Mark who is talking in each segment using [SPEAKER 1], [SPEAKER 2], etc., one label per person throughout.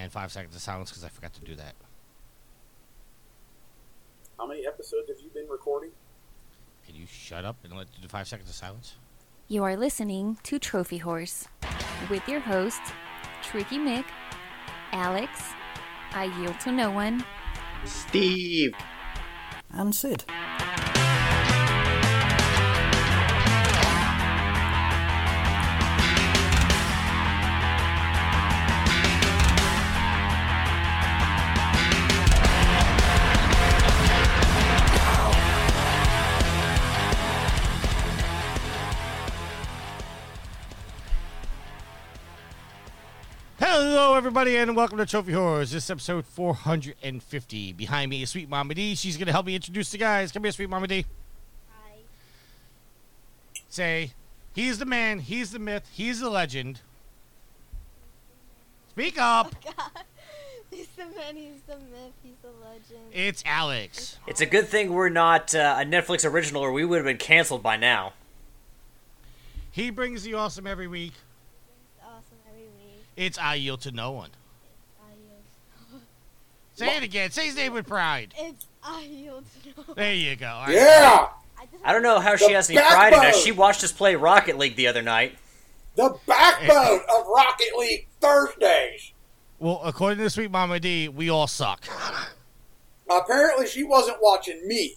[SPEAKER 1] and five seconds of silence because I forgot to do that.
[SPEAKER 2] How many episodes have you been recording?
[SPEAKER 1] Can you shut up and let do the five seconds of silence?
[SPEAKER 3] You are listening to Trophy Horse with your host, Tricky Mick, Alex, I Yield to No One,
[SPEAKER 4] Steve.
[SPEAKER 5] And Sid.
[SPEAKER 1] Everybody, and welcome to Trophy Horrors. This is episode 450. Behind me is Sweet Mama D. She's going to help me introduce the guys. Come here, Sweet Mama D.
[SPEAKER 3] Hi.
[SPEAKER 1] Say, he's the man, he's the myth, he's the legend. Speak up.
[SPEAKER 6] God. He's the man, he's the myth, he's the legend.
[SPEAKER 1] It's Alex.
[SPEAKER 4] It's a good thing we're not uh, a Netflix original, or we would have been canceled by now.
[SPEAKER 1] He brings the awesome every week.
[SPEAKER 6] It's awesome every week.
[SPEAKER 1] It's I yield to no one.
[SPEAKER 6] I yield.
[SPEAKER 1] Say it again. Say his name with pride.
[SPEAKER 6] It's I yield to no one.
[SPEAKER 1] There you go. All right.
[SPEAKER 2] Yeah!
[SPEAKER 6] I,
[SPEAKER 4] don't know how she has any pride in us. She watched us play Rocket League the other night.
[SPEAKER 2] The backbone of Rocket League Thursdays.
[SPEAKER 1] Well, according to Sweet Mama D, we all suck.
[SPEAKER 2] Apparently, she wasn't watching me.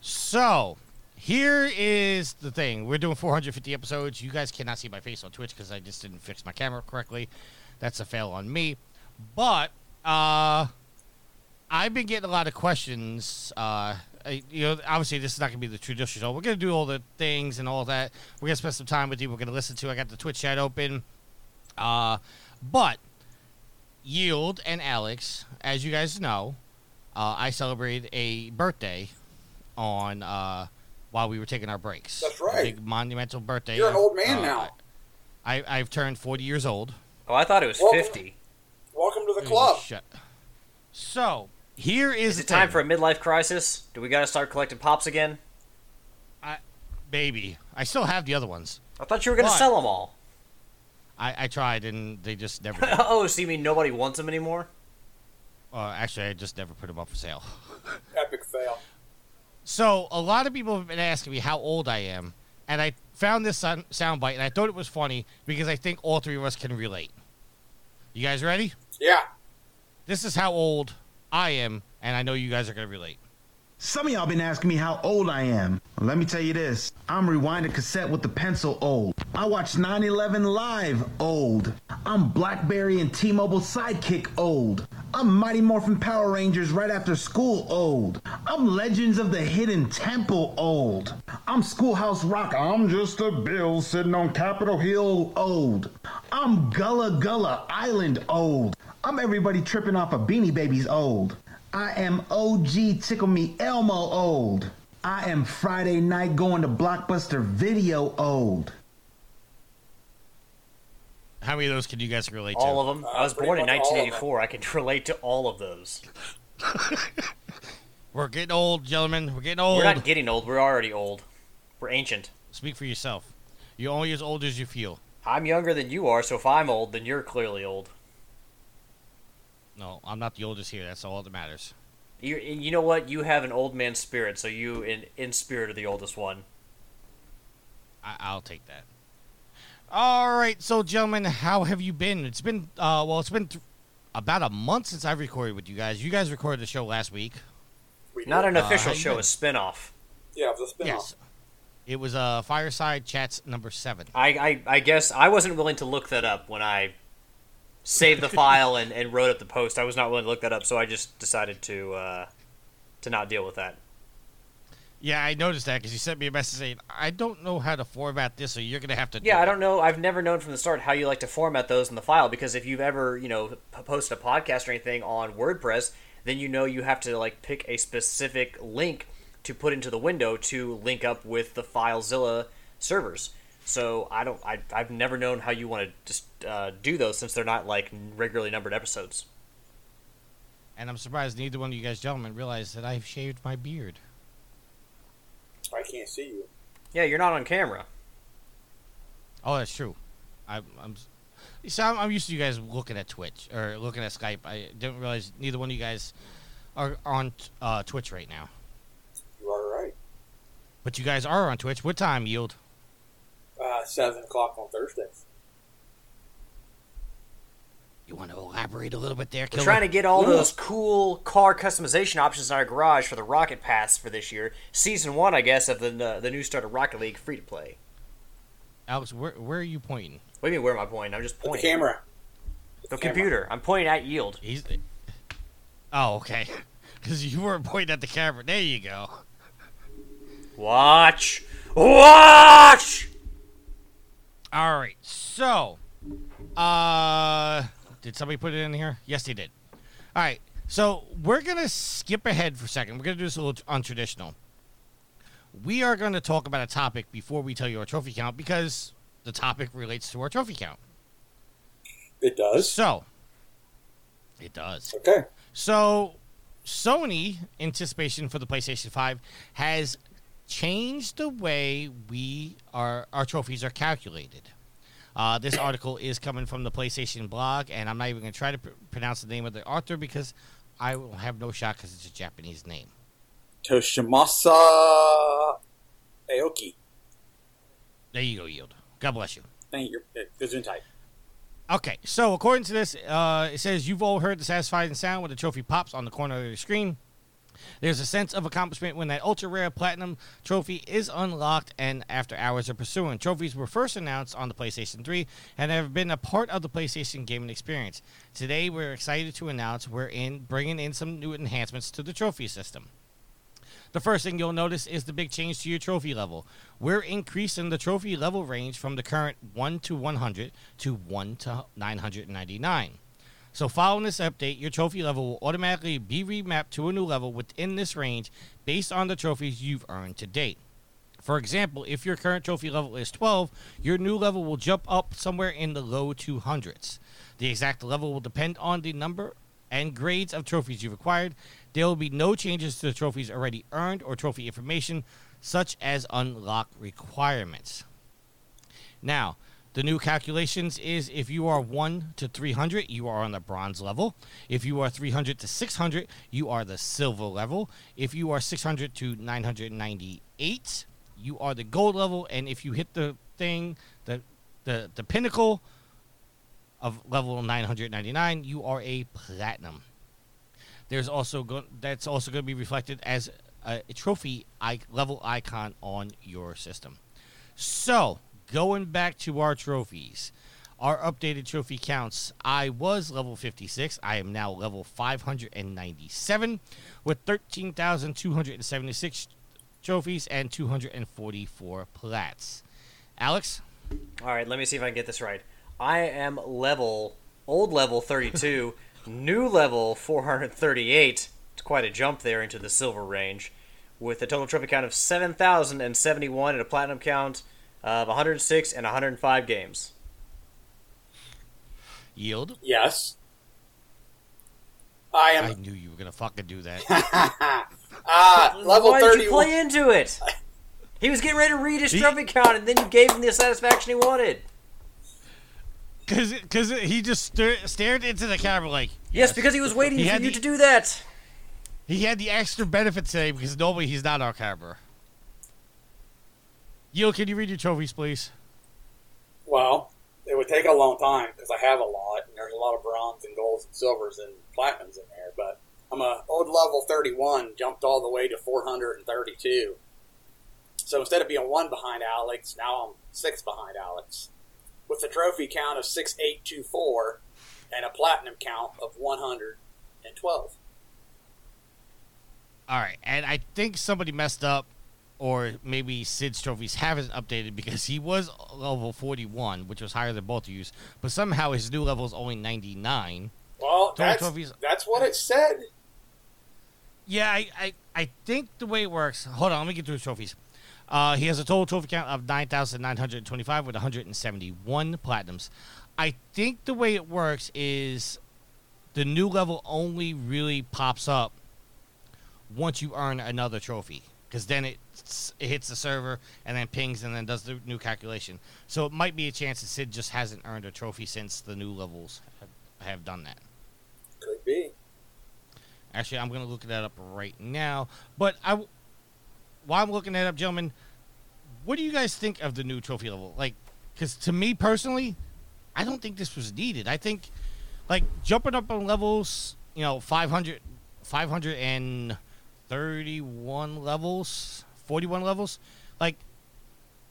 [SPEAKER 1] So, here is the thing. We're doing 450 episodes. You guys cannot see my face on Twitch because I just didn't fix my camera correctly. That's a fail on me. But, uh, I've been getting a lot of questions. Uh, you know, obviously, this is not going to be the traditional. We're going to do all the things and all that. We're going to spend some time with you. We're going to listen to. I got the Twitch chat open. Uh, but Yield and Alex, as you guys know, uh, I celebrated a birthday on uh, while we were taking our breaks.
[SPEAKER 2] That's
[SPEAKER 1] A
[SPEAKER 2] right.
[SPEAKER 1] big monumental birthday.
[SPEAKER 2] You're an old man
[SPEAKER 1] Uh,
[SPEAKER 2] now.
[SPEAKER 1] I, I've turned 40 years old.
[SPEAKER 4] Oh, I thought it was
[SPEAKER 2] Well-
[SPEAKER 4] 50.
[SPEAKER 2] Welcome to the club.
[SPEAKER 1] Shut. So here is,
[SPEAKER 4] Is it
[SPEAKER 1] the
[SPEAKER 4] time
[SPEAKER 1] thing.
[SPEAKER 4] for a midlife crisis? Do we got to start collecting pops again?
[SPEAKER 1] I, baby. I still have the other ones.
[SPEAKER 4] I thought you were going to sell them all.
[SPEAKER 1] I, I tried and they just never.
[SPEAKER 4] oh, so you mean nobody wants them anymore?
[SPEAKER 1] uh, actually, I just never put them up for sale.
[SPEAKER 2] Epic fail.
[SPEAKER 1] So a lot of people have been asking me how old I am, and I found this sound soundbite, and I thought it was funny because I think all three of us can relate. You guys ready?
[SPEAKER 2] Yeah.
[SPEAKER 1] This is how old I am, and I know you guys are gonna relate.
[SPEAKER 7] Some of y'all been asking me how old I am. Well, let me tell you this. I'm rewinding cassette with the pencil old. I watched 9-11 live old. I'm Blackberry and T-Mobile sidekick old. I'm Mighty Morphin Power Rangers right after school old. I'm Legends of the Hidden Temple old. I'm Schoolhouse Rock. I'm just a bill sitting on Capitol Hill old. I'm Gullah Gullah Island old. I'm everybody tripping off of Beanie Babies old. I am OG Tickle Me Elmo old. I am Friday night going to Blockbuster Video old.
[SPEAKER 1] How many of those can you guys relate to?
[SPEAKER 4] All of them. I was born in
[SPEAKER 2] much all of them.
[SPEAKER 4] 1984. I can relate to all of those.
[SPEAKER 1] We're getting old, gentlemen. We're getting old.
[SPEAKER 4] We're not getting old. We're already old. We're ancient.
[SPEAKER 1] Speak for yourself. You're only as old as you feel.
[SPEAKER 4] I'm younger than you are, so if I'm old, then you're clearly old.
[SPEAKER 1] No, I'm not the oldest here. That's all that matters.
[SPEAKER 4] You, you know what? You have an old man spirit, so you, in, in spirit, are the oldest one.
[SPEAKER 1] I, I'll take that. All right, so gentlemen, how have you been? It's been uh, well, it's been th- about a month since I've recorded with you guys. You guys recorded the show last week.
[SPEAKER 2] We
[SPEAKER 4] Not an
[SPEAKER 1] Uh,
[SPEAKER 4] official
[SPEAKER 1] how you
[SPEAKER 4] show,
[SPEAKER 1] been?
[SPEAKER 4] a spin-off.
[SPEAKER 2] Yeah, it was a spin
[SPEAKER 1] Yes, it was uh, Fireside Chats number seven.
[SPEAKER 4] I, I, I guess I wasn't willing to look that up when I saved the file and, and wrote up the post. I was not willing to look that up, so I just decided to uh, to not deal with that.
[SPEAKER 1] Yeah, I noticed that because you sent me a message saying I don't know how to format this, so you're gonna have to. do
[SPEAKER 4] Yeah, I don't know. I've never known from the start how you like to format those in the file because if you've ever, you know, posted a podcast or anything on WordPress, then you know you have to like pick a specific link to put into the window to link up with the FileZilla servers. So I don't. I, I've never known how you want to just uh, do those since they're not like regularly numbered episodes.
[SPEAKER 1] And I'm surprised neither one of you guys gentlemen realized that I've shaved my beard.
[SPEAKER 2] I can't see you.
[SPEAKER 4] Yeah, you're not on camera.
[SPEAKER 1] Oh, that's true. I, I'm. s- So I'm, I'm used to you guys looking at Twitch or looking at Skype. I didn't realize neither one of you guys are on uh, Twitch right now.
[SPEAKER 2] You are right.
[SPEAKER 1] But you guys are on Twitch. What time, Yield?
[SPEAKER 2] Seven o'clock on Thursdays.
[SPEAKER 1] You want to elaborate a little bit there,
[SPEAKER 4] We're trying to get all
[SPEAKER 2] Yeah.
[SPEAKER 4] those cool car customization options in our garage for the Rocket Pass for this year. Season one, I guess, of the uh, the new start of Rocket League free to play.
[SPEAKER 1] Alex, where, where are you pointing?
[SPEAKER 4] What do you mean, where am I pointing? I'm just
[SPEAKER 2] With the
[SPEAKER 4] pointing.
[SPEAKER 2] camera.
[SPEAKER 4] The computer. I'm pointing at yield.
[SPEAKER 1] He's. Oh, okay. Because you weren't pointing at the camera. There you go.
[SPEAKER 4] Watch! Watch!
[SPEAKER 1] All right. So, uh, did somebody put it in here? Yes, they did. All right. So we're gonna skip ahead for a second. We're gonna do this a little untraditional. We are to talk about a topic before we tell you our trophy count because the topic relates to our trophy count.
[SPEAKER 2] It does.
[SPEAKER 1] So, it does.
[SPEAKER 2] Okay.
[SPEAKER 1] So, Sony anticipation for the PlayStation 5 has changed the way we are our trophies are calculated. Uh, this article is coming from the PlayStation blog, and I'm not even going to try to pr- pronounce the name of the author because I will have no shot because it's a Japanese name.
[SPEAKER 2] Toshimasa Aoki.
[SPEAKER 1] There you go, Yield. God bless you.
[SPEAKER 2] Thank you. Gesundheit.
[SPEAKER 1] Okay, so according to this, uh, it says you've all heard the satisfying sound when the trophy pops on the corner of the screen. There's a sense of accomplishment when that ultra rare platinum trophy is unlocked and after hours of pursuing. Trophies were first announced on the PlayStation 3 and have been a part of the PlayStation gaming experience. Today, we're excited to announce we're in bringing in some new enhancements to the trophy system. The first thing you'll notice is the big change to your trophy level. We're increasing the trophy level range from the current 1 to 100 to 1 to 999. So, following this update, your trophy level will automatically be remapped to a new level within this range based on the trophies you've earned to date. For example, if your current trophy level is 12, your new level will jump up somewhere in the low 200s. The exact level will depend on the number and grades of trophies you've acquired. There will be no changes to the trophies already earned or trophy information, such as unlock requirements. Now, the new calculations is if you are 1 to 300, you are on the bronze level. If you are 300 to 600, you are the silver level. If you are 600 to 998, you are the gold level. And if you hit the thing, the the, the pinnacle of level 999, you are a platinum. There's also go- that's also going to be reflected as a, a trophy I- level icon on your system. So, going back to our trophies, our updated trophy counts. I was level 56. I am now level 597 with 13,276 trophies and 244 plats. Alex?
[SPEAKER 4] All right, let me see if I can get this right. I am level old level 32, new level 438. It's quite a jump there into the silver range, with a total trophy count of 7,071 and a platinum count of 106 and 105 games.
[SPEAKER 1] Yield?
[SPEAKER 2] Yes. I am.
[SPEAKER 1] I knew you were going to fucking do that.
[SPEAKER 2] ah level
[SPEAKER 4] Why did you
[SPEAKER 2] one.
[SPEAKER 4] play into it? He was getting ready to read his
[SPEAKER 1] He-
[SPEAKER 4] trophy count, and then you gave him the satisfaction he wanted.
[SPEAKER 1] Because cause he just star- stared into the camera like,
[SPEAKER 4] Yes, because he was waiting
[SPEAKER 1] He
[SPEAKER 4] for you
[SPEAKER 1] the-
[SPEAKER 4] to do that.
[SPEAKER 1] He had the extra benefit today because normally he's not our camera. Yield, can you read your trophies, please?
[SPEAKER 2] Well, it would take a long time because I have a lot, and there's a lot of bronze and golds and silvers and platinums in there. But I'm a old level 31, jumped all the way to 432. So instead of being one behind Alex, now I'm six behind Alex, with a trophy count of 6824 and a platinum count of 112.
[SPEAKER 1] All right, and I think somebody messed up, or maybe Sid's trophies haven't updated because he was level 41, which was higher than both of you, but somehow his new level is only 99.
[SPEAKER 2] Well, that's,
[SPEAKER 1] trophies-
[SPEAKER 2] that's what it said.
[SPEAKER 1] Yeah, I, I, I think the way it works. Hold on, let me get through his trophies. Uh, he has a total trophy count of 9,925 with 171 platinums. I think the way it works is the new level only really pops up once you earn another trophy. because then it, it hits the server and then pings and then does the new calculation. So it might be a chance that Sid just hasn't earned a trophy since the new levels have, have done that.
[SPEAKER 2] Could be.
[SPEAKER 1] Actually, I'm going to look that up right now. But I, while I'm looking that up, gentlemen, what do you guys think of the new trophy level? Like, because to me personally, I don't think this was needed. I think, like, jumping up on levels, you know, 500, 531 levels, 41 levels, like,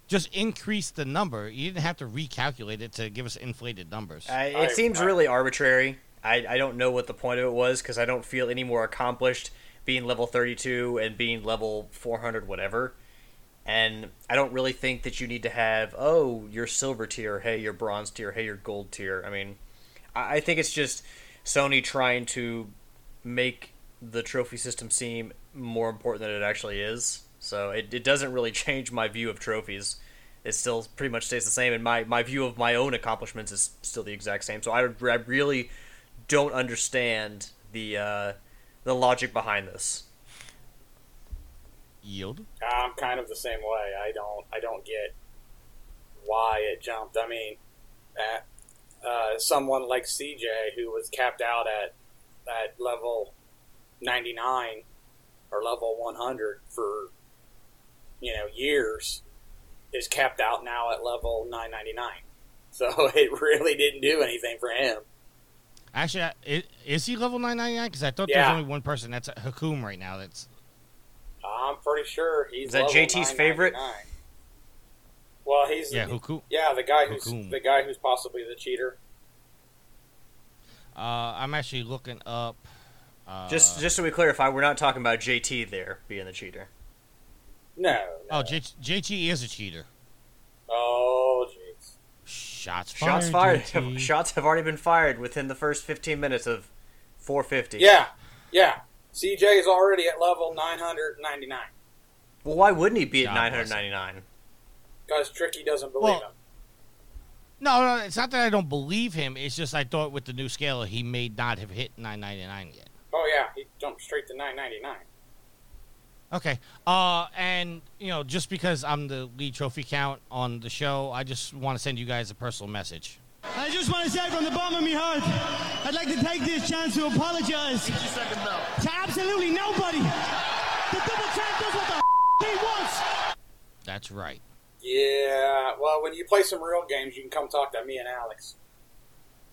[SPEAKER 1] just increase the number. You didn't have to recalculate it to give us inflated numbers.
[SPEAKER 4] I, it
[SPEAKER 2] I-
[SPEAKER 4] seems
[SPEAKER 2] I-
[SPEAKER 4] really arbitrary. I, I don't know what the point of it was because I don't feel any more accomplished being level 32 and being level 400 whatever. And I don't really think that you need to have, oh, your silver tier, hey, your bronze tier, hey, your gold tier. I mean, I, I think it's just Sony trying to make the trophy system seem more important than it actually is. So it, it doesn't really change my view of trophies. It still pretty much stays the same, and my, my view of my own accomplishments is still the exact same. So I, I really don't understand the uh, the logic behind this.
[SPEAKER 1] Yield.
[SPEAKER 2] I'm kind of the same way. I don't I don't get why it jumped. I mean, uh, uh, someone like CJ who was capped out at at level 99 or level 100 for you know years is capped out now at level 999. So it really didn't do anything for him.
[SPEAKER 1] Actually, I- i- is he level 999? Because I thought
[SPEAKER 2] Yeah.
[SPEAKER 1] there's only one person. That's at Hakoom right now. That's
[SPEAKER 2] I'm pretty sure he's
[SPEAKER 4] Is that
[SPEAKER 2] level
[SPEAKER 4] JT's favorite?
[SPEAKER 2] Well, he's
[SPEAKER 1] yeah, Hakoom.
[SPEAKER 2] yeah the guy who's
[SPEAKER 1] Hakoom.
[SPEAKER 2] the guy who's possibly the cheater.
[SPEAKER 1] Uh, I'm actually looking up. Uh,
[SPEAKER 4] Just just so we clarify, we're not talking about JT there being the cheater.
[SPEAKER 2] No. no.
[SPEAKER 1] oh, J- JT is a cheater.
[SPEAKER 2] Oh, jeez.
[SPEAKER 1] Shots fired.
[SPEAKER 4] Shots fired.
[SPEAKER 1] JT.
[SPEAKER 4] Shots have already been fired within the first 15 minutes of 450.
[SPEAKER 2] Yeah, yeah. CJ is already at level 999
[SPEAKER 4] Well, why wouldn't he be at
[SPEAKER 1] God
[SPEAKER 4] 999?
[SPEAKER 2] because Tricky doesn't believe
[SPEAKER 1] Well-
[SPEAKER 2] him.
[SPEAKER 1] No, no, it's not that I don't believe him. It's just I thought with the new scale he may not have hit 999 yet.
[SPEAKER 2] Oh yeah, he jumped straight to 999.
[SPEAKER 1] Okay. Uh, and you know, just because I'm the lead trophy count on the show, I just want to send you guys a personal message.
[SPEAKER 8] I just want to say from the bottom of my heart, I'd like to take this chance to apologize to absolutely nobody. The double champ does what the f- he wants.
[SPEAKER 1] That's right.
[SPEAKER 2] Yeah. Well, when you play some real games, you can come talk to me and Alex.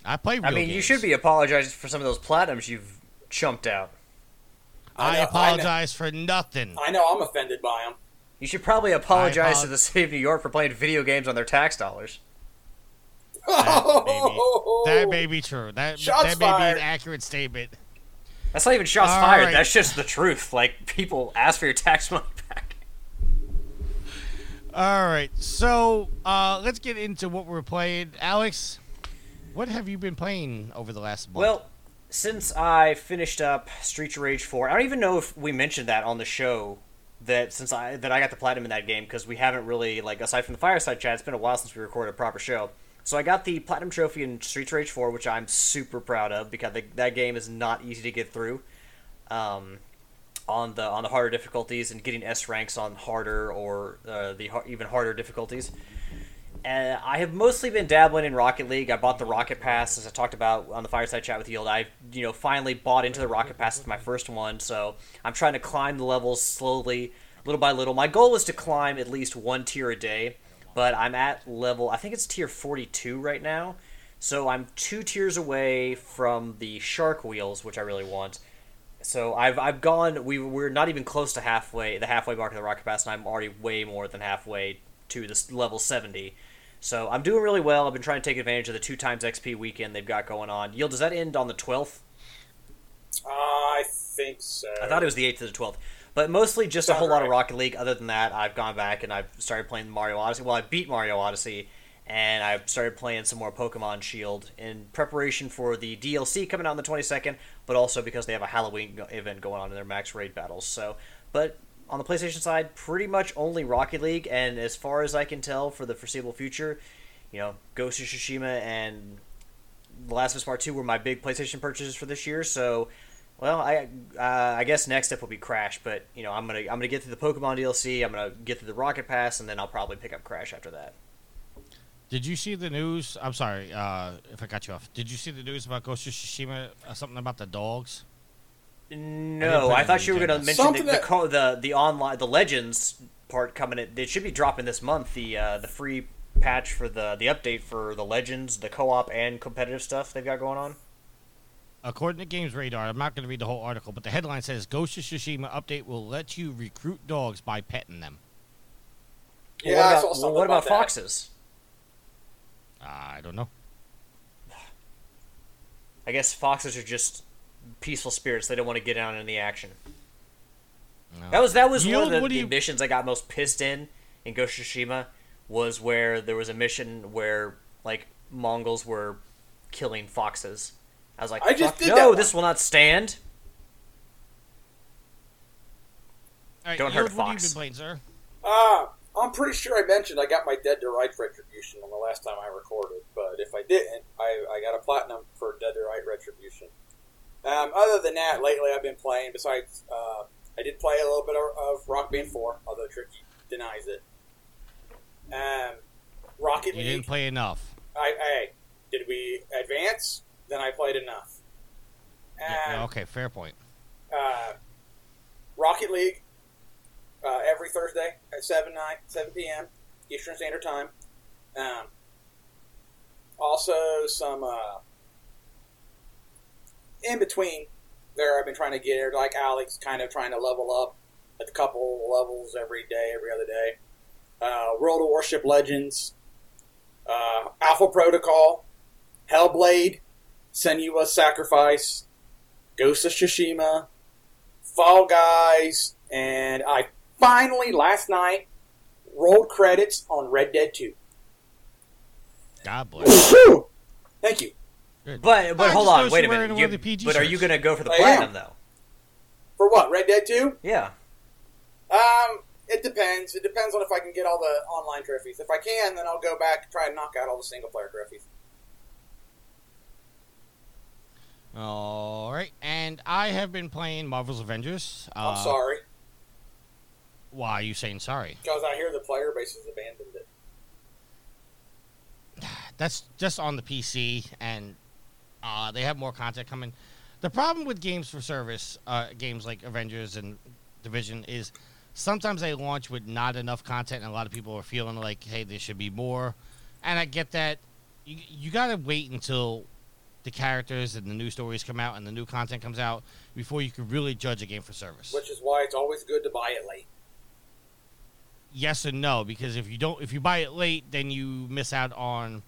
[SPEAKER 1] I play. Real
[SPEAKER 4] I mean, you should be apologizing for some of those platinums you've chumped out.
[SPEAKER 1] I,
[SPEAKER 2] I know- I
[SPEAKER 1] apologize for nothing.
[SPEAKER 2] I know I'm offended by him.
[SPEAKER 4] You should probably apologize
[SPEAKER 1] apol-
[SPEAKER 4] to the city of New York for playing video games on their tax dollars.
[SPEAKER 1] That may be, that may be true. That
[SPEAKER 2] Shots
[SPEAKER 1] that may
[SPEAKER 2] fired.
[SPEAKER 1] be an accurate statement.
[SPEAKER 4] That's not even shots
[SPEAKER 1] All
[SPEAKER 4] fired.
[SPEAKER 1] right.
[SPEAKER 4] That's just the truth. Like people ask for your tax money back.
[SPEAKER 1] All right, so uh, let's get into what we're playing. Alex, what have you been playing over the last month?
[SPEAKER 4] Well, since I finished up Streets of Rage 4, I don't even know if we mentioned that on the show that since I that I got the platinum in that game because we haven't really like aside from the fireside chat, it's been a while since we recorded a proper show. So I got the platinum trophy in Streets of Rage 4, which I'm super proud of because the, that game is not easy to get through. Um, on the on the harder difficulties and getting S ranks on harder or uh, the even harder difficulties. And I have mostly been dabbling in Rocket League. I bought the Rocket Pass, as I talked about on the Fireside Chat with Yield. I, you know, finally bought into the Rocket Pass. It's my first one, so I'm trying to climb the levels slowly, little by little. My goal is to climb at least one tier a day, but I'm at level, I think it's tier 42 right now. So I'm two tiers away from the Shark Wheels, which I really want. So I've I've gone. We we're not even close to halfway, the halfway mark of the Rocket Pass, and I'm already way more than halfway to this level 70. So I'm doing really well. I've been trying to take advantage of the two times XP weekend they've got going on. Yield, does that end on the 12th?
[SPEAKER 2] Uh, I think so.
[SPEAKER 4] I thought it was the 8th to the 12th. But mostly just a whole lot of
[SPEAKER 2] right.
[SPEAKER 4] Rocket League. Other than that, I've gone back and I've started playing Mario Odyssey. Well, I beat Mario Odyssey, and I've started playing some more Pokemon Shield in preparation for the DLC coming out on the 22nd, but also because they have a Halloween event going on in their max raid battles. So, but on the PlayStation side, pretty much only Rocket League, and as far as I can tell, for the foreseeable future, you know, Ghost of Tsushima and The Last of Us Part Two were my big PlayStation purchases for this year. So, Well, I uh, I guess next step will be Crash, but you know I'm gonna I'm gonna get through the Pokemon DLC. I'm gonna get through the Rocket Pass, and then I'll probably pick up Crash after that.
[SPEAKER 1] Did you see the news? I'm sorry uh, if I got you off. Did you see the news about Ghost of Tsushima? Uh, something about the dogs?
[SPEAKER 4] No,
[SPEAKER 1] put
[SPEAKER 4] I, thought you were gonna mention the
[SPEAKER 2] Something
[SPEAKER 4] the, co- the the online the Legends part coming. In, it should be dropping this month. The uh, the free patch for the the update for the Legends, the co-op and competitive stuff they've got going on.
[SPEAKER 1] According to Games Radar, I'm not going to read the whole article, but the headline says Ghost of Tsushima update will let you recruit dogs by petting them.
[SPEAKER 2] Yeah,
[SPEAKER 4] Well,
[SPEAKER 2] I
[SPEAKER 4] what
[SPEAKER 2] saw
[SPEAKER 4] about,
[SPEAKER 2] something
[SPEAKER 4] what about,
[SPEAKER 2] about that.
[SPEAKER 4] foxes?
[SPEAKER 1] I don't know.
[SPEAKER 4] I guess foxes are just peaceful spirits. They don't want to get down in the action.
[SPEAKER 1] No.
[SPEAKER 4] That was that was
[SPEAKER 1] Yield,
[SPEAKER 4] one of the, the
[SPEAKER 1] you-
[SPEAKER 4] missions I got most pissed in in Ghost Tsushima was where there was a mission where like Mongols were killing foxes. I was like,
[SPEAKER 2] I just did
[SPEAKER 4] no, this will not stand.
[SPEAKER 1] All right,
[SPEAKER 4] Don't
[SPEAKER 1] Yield,
[SPEAKER 4] hurt
[SPEAKER 1] what have you
[SPEAKER 4] Fox.
[SPEAKER 1] been playing, sir?
[SPEAKER 2] Uh, I'm pretty sure I mentioned I got my Dead to Rights Retribution on the last time I recorded, but if I didn't, I, I got a platinum for Dead to Right Retribution. Um, other than that, lately I've been playing, besides, uh, I did play a little bit of, of Rock Band 4, although Tricky denies it. Um, Rocket League.
[SPEAKER 1] You didn't play enough.
[SPEAKER 2] I, I did we advance? Then I played enough.
[SPEAKER 1] Yeah,
[SPEAKER 2] Um,
[SPEAKER 1] okay, fair point.
[SPEAKER 2] uh, Rocket League uh, every Thursday at 7, 9, 7 p.m. Eastern Standard Time. Um, also, some uh, in between there, I've been trying to get, like Alex, kind of trying to level up at a couple levels every day, every other day. Uh, World of Warship Legends, uh, Alpha Protocol, Hellblade, Senua's Sacrifice, Ghost of Tsushima, Fall Guys, and I finally last night rolled credits on Red Dead 2.
[SPEAKER 1] God bless.
[SPEAKER 2] Thank you.
[SPEAKER 4] But but
[SPEAKER 1] I
[SPEAKER 4] hold on, wait a minute. You-
[SPEAKER 1] the PG
[SPEAKER 4] but are you gonna go for the
[SPEAKER 2] I
[SPEAKER 4] platinum
[SPEAKER 2] am.
[SPEAKER 4] though?
[SPEAKER 2] For what? Red Dead 2?
[SPEAKER 4] Yeah.
[SPEAKER 2] Um, it depends. It depends on if I can get all the online trophies. If I can, then I'll go back and try and knock out all the single player trophies.
[SPEAKER 1] All right, and I have been playing Marvel's Avengers. Uh,
[SPEAKER 2] I'm sorry,
[SPEAKER 1] Why are you saying sorry?
[SPEAKER 2] because I hear the player base has abandoned it.
[SPEAKER 1] That's just on the PC, and uh, they have more content coming. The problem with games for service, uh, games like Avengers and Division, is sometimes they launch with not enough content, and a lot of people are feeling like, hey, there should be more. And I get that. You, you got to wait until the characters and the new stories come out and the new content comes out before you can really judge a game for service.
[SPEAKER 2] Which is why it's always good to buy it late.
[SPEAKER 1] yes and no because if you don't if you buy it late then you miss out on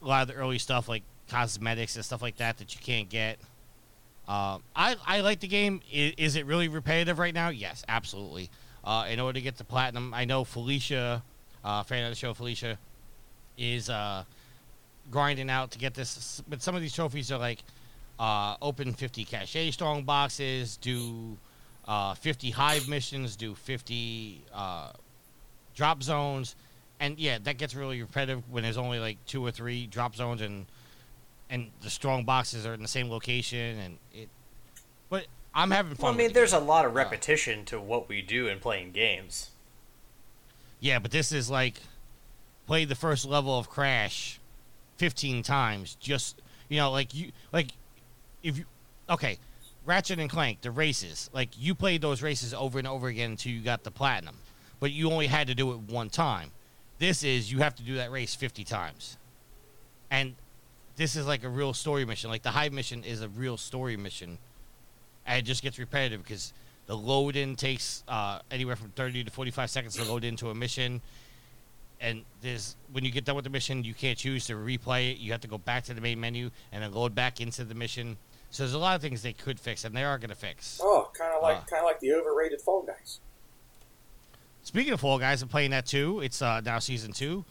[SPEAKER 1] a lot of the early stuff like cosmetics and stuff like that that you can't get. Um, I, I like the game. Is, is it really repetitive right now? Yes absolutely. Uh, in order to get to platinum i know felicia uh, fan of the show felicia is uh, grinding out to get this but some of these trophies are like uh, open 50 cachet strong boxes do uh, 50 hive missions, do 50 uh, drop zones, and yeah, that gets really repetitive when there's only like two or three drop zones and and the strong boxes are in the same location and it. But I'm having fun.
[SPEAKER 4] Well, I mean,
[SPEAKER 1] the
[SPEAKER 4] there's a lot of
[SPEAKER 1] Uh,
[SPEAKER 4] repetition to what we do in playing games.
[SPEAKER 1] Yeah, but this is like play the first level of Crash 15 times. Just you know, like you like if you okay, Ratchet and Clank, the races. Like you played those races over and over again until you got the platinum, but you only had to do it one time. This is you have to do that race 50 times, and this is like a real story mission. Like the Hive mission is a real story mission, and it just gets repetitive because the load in takes uh, anywhere from 30 to 45 seconds to load into a mission. And there's when you get done with the mission, you can't choose to replay it. You have to go back to the main menu and then load back into the mission. So there's a lot of things they could fix, and they are going to fix.
[SPEAKER 2] Oh, kind of like
[SPEAKER 1] Ah.
[SPEAKER 2] kind of like the overrated Fall Guys.
[SPEAKER 1] Speaking of Fall Guys, I'm playing that too. It's uh, now season two.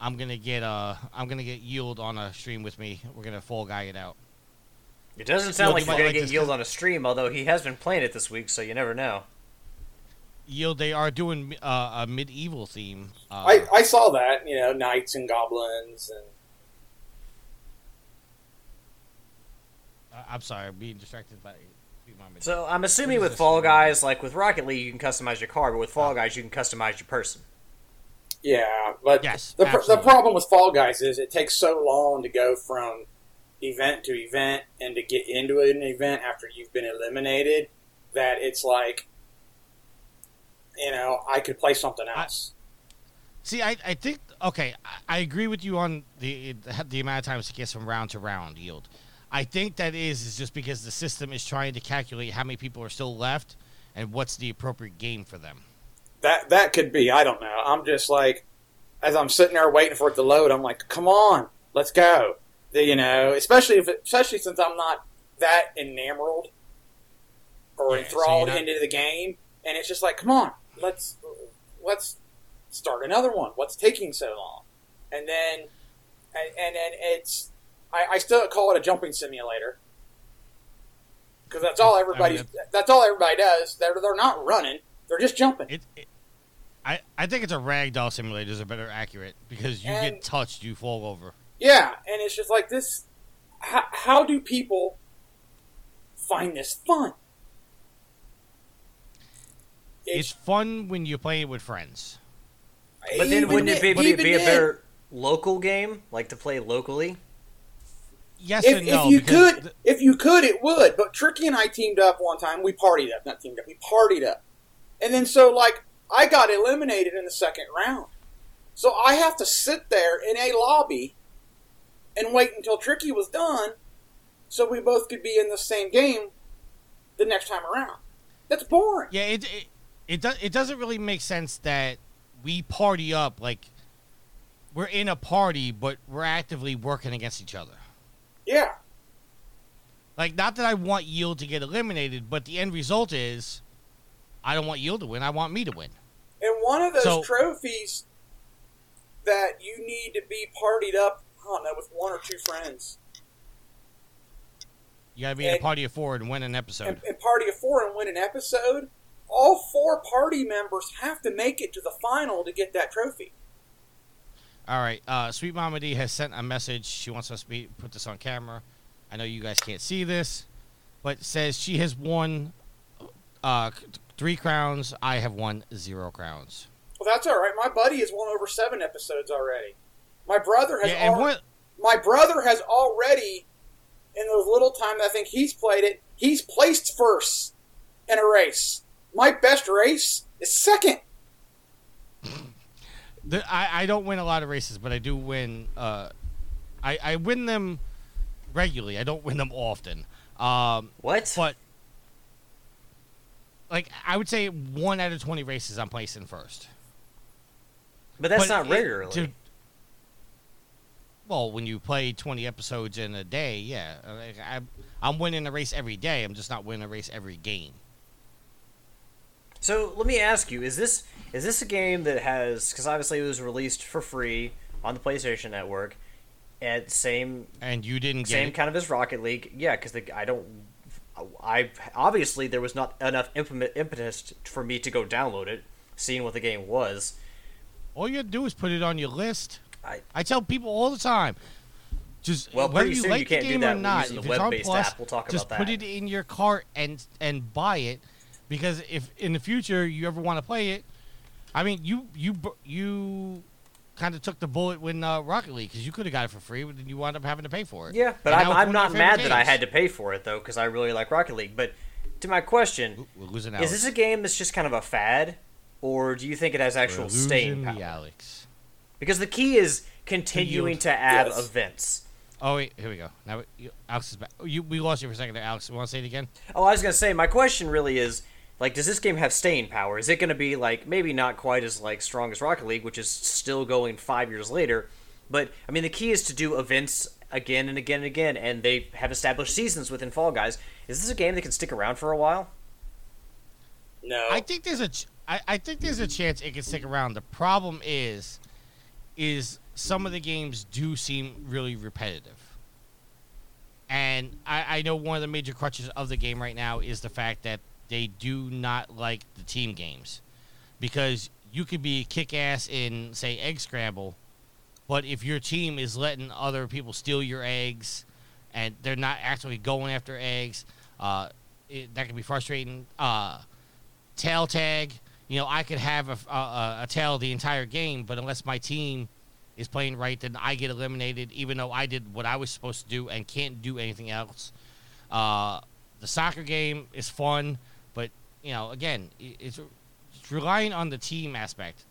[SPEAKER 1] I'm gonna get uh, I'm gonna get Yield on a stream with me. We're gonna Fall Guy it out.
[SPEAKER 4] It doesn't sound
[SPEAKER 1] Well,
[SPEAKER 4] like
[SPEAKER 1] you
[SPEAKER 4] you're gonna
[SPEAKER 1] like
[SPEAKER 4] get
[SPEAKER 1] yield
[SPEAKER 4] yield
[SPEAKER 1] 'cause-
[SPEAKER 4] on a stream, although he has been playing it this week, so you never know.
[SPEAKER 1] Yield, they are doing uh, a medieval theme. Uh,
[SPEAKER 2] I, I saw that, you know, knights and goblins and
[SPEAKER 1] I- I'm sorry, I'm being distracted by
[SPEAKER 4] So I'm assuming with Fall Guys, like with Rocket League, you can customize your car, but with Fall Guys, you can customize your person.
[SPEAKER 2] Yeah, but
[SPEAKER 1] Yes,
[SPEAKER 2] the, pr- the problem with Fall Guys is it takes so long to go from event to event and to get into an event after you've been eliminated that it's like, you know, I could play something else.
[SPEAKER 1] See, I, I think okay, I, I agree with you on the the amount of times it gets from round to round yield. I think that is is just because the system is trying to calculate how many people are still left and what's the appropriate game for them.
[SPEAKER 2] That that could be. I don't know. I'm just like, as I'm sitting there waiting for it to load, I'm like, come on, let's go. The, you know, especially if it, especially since I'm not that enamored or
[SPEAKER 1] Yeah,
[SPEAKER 2] enthralled
[SPEAKER 1] not-
[SPEAKER 2] into the game, and it's just like, come on, let's let's start another one. What's taking so long? And then and, and then it's I, I still call it a jumping simulator because that's all oh, everybody that's all everybody does. They're they're not running; they're just jumping.
[SPEAKER 1] It, it I, I think it's a ragdoll simulator is a better accurate because you
[SPEAKER 2] And-
[SPEAKER 1] get touched, you fall over.
[SPEAKER 2] Yeah, and it's just like this. How, how do people find this fun?
[SPEAKER 1] It's fun when you play it with friends.
[SPEAKER 4] But then wouldn't it be,
[SPEAKER 2] then-
[SPEAKER 4] be,
[SPEAKER 2] even
[SPEAKER 4] be a
[SPEAKER 2] then,
[SPEAKER 4] better local game, like to play locally?
[SPEAKER 1] Yes
[SPEAKER 2] If,
[SPEAKER 1] and no.
[SPEAKER 2] if you could,
[SPEAKER 1] the-
[SPEAKER 2] if you could, it would. But Tricky and I teamed up one time. We partied up, not teamed up. We partied up, and then so like I got eliminated in the second round. So I have to sit there in a lobby and wait until Tricky was done, so we both could be in the same game the next time around. That's boring.
[SPEAKER 1] yeah, it it it, do, it doesn't really make sense that we party up like we're in a party, but we're actively working against each other.
[SPEAKER 2] Yeah.
[SPEAKER 1] Like, not that I want Yield to get eliminated, but the end result is I don't want you to win. I want me to win.
[SPEAKER 2] And one of those
[SPEAKER 1] So-
[SPEAKER 2] trophies that you need to be partied up, I don't know, with one or two friends.
[SPEAKER 1] You gotta be in a party of four and win an episode.
[SPEAKER 2] And, and party of four and win an episode. All four party members have to make it to the final to get that trophy.
[SPEAKER 1] All right. Uh, Sweet Mama D has sent a message. She wants us to be, put this on camera. I know you guys can't see this, but says she has won uh, three crowns. I have won zero crowns.
[SPEAKER 2] Well, that's all right. My buddy has won over seven episodes already. My brother has.
[SPEAKER 1] Yeah, and
[SPEAKER 2] al-
[SPEAKER 1] what?
[SPEAKER 2] my brother has already, in the little time I think he's played it, he's placed first in a race. My best race is second.
[SPEAKER 1] The, I, I don't win a lot of races, but I do win. Uh, I, I win them regularly. I don't win them often. Um,
[SPEAKER 4] What?
[SPEAKER 1] but like I would say, one out of twenty races I'm placing first.
[SPEAKER 4] But that's
[SPEAKER 1] But
[SPEAKER 4] not
[SPEAKER 1] it-
[SPEAKER 4] regularly.
[SPEAKER 1] to- well, when you play 20 episodes in a day, yeah. Like, I, I'm winning a race every day. I'm just not winning a race every game.
[SPEAKER 4] So let me ask you: Is this is this a game that has? Because obviously it was released for free on the PlayStation Network, at same
[SPEAKER 1] And you didn't
[SPEAKER 4] same
[SPEAKER 1] it.
[SPEAKER 4] kind of as Rocket League. Yeah, because I don't. I obviously there was not enough impetus for me to go download it, seeing what the game was.
[SPEAKER 1] All you to do is put it on your list.
[SPEAKER 4] I
[SPEAKER 1] I tell people all the time. Just
[SPEAKER 4] Well,
[SPEAKER 1] whether you like
[SPEAKER 4] you
[SPEAKER 1] the game or not, if it's on Plus,
[SPEAKER 4] app. We'll talk
[SPEAKER 1] just
[SPEAKER 4] about
[SPEAKER 1] put it in your cart and and buy it, because if in the future you ever want to play it, I mean you you you kind of took the bullet when uh, Rocket League because you could have got it for free, but then you wound up having to pay for it.
[SPEAKER 4] Yeah, but
[SPEAKER 1] And
[SPEAKER 4] I'm, I'm not
[SPEAKER 1] of your favorite
[SPEAKER 4] mad that I had to pay for it though, because I really like Rocket League. But to my question, is this a game that's just kind of a fad, or do you think it has actual staying power?
[SPEAKER 1] Alex.
[SPEAKER 4] Because the key is continuing to add
[SPEAKER 2] Yes.
[SPEAKER 4] events.
[SPEAKER 1] Oh wait, here we go. Now Alex is back. Oh, you, we lost you for a second there, Alex. You Want to say it again?
[SPEAKER 4] Oh, I was gonna say my question really is like, does this game have staying power? Is it gonna be like maybe not quite as like strong as Rocket League, which is still going five years later, but I mean the key is to do events again and again and again, and they have established seasons within Fall Guys. Is this a game that can stick around for a while?
[SPEAKER 2] No.
[SPEAKER 1] I think there's a ch- I, I think there's a chance it can stick around. The problem is is some of the games do seem really repetitive. And I, I know one of the major crutches of the game right now is the fact that they do not like the team games. Because you could be kick ass in, say, egg scramble, but if your team is letting other people steal your eggs and they're not actually going after eggs, uh, it, that can be frustrating. Uh, tail tag, you know, I could have a, a, a tail the entire game, but unless my team is playing right, then I get eliminated, even though I did what I was supposed to do and can't do anything else. Uh, the soccer game is fun, you know, again, it's, it's relying on the team aspect,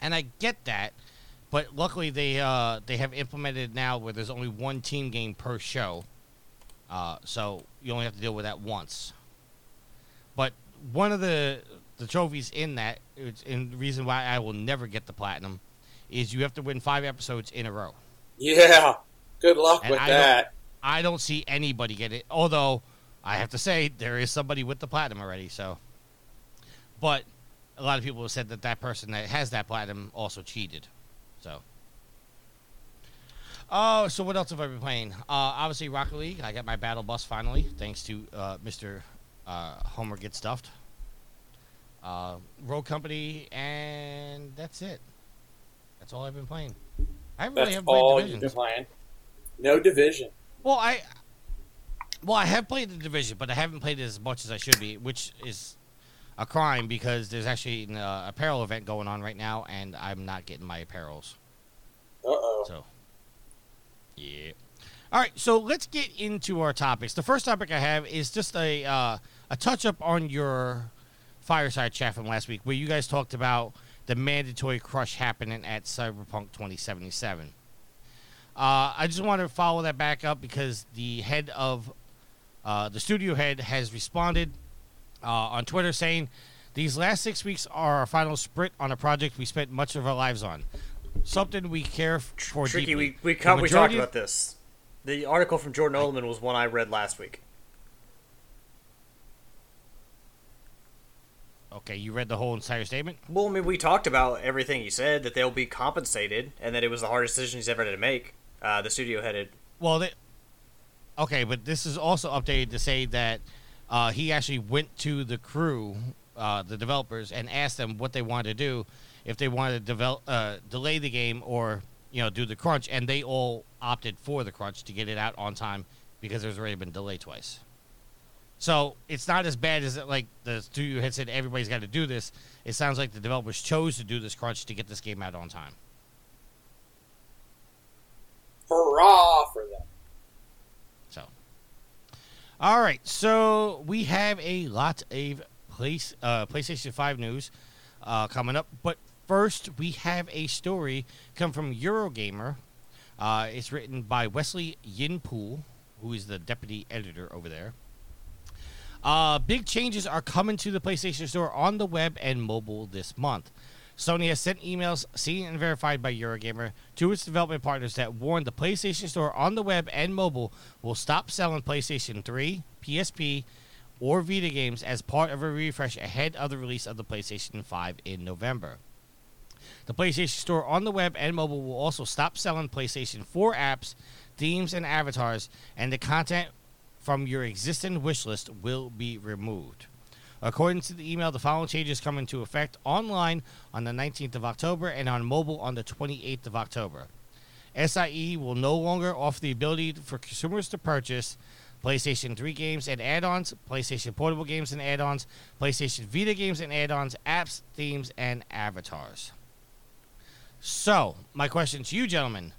[SPEAKER 1] and I get that. But luckily, they uh, they have implemented now where there's only one team game per show, uh, so you only have to deal with that once. But one of the the trophies in that, and the reason why I will never get the platinum, is you have to win five episodes in a row.
[SPEAKER 2] Yeah. Good luck
[SPEAKER 1] And
[SPEAKER 2] with
[SPEAKER 1] I don't-
[SPEAKER 2] that.
[SPEAKER 1] I don't see anybody get it. Although I have to say there is somebody with the platinum already. So, but a lot of people have said that that person that has that platinum also cheated. So. Oh, so what else have I been playing? Uh, obviously Rocket League. I got my battle bus finally, thanks to uh, Mr. Uh, Homer Get Stuffed. Uh, Rogue Company, and that's it. That's all I've been playing. I really
[SPEAKER 2] That's
[SPEAKER 1] haven't played
[SPEAKER 2] all
[SPEAKER 1] Divisions.
[SPEAKER 2] you've been playing. No division.
[SPEAKER 1] Well, I well, I have played the division, but I haven't played it as much as I should be, which is a crime because there's actually an uh, apparel event going on right now, and I'm not getting my apparels.
[SPEAKER 2] Uh oh.
[SPEAKER 1] So, yeah. All right, so let's get into our topics. The first topic I have is just a uh, a touch up on your fireside chat from last week, where you guys talked about the mandatory crush happening at Cyberpunk 2077. Uh, I just want to follow that back up because the head of uh, the studio head has responded uh, on Twitter saying, "These last six weeks are our final sprint on a project we spent much of our lives on, something we care for
[SPEAKER 4] Tricky,
[SPEAKER 1] deeply.
[SPEAKER 4] we we,
[SPEAKER 1] The
[SPEAKER 4] co- we talked about this. The article from Jordan Oloman was one I read last week.
[SPEAKER 1] Okay, you read the whole entire statement.
[SPEAKER 4] Well, I mean, we talked about everything he said that they'll be compensated, and that it was the hardest decision he's ever had to make. Uh, the studio headed.
[SPEAKER 1] Well, they, okay, but this is also updated to say that uh, he actually went to the crew, uh, the developers, and asked them what they wanted to do, if they wanted to develop, uh, delay the game or you know do the crunch, and they all opted for the crunch to get it out on time because there's already been delayed twice. So it's not as bad as it, like the studio had said everybody's got to do this. It sounds like the developers chose to do this crunch to get this game out on time.
[SPEAKER 2] Hurrah for them.
[SPEAKER 1] All right. So we have a lot of place uh, PlayStation Five news uh, coming up, but first we have a story come from Eurogamer. Uh, it's written by Wesley Yin-Poole, who is the deputy editor over there. Uh, big changes are coming to the PlayStation Store on the web and mobile this month. Sony has sent emails seen and verified by Eurogamer to its development partners that warn the PlayStation Store on the web and mobile will stop selling PlayStation 3, PSP, or Vita games as part of a refresh ahead of the release of the PlayStation 5 in November. The PlayStation Store on the web and mobile will also stop selling PlayStation 4 apps, themes, and avatars, and the content from your existing wish list will be removed. According to the email, the following changes come into effect online on the 19th of October and on mobile on the 28th of October. SIE will no longer offer the ability for consumers to purchase PlayStation 3 games and add ons, PlayStation Portable games and add ons, PlayStation Vita games and add ons, apps, themes, and avatars. So, my question to you, gentlemen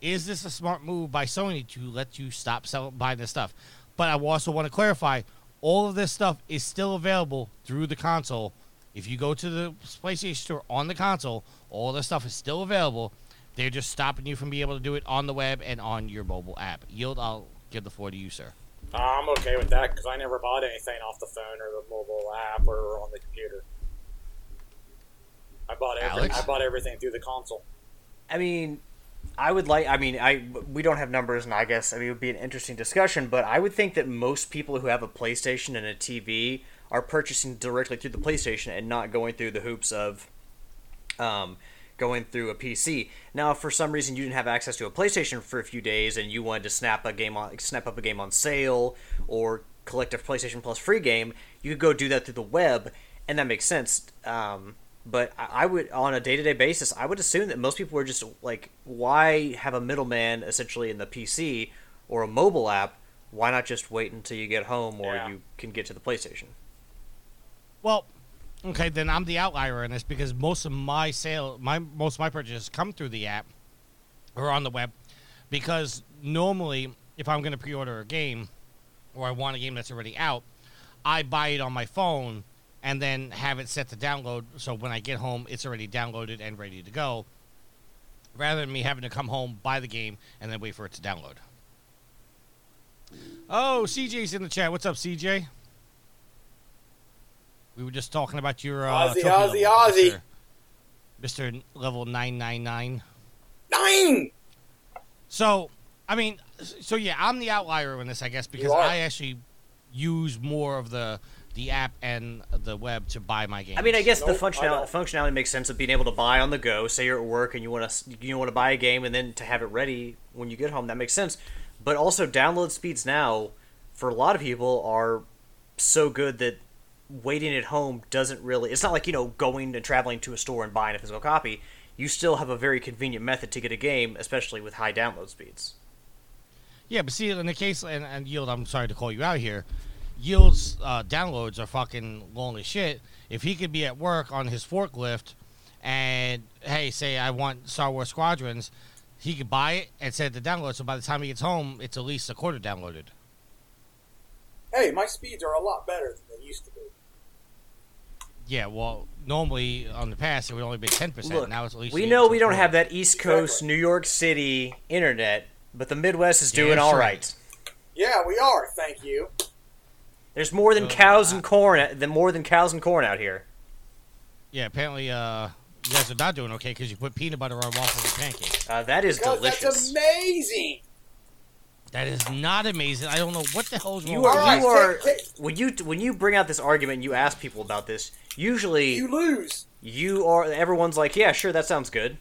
[SPEAKER 1] is this a smart move by Sony to let you stop selling buying this stuff? But I also want to clarify all of this stuff is still available through the console. If you go to the PlayStation Store on the console, all this stuff is still available. They're just stopping you from being able to do it on the web and on your mobile app. Yield, I'll give the floor to you, sir.
[SPEAKER 2] Uh, I'm okay with that because I never bought anything off the phone or the mobile app or on the computer. I bought every, I bought everything through the console.
[SPEAKER 4] I mean, I would like. I mean, I we don't have numbers, and I guess I mean it would be an interesting discussion. But I would think that most people who have a PlayStation and a TV are purchasing directly through the PlayStation and not going through the hoops of, um, going through a PC. Now, if for some reason you didn't have access to a PlayStation for a few days and you wanted to snap a game on snap up a game on sale or collect a PlayStation Plus free game, you could go do that through the web, and that makes sense. Um, but I I would, on a day to day basis, I would assume that most people are just like, why have a middleman essentially in the PC or a mobile app why not just wait until you get home or
[SPEAKER 2] Yeah.
[SPEAKER 4] you can get to the PlayStation?
[SPEAKER 1] Well, okay, then I'm the outlier in this because most of my sale, my most of my purchases come through the app or on the web. Because normally, if I'm going to pre-order a game or I want a game that's already out, I buy it on my phone and then have it set to download. So when I get home, it's already downloaded and ready to go. Rather than me having to come home, buy the game, and then wait for it to download. Oh, CJ's in the chat. What's up, CJ? We were just talking about your uh,
[SPEAKER 2] Ozzy, Ozzy, Ozzy.
[SPEAKER 1] Mr. Mr. Level nine nine nine.
[SPEAKER 2] Nine.
[SPEAKER 1] So, I mean, so yeah, I'm the outlier in this, I guess, because. I actually use more of the the app and the web to buy my games.
[SPEAKER 4] I mean, I guess
[SPEAKER 2] Nope,
[SPEAKER 4] the functionality functionality makes sense of being able to buy on the go. Say you're at work and you want to you want to buy a game and then to have it ready when you get home. That makes sense. But also, download speeds now for a lot of people are so good that waiting at home doesn't really. It's not like you know going and traveling to a store and buying a physical copy. You still have a very convenient method to get a game, especially with high download speeds.
[SPEAKER 1] Yeah, but see, in the case and, and Yield, I'm sorry to call you out here. Yield's uh, downloads are fucking long as shit. If he could be at work on his forklift, and hey, say I want Star Wars Squadrons, he could buy it and set it to download. So by the time he gets home, it's at least a quarter downloaded.
[SPEAKER 2] Hey, my speeds are a lot better than they used to be.
[SPEAKER 1] Yeah, well, normally on the past it would only be ten percent.
[SPEAKER 4] Look,
[SPEAKER 1] Now it's at least.
[SPEAKER 4] we know we don't have that East Coast,
[SPEAKER 2] Exactly.
[SPEAKER 4] New York City internet, but the Midwest is doing all
[SPEAKER 1] sure.
[SPEAKER 4] right.
[SPEAKER 2] Yeah, we are. Thank you.
[SPEAKER 4] There's more than
[SPEAKER 1] Uh,
[SPEAKER 4] cows
[SPEAKER 1] I-
[SPEAKER 4] and corn. Than more than cows and corn out here.
[SPEAKER 1] Yeah, apparently, uh, you guys are not doing okay because you put peanut butter on waffles and pancakes.
[SPEAKER 4] Uh, that is
[SPEAKER 2] Because
[SPEAKER 4] delicious.
[SPEAKER 2] that's amazing.
[SPEAKER 1] That is not amazing. I don't know what the hell's wrong.
[SPEAKER 4] You are,
[SPEAKER 2] Alright,
[SPEAKER 4] you are
[SPEAKER 2] take- take-
[SPEAKER 4] when you when you bring out this argument and you ask people about this. Usually,
[SPEAKER 2] You lose.
[SPEAKER 4] you are everyone's like, yeah, sure, that sounds good.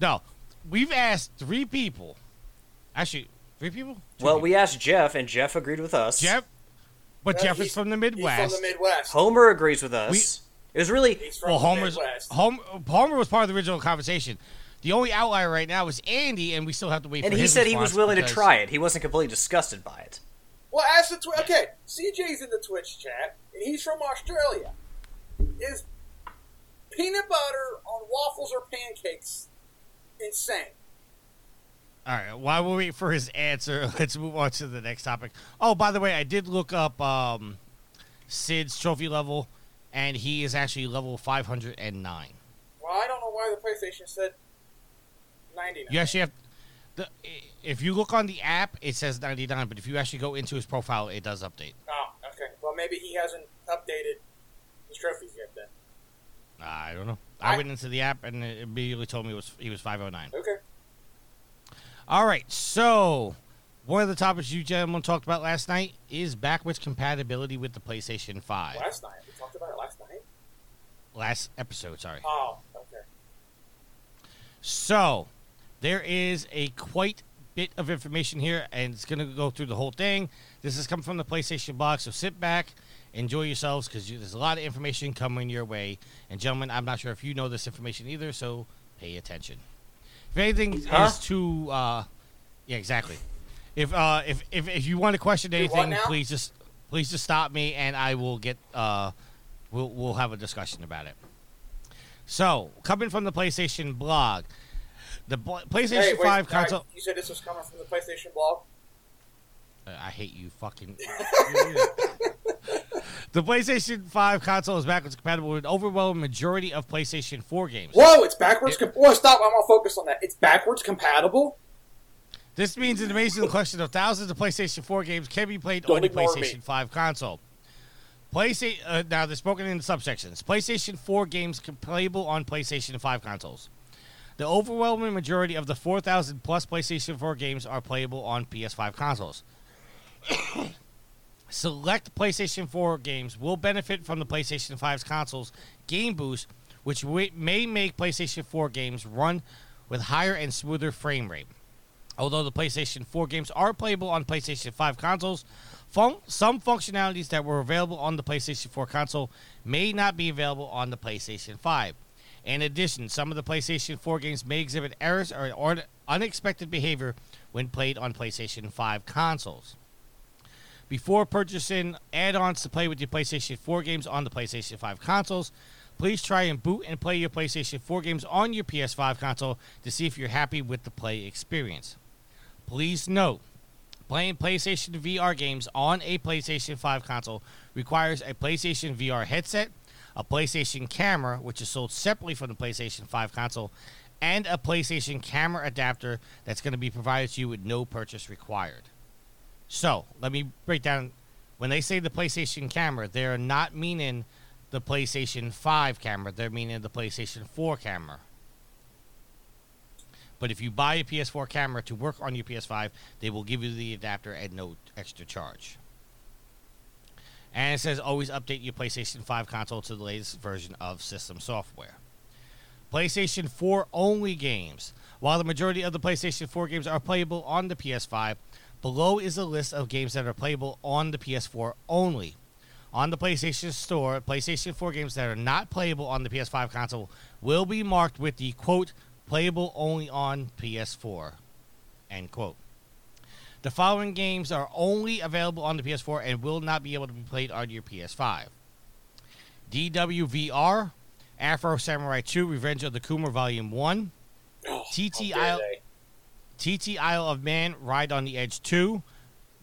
[SPEAKER 1] No, we've asked three people. Actually, three people. Two
[SPEAKER 4] well,
[SPEAKER 1] people.
[SPEAKER 4] we asked Jeff, and Jeff agreed with us.
[SPEAKER 1] Jeff, but Jeff is from the
[SPEAKER 2] He's
[SPEAKER 1] Midwest.
[SPEAKER 2] from the Midwest.
[SPEAKER 4] Homer agrees with us.
[SPEAKER 1] We-
[SPEAKER 4] it was really
[SPEAKER 2] He's from
[SPEAKER 1] well,
[SPEAKER 2] the
[SPEAKER 1] Homer's
[SPEAKER 2] Midwest.
[SPEAKER 1] Homer, Homer was part of the original conversation. The only outlier right now is Andy, and we still have to wait.
[SPEAKER 4] and
[SPEAKER 1] for
[SPEAKER 4] he
[SPEAKER 1] his
[SPEAKER 4] said he was
[SPEAKER 1] response
[SPEAKER 4] willing to try it. He wasn't completely disgusted by it.
[SPEAKER 2] Well, ask the Twi- okay. CJ's in the Twitch chat, and he's from Australia. Is peanut butter on waffles or pancakes insane?
[SPEAKER 1] All right, while we wait for his answer, let's move on to the next topic. Oh, by the way, I did look up um, Sid's trophy level, and he is actually level 509.
[SPEAKER 2] Well, I don't know why the PlayStation said 99.
[SPEAKER 1] You actually have the if you look on the app, it says 99, but if you actually go into his profile, it does update.
[SPEAKER 2] Oh, okay. Well, maybe he hasn't updated his trophies yet then.
[SPEAKER 1] I don't know. I,
[SPEAKER 2] I-
[SPEAKER 1] went into the app and it immediately told me it was he was 509.
[SPEAKER 2] Okay.
[SPEAKER 1] All right, so one of the topics you gentlemen talked about last night is backwards compatibility with the PlayStation 5.
[SPEAKER 2] Last night. We talked about it last night.
[SPEAKER 1] Last episode, sorry.
[SPEAKER 2] Oh, okay.
[SPEAKER 1] So, there is a quite bit of information here, and it's going to go through the whole thing. This is coming from the PlayStation box, so sit back, enjoy yourselves, because there's a lot of information coming your way. And, gentlemen, I'm not sure if you know this information either, so pay attention. If anything
[SPEAKER 4] Huh?
[SPEAKER 1] is too, uh, yeah, exactly. If uh, if, if if you want to question anything, please just please just stop me, and I will get uh, we'll we'll have a discussion about it. So, coming from the PlayStation blog, the bl- PlayStation
[SPEAKER 2] Hey, wait,
[SPEAKER 1] 5
[SPEAKER 2] all right,
[SPEAKER 1] console.
[SPEAKER 2] You said this was coming from the PlayStation blog?
[SPEAKER 1] Uh, I hate you, fucking. the PlayStation 5 console is backwards compatible with an overwhelming majority of PlayStation 4 games.
[SPEAKER 2] Whoa, it's backwards. Com- Whoa, stop. I'm gonna focus on that. It's backwards compatible.
[SPEAKER 1] This means an amazing collection of thousands of PlayStation 4 games can be played
[SPEAKER 2] Don't
[SPEAKER 1] on the PlayStation
[SPEAKER 2] me.
[SPEAKER 1] 5 console. PlayStation uh, now they're spoken in subsections. PlayStation 4 games can playable on PlayStation 5 consoles. The overwhelming majority of the 4,000 plus PlayStation 4 games are playable on PS5 consoles. Select PlayStation 4 games will benefit from the PlayStation 5's console's Game Boost, which may make PlayStation 4 games run with higher and smoother frame rate. Although the PlayStation 4 games are playable on PlayStation 5 consoles, fun- some functionalities that were available on the PlayStation 4 console may not be available on the PlayStation 5. In addition, some of the PlayStation 4 games may exhibit errors or, or unexpected behavior when played on PlayStation 5 consoles. Before purchasing add-ons to play with your PlayStation 4 games on the PlayStation 5 consoles, please try and boot and play your PlayStation 4 games on your PS5 console to see if you're happy with the play experience. Please note, playing PlayStation VR games on a PlayStation 5 console requires a PlayStation VR headset, a PlayStation camera, which is sold separately from the PlayStation 5 console, and a PlayStation camera adapter that's going to be provided to you with no purchase required. So, let me break down. When they say the PlayStation camera, they're not meaning the PlayStation 5 camera, they're meaning the PlayStation 4 camera. But if you buy a PS4 camera to work on your PS5, they will give you the adapter at no extra charge. And it says always update your PlayStation 5 console to the latest version of system software. PlayStation 4 only games. While the majority of the PlayStation 4 games are playable on the PS5, below is a list of games that are playable on the PS4 only. On the PlayStation Store, PlayStation 4 games that are not playable on the PS5 console will be marked with the quote, playable only on PS4, end quote. The following games are only available on the PS4 and will not be able to be played on your PS5. DWVR, Afro Samurai 2 Revenge of the Kuma Volume 1,
[SPEAKER 2] Oh,
[SPEAKER 1] TT
[SPEAKER 2] how dare
[SPEAKER 1] Isle-
[SPEAKER 2] they.
[SPEAKER 1] TT Isle of Man Ride on the Edge 2,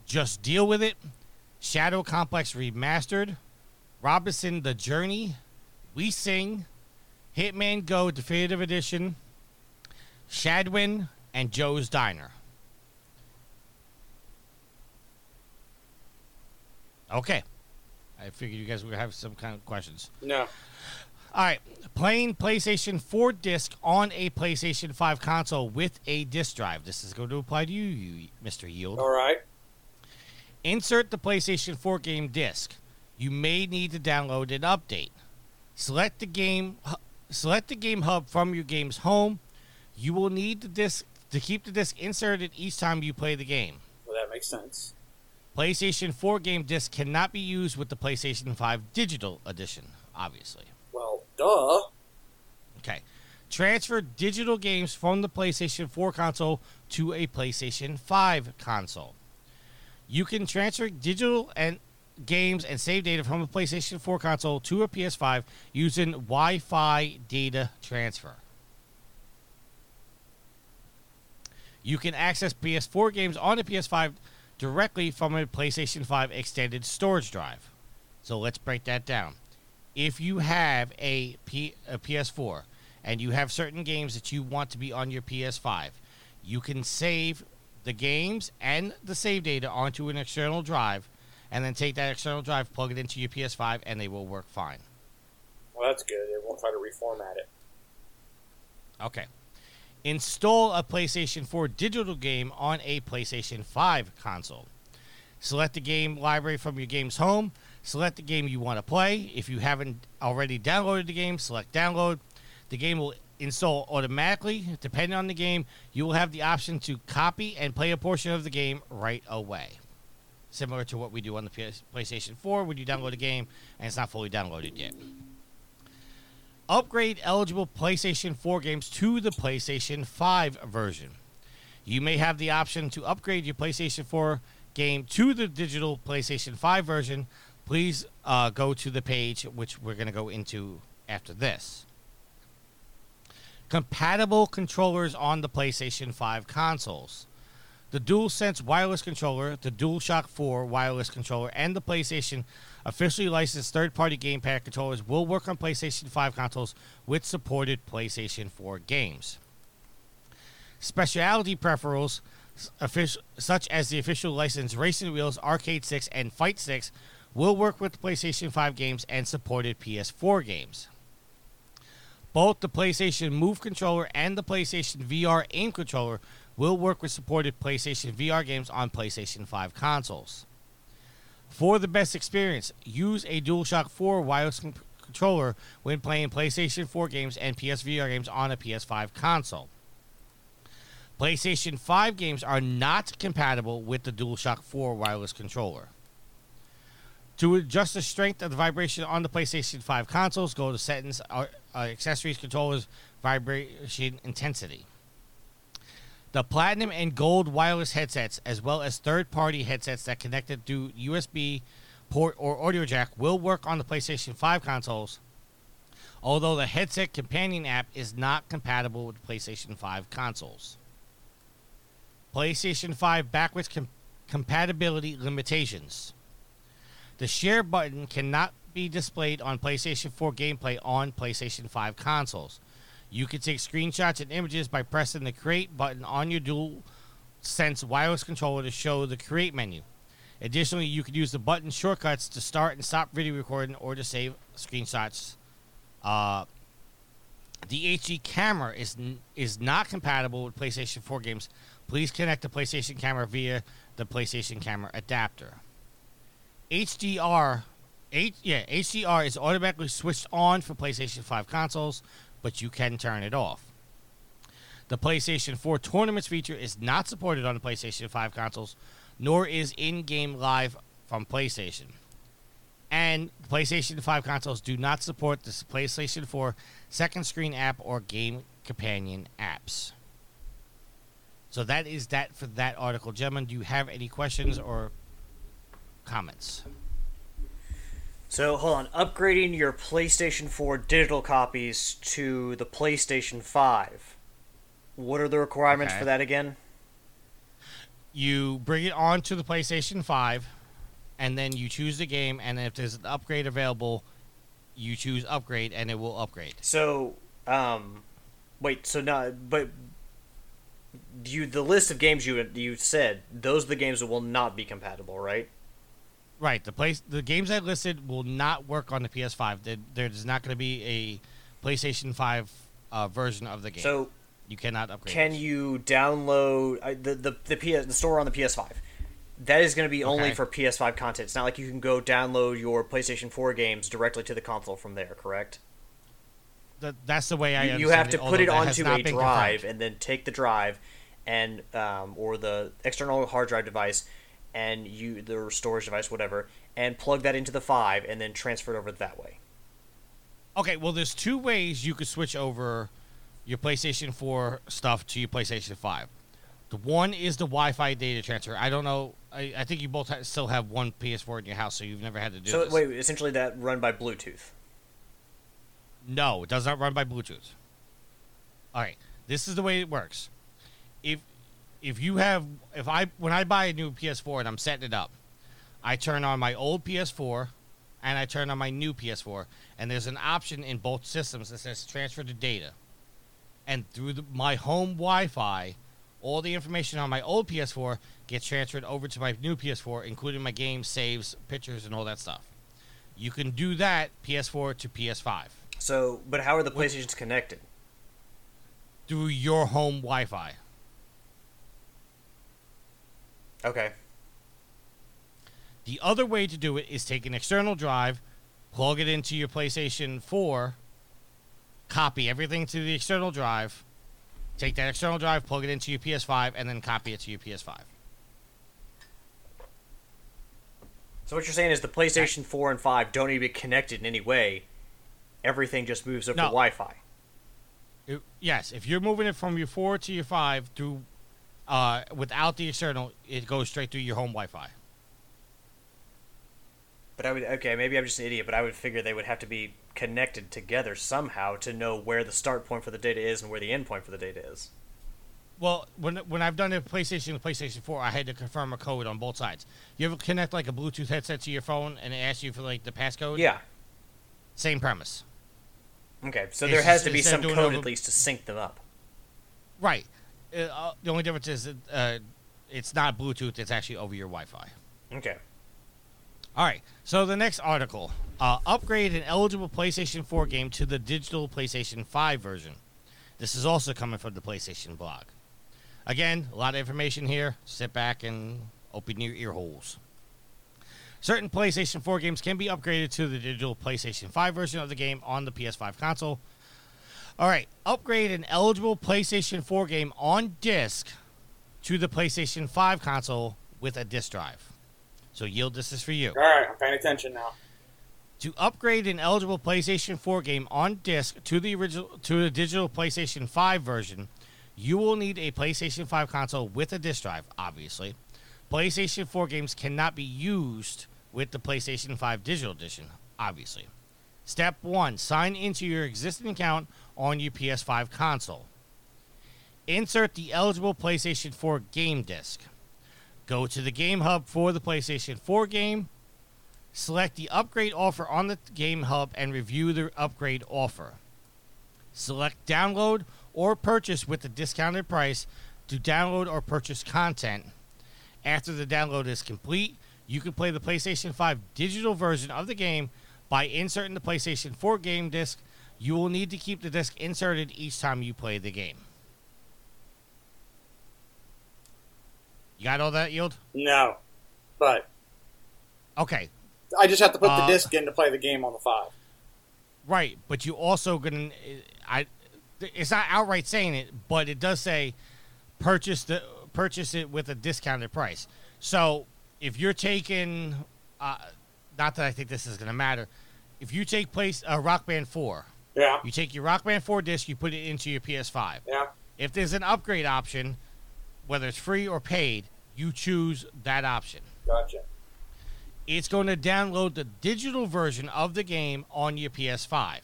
[SPEAKER 1] Just Deal with It, Shadow Complex Remastered, Robinson The Journey, We Sing, Hitman Go Definitive Edition, Shadwen, and Joe's Diner. Okay. I figured you guys would have some kind of questions.
[SPEAKER 2] No.
[SPEAKER 1] All right, playing PlayStation 4 disc on a PlayStation 5 console with a disc drive. This is going to apply to you, you Mr. Yield.
[SPEAKER 2] All right.
[SPEAKER 1] Insert the PlayStation 4 game disc. You may need to download an update. Select the game select the game hub from your game's home. You will need the disc to keep the disc inserted each time you play the game.
[SPEAKER 2] Well, that makes sense.
[SPEAKER 1] PlayStation 4 game disc cannot be used with the PlayStation 5 digital edition, obviously.
[SPEAKER 2] Duh.
[SPEAKER 1] Okay. Transfer digital games from the PlayStation 4 console to a PlayStation 5 console. You can transfer digital and games and save data from a PlayStation 4 console to a PS5 using Wi-Fi data transfer. You can access PS4 games on a PS5 directly from a PlayStation 5 extended storage drive. So let's break that down if you have a, P, a PS4 and you have certain games that you want to be on your PS5, you can save the games and the save data onto an external drive and then take that external drive, plug it into your PS5, and they will work fine.
[SPEAKER 2] Well, that's good. It won't try to reformat it.
[SPEAKER 1] Okay. Install a PlayStation 4 digital game on a PlayStation 5 console. Select the game library from your game's home. Select the game you want to play. If you haven't already downloaded the game, select download. The game will install automatically. Depending on the game, you will have the option to copy and play a portion of the game right away. Similar to what we do on the PS- PlayStation 4 when you download a game and it's not fully downloaded yet upgrade eligible PlayStation 4 games to the PlayStation 5 version. You may have the option to upgrade your PlayStation 4 game to the digital PlayStation 5 version. Please uh, go to the page, which we're going to go into after this. Compatible controllers on the PlayStation 5 consoles. The DualSense wireless controller, the DualShock 4 wireless controller, and the PlayStation officially licensed third-party gamepad controllers will work on PlayStation 5 consoles with supported PlayStation 4 games. Specialty peripherals such as the official licensed Racing Wheels, Arcade Sticks, and Fight Sticks will work with PlayStation 5 games and supported PS4 games. Both the PlayStation Move controller and the PlayStation VR Aim controller will work with supported PlayStation VR games on PlayStation 5 consoles. For the best experience, use a DualShock 4 wireless con- controller when playing PlayStation 4 games and PSVR games on a PS5 console. PlayStation 5 games are not compatible with the DualShock 4 wireless controller. To adjust the strength of the vibration on the PlayStation 5 consoles, go to Settings, uh, uh, Accessories, Controllers, Vibration Intensity. The platinum and gold wireless headsets, as well as third party headsets that connected through USB port or audio jack, will work on the PlayStation 5 consoles, although the headset companion app is not compatible with PlayStation 5 consoles. PlayStation 5 backwards com- compatibility limitations. The share button cannot be displayed on PlayStation 4 gameplay on PlayStation 5 consoles. You can take screenshots and images by pressing the create button on your dual sense wireless controller to show the create menu. Additionally, you can use the button shortcuts to start and stop video recording or to save screenshots. Uh, the HD camera is n- is not compatible with PlayStation 4 games. Please connect the PlayStation camera via the PlayStation camera adapter. HDR, H, yeah, HDR is automatically switched on for PlayStation 5 consoles, but you can turn it off. The PlayStation 4 tournaments feature is not supported on the PlayStation 5 consoles, nor is in-game live from PlayStation. And PlayStation 5 consoles do not support the PlayStation 4 second screen app or game companion apps. So that is that for that article. Gentlemen, do you have any questions or comments?
[SPEAKER 4] So hold on, upgrading your PlayStation 4 digital copies to the PlayStation 5. What are the requirements
[SPEAKER 1] Okay.
[SPEAKER 4] for that again?
[SPEAKER 1] You bring it on to the PlayStation 5, and then you choose the game, and if there's an upgrade available, you choose upgrade, and it will upgrade.
[SPEAKER 4] So, um, wait, so now, but you the list of games you you said those are the games that will not be compatible, right?
[SPEAKER 1] Right. The place, the games I listed will not work on the PS5. There, there's not going to be a PlayStation 5 uh, version of the game.
[SPEAKER 4] So
[SPEAKER 1] you cannot upgrade.
[SPEAKER 4] Can
[SPEAKER 1] those.
[SPEAKER 4] you download uh, the the the, PS, the store on the PS5? That is going to be only for PS5 content. It's not like you can go download your PlayStation 4 games directly to the console from there, correct?
[SPEAKER 1] Th- that's the way I.
[SPEAKER 4] You- you have to put it
[SPEAKER 1] that has
[SPEAKER 4] onto a drive
[SPEAKER 1] confirmed.
[SPEAKER 4] and then take the drive and um, or the external hard drive device and you the storage device whatever and plug that into the 5 and then transfer it over that way.
[SPEAKER 1] Okay, well, there's two ways you could switch over your PlayStation 4 stuff to your PlayStation 5. The one is the Wi-Fi data transfer. I don't know. I, I think you both ha- still have one PS4 in your house, so you've never had to do
[SPEAKER 4] So
[SPEAKER 1] this.
[SPEAKER 4] wait, essentially that run by Bluetooth.
[SPEAKER 1] No, it does not run by Bluetooth. All right, this is the way it works. If if you have if I when I buy a new PS4 and I'm setting it up, I turn on my old PS4 and I turn on my new PS4, and there's an option in both systems that says transfer to data. And through the, my home Wi-Fi, all the information on my old PS4 gets transferred over to my new PS4, including my games, saves, pictures, and all that stuff. You can do that PS4 to PS5
[SPEAKER 4] So, but how are the PlayStations connected?
[SPEAKER 1] through your home Wi-Fi.
[SPEAKER 4] Okay.
[SPEAKER 1] The other way to do it is take an external drive, plug it into your PlayStation 4, copy everything to the external drive, take that external drive, plug it into your PS5, and then copy it to your PS5.
[SPEAKER 4] So what you're saying is the PlayStation 4 and 5 don't need to be connected in any way. Everything just moves over
[SPEAKER 1] No.
[SPEAKER 4] to Wi-Fi.
[SPEAKER 1] It- yes, if you're moving it from your 4 to your 5 through uh, without the external, it goes straight through your home Wi-Fi.
[SPEAKER 4] But I would okay, maybe I'm just an idiot, but I would figure they would have to be connected together somehow to know where the start point for the data is and where the end point for the data is.
[SPEAKER 1] Well, when when I've done a PlayStation and PlayStation 4, I had to confirm a code on both sides. You ever connect like a Bluetooth headset to your phone and it asks you for like the passcode?
[SPEAKER 4] Yeah.
[SPEAKER 1] Same premise.
[SPEAKER 4] Okay, so
[SPEAKER 1] It's
[SPEAKER 4] there has
[SPEAKER 1] just-
[SPEAKER 4] to be some code
[SPEAKER 1] over-
[SPEAKER 4] at least to sync them up.
[SPEAKER 1] Right. Uh, uh, the only difference is that, uh, it's not Bluetooth; it's actually over your Wi-Fi.
[SPEAKER 4] Okay.
[SPEAKER 1] All right. So the next article: uh, upgrade an eligible PlayStation 4 game to the digital PlayStation 5 version. This is also coming from the PlayStation blog. Again, a lot of information here. Sit back and open your ear holes. Certain PlayStation 4 games can be upgraded to the digital PlayStation 5 version of the game on the PS5 console. All right, upgrade an eligible PlayStation 4 game on disc to the PlayStation 5 console with a disc drive. So, Yield, this is for you.
[SPEAKER 2] All right, I'm paying attention now.
[SPEAKER 1] To upgrade an eligible PlayStation 4 game on disc to the original to the digital PlayStation 5 version, You will need a PlayStation 5 console with a disc drive, obviously. PlayStation 4 games cannot be used with the PlayStation 5 Digital Edition, obviously. Step 1 Sign into your existing account on your PS5 console. Insert the eligible PlayStation 4 game disc. Go to the Game Hub for the PlayStation 4 game. Select the upgrade offer on the Game Hub and review the upgrade offer. Select download or purchase with the discounted price to download or purchase content. After the download is complete, you can play the PlayStation 5 digital version of the game by inserting the PlayStation 4 game disc. You will need to keep the disc inserted each time you play the game. You got all that, Yield?
[SPEAKER 2] No, but
[SPEAKER 1] Okay,
[SPEAKER 2] I just have to put the
[SPEAKER 1] Uh,
[SPEAKER 2] disc in to play the game on the five.
[SPEAKER 1] Right, but you also gonna I it's not outright saying it, but it does say purchase the purchase it with a discounted price. So if you're taking, uh, not that I think this is gonna matter, if you take place uh, Rock Band Four,
[SPEAKER 2] Yeah,
[SPEAKER 1] you take your Rock Band Four disc, you put it into your PS5.
[SPEAKER 2] yeah.
[SPEAKER 1] If there's an upgrade option, whether it's free or paid, you choose that option.
[SPEAKER 2] Gotcha.
[SPEAKER 1] It's going to download the digital version of the game on your PS5.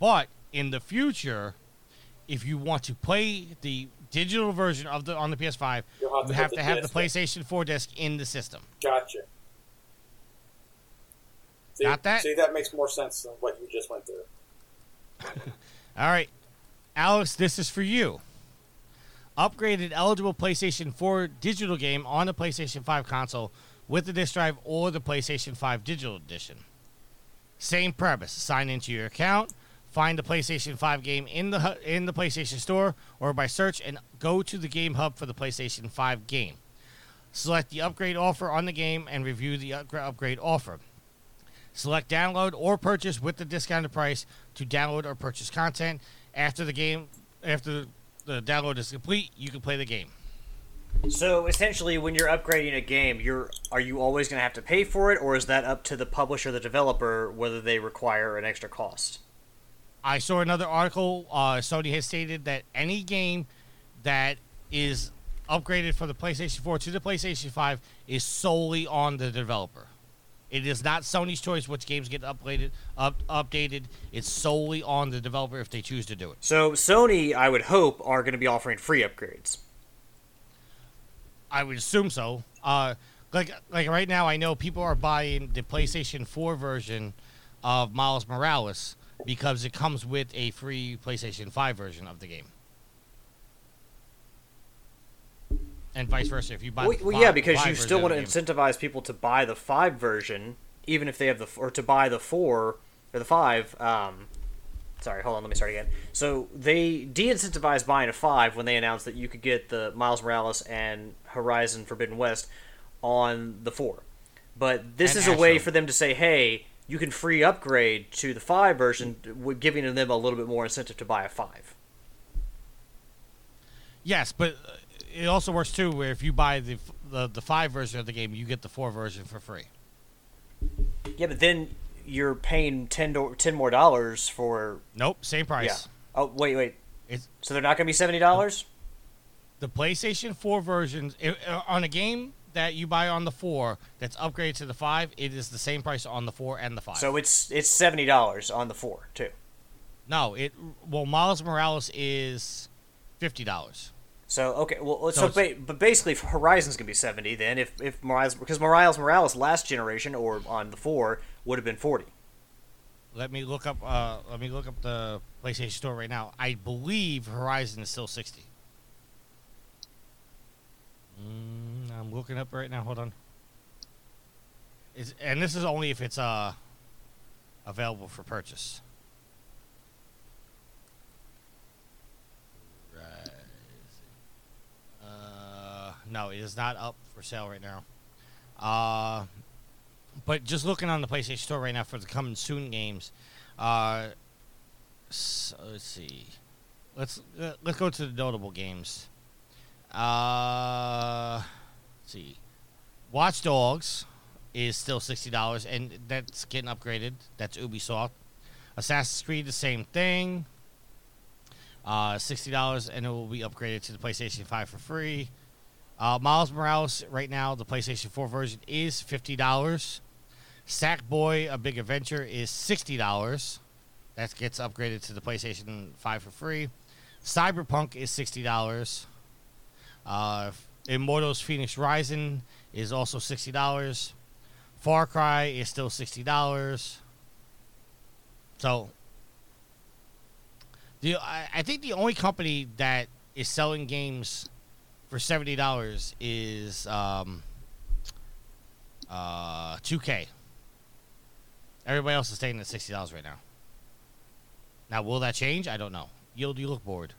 [SPEAKER 1] But in the future, if you want to play the digital version of the on the PS5,
[SPEAKER 2] You'll have
[SPEAKER 1] you
[SPEAKER 2] to
[SPEAKER 1] have to
[SPEAKER 2] the
[SPEAKER 1] have the
[SPEAKER 2] disc.
[SPEAKER 1] PlayStation 4 disc in the system.
[SPEAKER 2] Gotcha. See,
[SPEAKER 1] Got that?
[SPEAKER 2] See, that makes more sense than what you just went through.
[SPEAKER 1] All right, Alex, this is for you. Upgraded eligible PlayStation 4 digital game on the PlayStation 5 console with the disc drive or the PlayStation 5 digital edition. Same premise: sign into your account, find the PlayStation 5 game in the in the PlayStation Store or by search, and go to the Game Hub for the PlayStation 5 game. Select the upgrade offer on the game and review the upgrade offer. Select download or purchase with the discounted price to download or purchase content. After the game, after the download is complete, you can play the game.
[SPEAKER 4] So essentially, when you're upgrading a game, you're are you always going to have to pay for it, or is that up to the publisher, the developer, whether they require an extra cost?
[SPEAKER 1] I saw another article. Uh, Sony has stated that any game that is upgraded from the PlayStation 4 to the PlayStation 5 is solely on the developer. It is not Sony's choice which games get upgraded, up, updated. It's solely on the developer if they choose to do it.
[SPEAKER 4] So Sony, I would hope, are going to be offering free upgrades.
[SPEAKER 1] I would assume so. Uh, like like right now, I know people are buying the PlayStation 4 version of Miles Morales because it comes with a free PlayStation 5 version of the game. And vice versa, if you buy
[SPEAKER 4] Well,
[SPEAKER 1] the
[SPEAKER 4] well,
[SPEAKER 1] fi-
[SPEAKER 4] yeah, because
[SPEAKER 1] five
[SPEAKER 4] you still want to incentivize people to buy the five version, even if they have the or to buy the four or the five. Um, sorry, hold on, let me start again. So they de-incentivized buying a five when they announced that you could get the Miles Morales and Horizon Forbidden West on the four. But this
[SPEAKER 1] And
[SPEAKER 4] is a way for them to say, hey, you can free upgrade to the five version, giving them a little bit more incentive to buy a five.
[SPEAKER 1] Yes, but uh, it also works too where if you buy the, the the 5 version of the game, you get the 4 version for free.
[SPEAKER 4] Yeah, but then you're paying 10, do- 10 more dollars for
[SPEAKER 1] Nope, same price. Yeah.
[SPEAKER 4] Oh wait, wait.
[SPEAKER 1] It's
[SPEAKER 4] So they're not going to be seventy dollars?
[SPEAKER 1] the PlayStation 4 versions i- uh, on a game that you buy on the 4 that's upgraded to the 5, it is the same price on the 4 and the 5.
[SPEAKER 4] So it's it's seventy dollars on the four too.
[SPEAKER 1] no, it well Miles Morales is $50.
[SPEAKER 4] So okay, well,
[SPEAKER 1] So
[SPEAKER 4] so, ba- but basically if Horizon's going to be seventy then. If if Miles because Morales Morales last generation or on the four would have been forty.
[SPEAKER 1] Let me look up uh let me look up the PlayStation Store right now. I believe Horizon is still 60. Mm, I'm looking up right now. Hold on. Is and this is only if it's uh available for purchase. Right. Uh, no, it is not up for sale right now. Uh, but just looking on the PlayStation Store right now for the coming soon games, uh, so let's see. Let's uh, let's go to the notable games. Uh, let's see. Watch Dogs is still sixty dollars, and that's getting upgraded. That's Ubisoft. Assassin's Creed, the same thing. uh, sixty dollars, and it will be upgraded to the PlayStation Five for free. Uh, Miles Morales, right now, the PlayStation Four version is fifty dollars. Sackboy: A Big Adventure is sixty dollars. That gets upgraded to the PlayStation Five for free. Cyberpunk is sixty dollars. Uh, Immortals: Phoenix Rising is also sixty dollars. Far Cry is still sixty dollars. So, the I, I think the only company that is selling games for seventy dollars is um, uh, 2K. Everybody else is staying at sixty dollars right now. Now, will that change? I don't know. Yield, you look bored.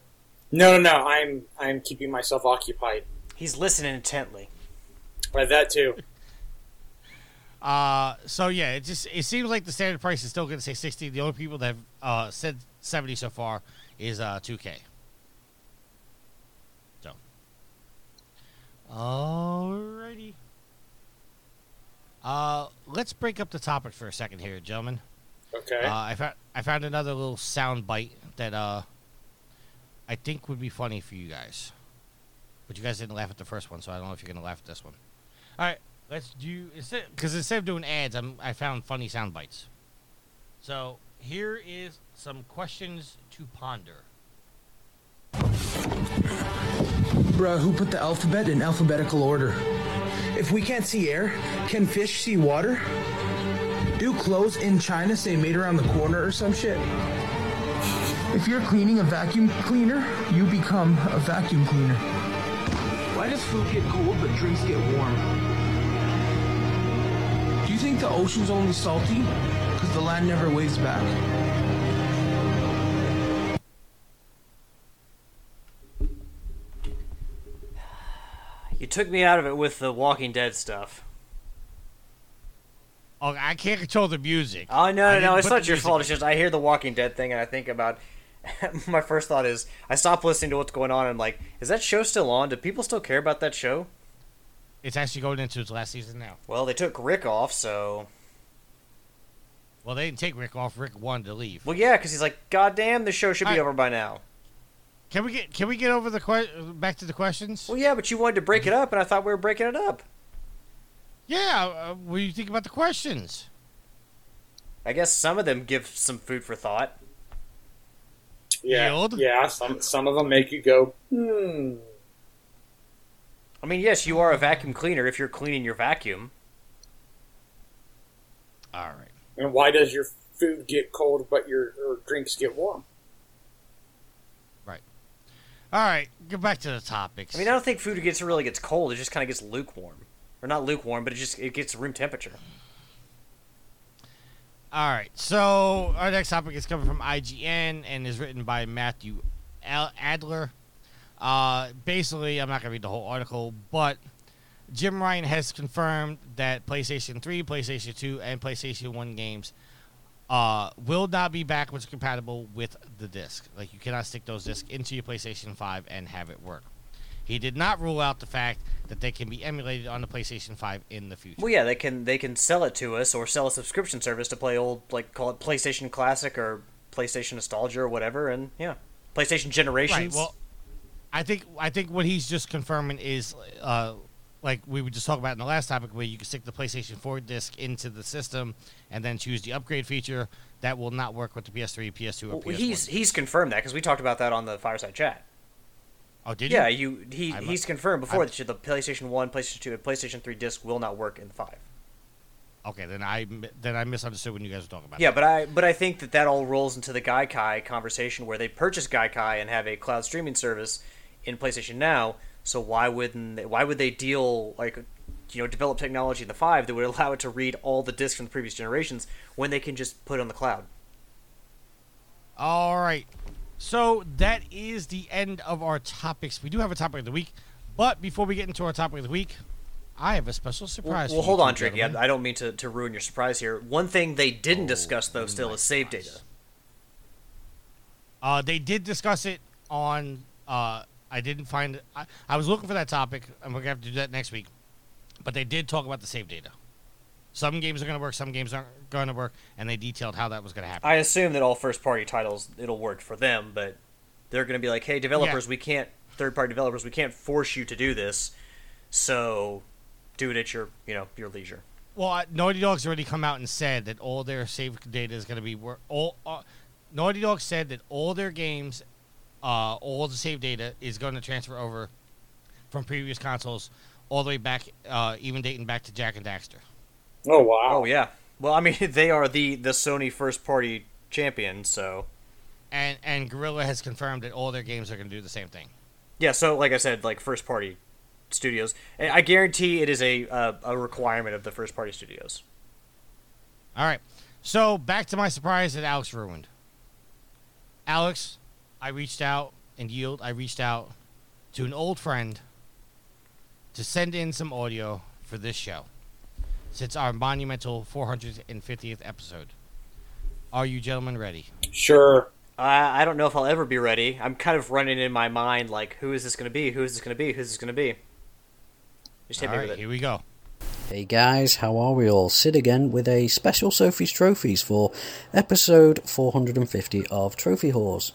[SPEAKER 9] No, no, no. I'm I'm keeping myself occupied
[SPEAKER 4] He's listening intently.
[SPEAKER 9] by that too.
[SPEAKER 1] Uh, so yeah, it just it seems like the standard price is still going to say sixty. The only people that have uh, said seventy so far is uh, 2K. So, alrighty. Uh, let's break up the topic for a second here, gentlemen.
[SPEAKER 9] Okay.
[SPEAKER 1] Uh, I found I found another little sound bite that uh, I think would be funny for you guys. But you guys didn't laugh at the first one, so I don't know if you're gonna laugh at this one. All right, let's do instead because instead of doing ads, I'm, I found funny sound bites. So here is some questions to ponder.
[SPEAKER 10] Bruh, who put the alphabet in alphabetical order? If we can't see air, can fish see water? Do clothes in China say made around the corner or some shit? If you're cleaning a vacuum cleaner, you become a vacuum cleaner. Why does food get cold but drinks get warm? Do you think the ocean's only salty? Because the land never waves back.
[SPEAKER 4] You took me out of it with the Walking Dead stuff.
[SPEAKER 1] Oh, I can't control the music.
[SPEAKER 4] Oh no, no, no! It's not your fault. It's just I hear the Walking Dead thing and I think about. my first thought is I stop listening to what's going on and I'm like, is that show still on? Do people still care about that show?
[SPEAKER 1] It's actually going into its last season now.
[SPEAKER 4] Well, they took Rick off, so
[SPEAKER 1] Well, they didn't take Rick off. Rick wanted to leave.
[SPEAKER 4] well, yeah, because he's like, God damn, the show should be over by now.
[SPEAKER 1] Can we get can we get over the que- back to the questions?
[SPEAKER 4] Well, yeah, but you wanted to break it up, and I thought we were breaking it up.
[SPEAKER 1] Yeah. Uh, what do you think about the questions?
[SPEAKER 4] I guess some of them give some food for thought.
[SPEAKER 9] Yeah.
[SPEAKER 1] Yield?
[SPEAKER 9] Yeah. Some some of them make you go, hmm.
[SPEAKER 4] I mean, yes, you are a vacuum cleaner if you're cleaning your vacuum.
[SPEAKER 1] All right.
[SPEAKER 9] And why does your food get cold but your or drinks get warm?
[SPEAKER 1] All right. Get back to the topics.
[SPEAKER 4] I mean, I don't think food gets really gets cold. It just kind of gets lukewarm, or not lukewarm, but it just it gets room temperature.
[SPEAKER 1] All right. So our next topic is coming from IGN and is written by Matthew Adler. Uh, basically, I'm not gonna read the whole article, but Jim Ryan has confirmed that PlayStation 3, PlayStation 2, and PlayStation 1 games uh, will not be backwards compatible with the disc. Like you cannot stick those discs into your PlayStation 5 and have it work. He did not rule out the fact that they can be emulated on the PlayStation 5 in the future.
[SPEAKER 4] Well, yeah, they can they can sell it to us or sell a subscription service to play old like call it PlayStation Classic or PlayStation Nostalgia or whatever, and yeah, PlayStation
[SPEAKER 1] Right.
[SPEAKER 4] Generations.
[SPEAKER 1] Well, I think I think what he's just confirming is, uh, like we were just talking about in the last topic, where you can stick the PlayStation 4 disc into the system and then choose the upgrade feature. That will not work with the PS3, PS2, or
[SPEAKER 4] Well,
[SPEAKER 1] PS1.
[SPEAKER 4] he's he's confirmed that because we talked about that on the fireside chat.
[SPEAKER 1] oh, did
[SPEAKER 4] yeah,
[SPEAKER 1] you?
[SPEAKER 4] you he
[SPEAKER 1] I'm-
[SPEAKER 4] he's confirmed before
[SPEAKER 1] I'm-
[SPEAKER 4] that the PlayStation One, PlayStation Two, and PlayStation Three disc will not work in the five.
[SPEAKER 1] Okay, then I then I misunderstood when you guys were talking about.
[SPEAKER 4] Yeah,
[SPEAKER 1] that.
[SPEAKER 4] but I but I think that that all rolls into the Gaikai conversation where they purchase Gaikai and have a cloud streaming service in PlayStation Now. So why wouldn't they, why would they deal like you know develop technology in the five that would allow it to read all the discs from the previous generations when they can just put it on the cloud?
[SPEAKER 1] All right. So that is the end of our topics. We do have a topic of the week, but before we get into our topic of the week, I have a special surprise.
[SPEAKER 4] well
[SPEAKER 1] for you
[SPEAKER 4] hold on, Tricky.
[SPEAKER 1] gentlemen.
[SPEAKER 4] I, I don't mean to, to ruin your surprise here. One thing they didn't
[SPEAKER 1] Oh,
[SPEAKER 4] discuss though still is save
[SPEAKER 1] gosh.
[SPEAKER 4] data.
[SPEAKER 1] Uh, they did discuss it on. Uh, I didn't find. I, I was looking for that topic, and we're gonna have to do that next week. But they did talk about the save data. Some games are gonna work, some games aren't gonna work, and they detailed how that was gonna happen.
[SPEAKER 4] I assume that all first party titles it'll work for them, but they're going to be like, "Hey, developers, we can't third-party developers, we can't force you to do this, so do it at your you know your leisure."
[SPEAKER 1] Well, Naughty Dog's already come out and said that all their save data is going to be wor- all. Uh, Naughty Dog said that all their games, uh, all the save data is going to transfer over from previous consoles all the way back, uh, even dating back to Jak and Daxter.
[SPEAKER 9] Oh wow!
[SPEAKER 4] Oh yeah. Well, I mean, they are the the Sony first-party champion, so
[SPEAKER 1] And and Guerrilla has confirmed that all their games are going to do the same thing.
[SPEAKER 4] yeah. So like I said, like first-party studios, And I guarantee it is a a, a requirement of the first-party studios.
[SPEAKER 1] All right. So back to my surprise that Alex ruined. Alex, I reached out and yield. I reached out to an old friend to send in some audio for this show. Since our monumental 450th episode. Are you gentlemen ready?
[SPEAKER 9] Sure.
[SPEAKER 4] I I don't know if I'll ever be ready. I'm kind of running in my mind like, who is this going to be? Who is this going to be? Who's this going to be? Just hit
[SPEAKER 1] All
[SPEAKER 4] me
[SPEAKER 1] right,
[SPEAKER 4] with it.
[SPEAKER 1] here we go.
[SPEAKER 5] Hey guys, how are we all? Sid again with a special Sophie's Trophies for episode 450 of Trophy Whores.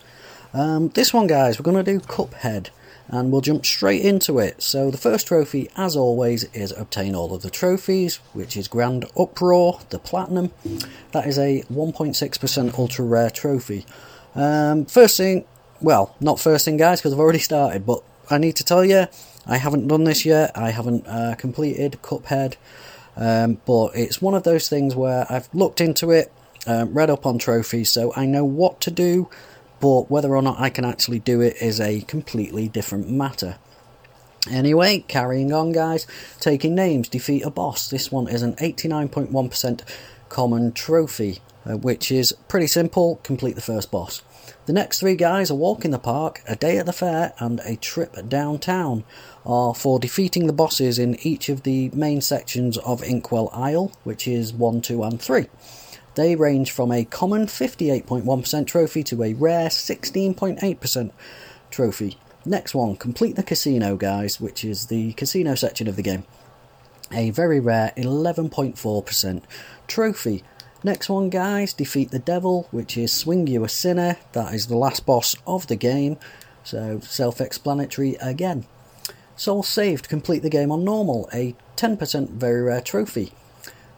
[SPEAKER 5] Um, this one, guys, we're going to do Cuphead and we'll jump straight into it. So, the first trophy, as always, is obtain all of the trophies, which is Grand Uproar, the Platinum. That is a 1.6% ultra rare trophy. Um, first thing, well, not first thing, guys, because I've already started, but I need to tell you, I haven't done this yet. I haven't uh, completed Cuphead, um, but it's one of those things where I've looked into it, um, read up on trophies, so I know what to do, but whether or not I can actually do it is a completely different matter. Anyway, carrying on, guys. Taking names, defeat a boss. This one is an 89.1% common trophy, uh, which is pretty simple. Complete the first boss. The next three guys, a walk in the park, a day at the fair, and a trip downtown, are for defeating the bosses in each of the main sections of Inkwell Isle, which is 1, 2, and 3. They range from a common 58.1% trophy to a rare 16.8% trophy. Next one, complete the casino, guys, which is the casino section of the game. A very rare 11.4% trophy. Next one, guys, defeat the devil, which is swing you a sinner. That is the last boss of the game, so self explanatory again. Soul saved, complete the game on normal, a 10% very rare trophy.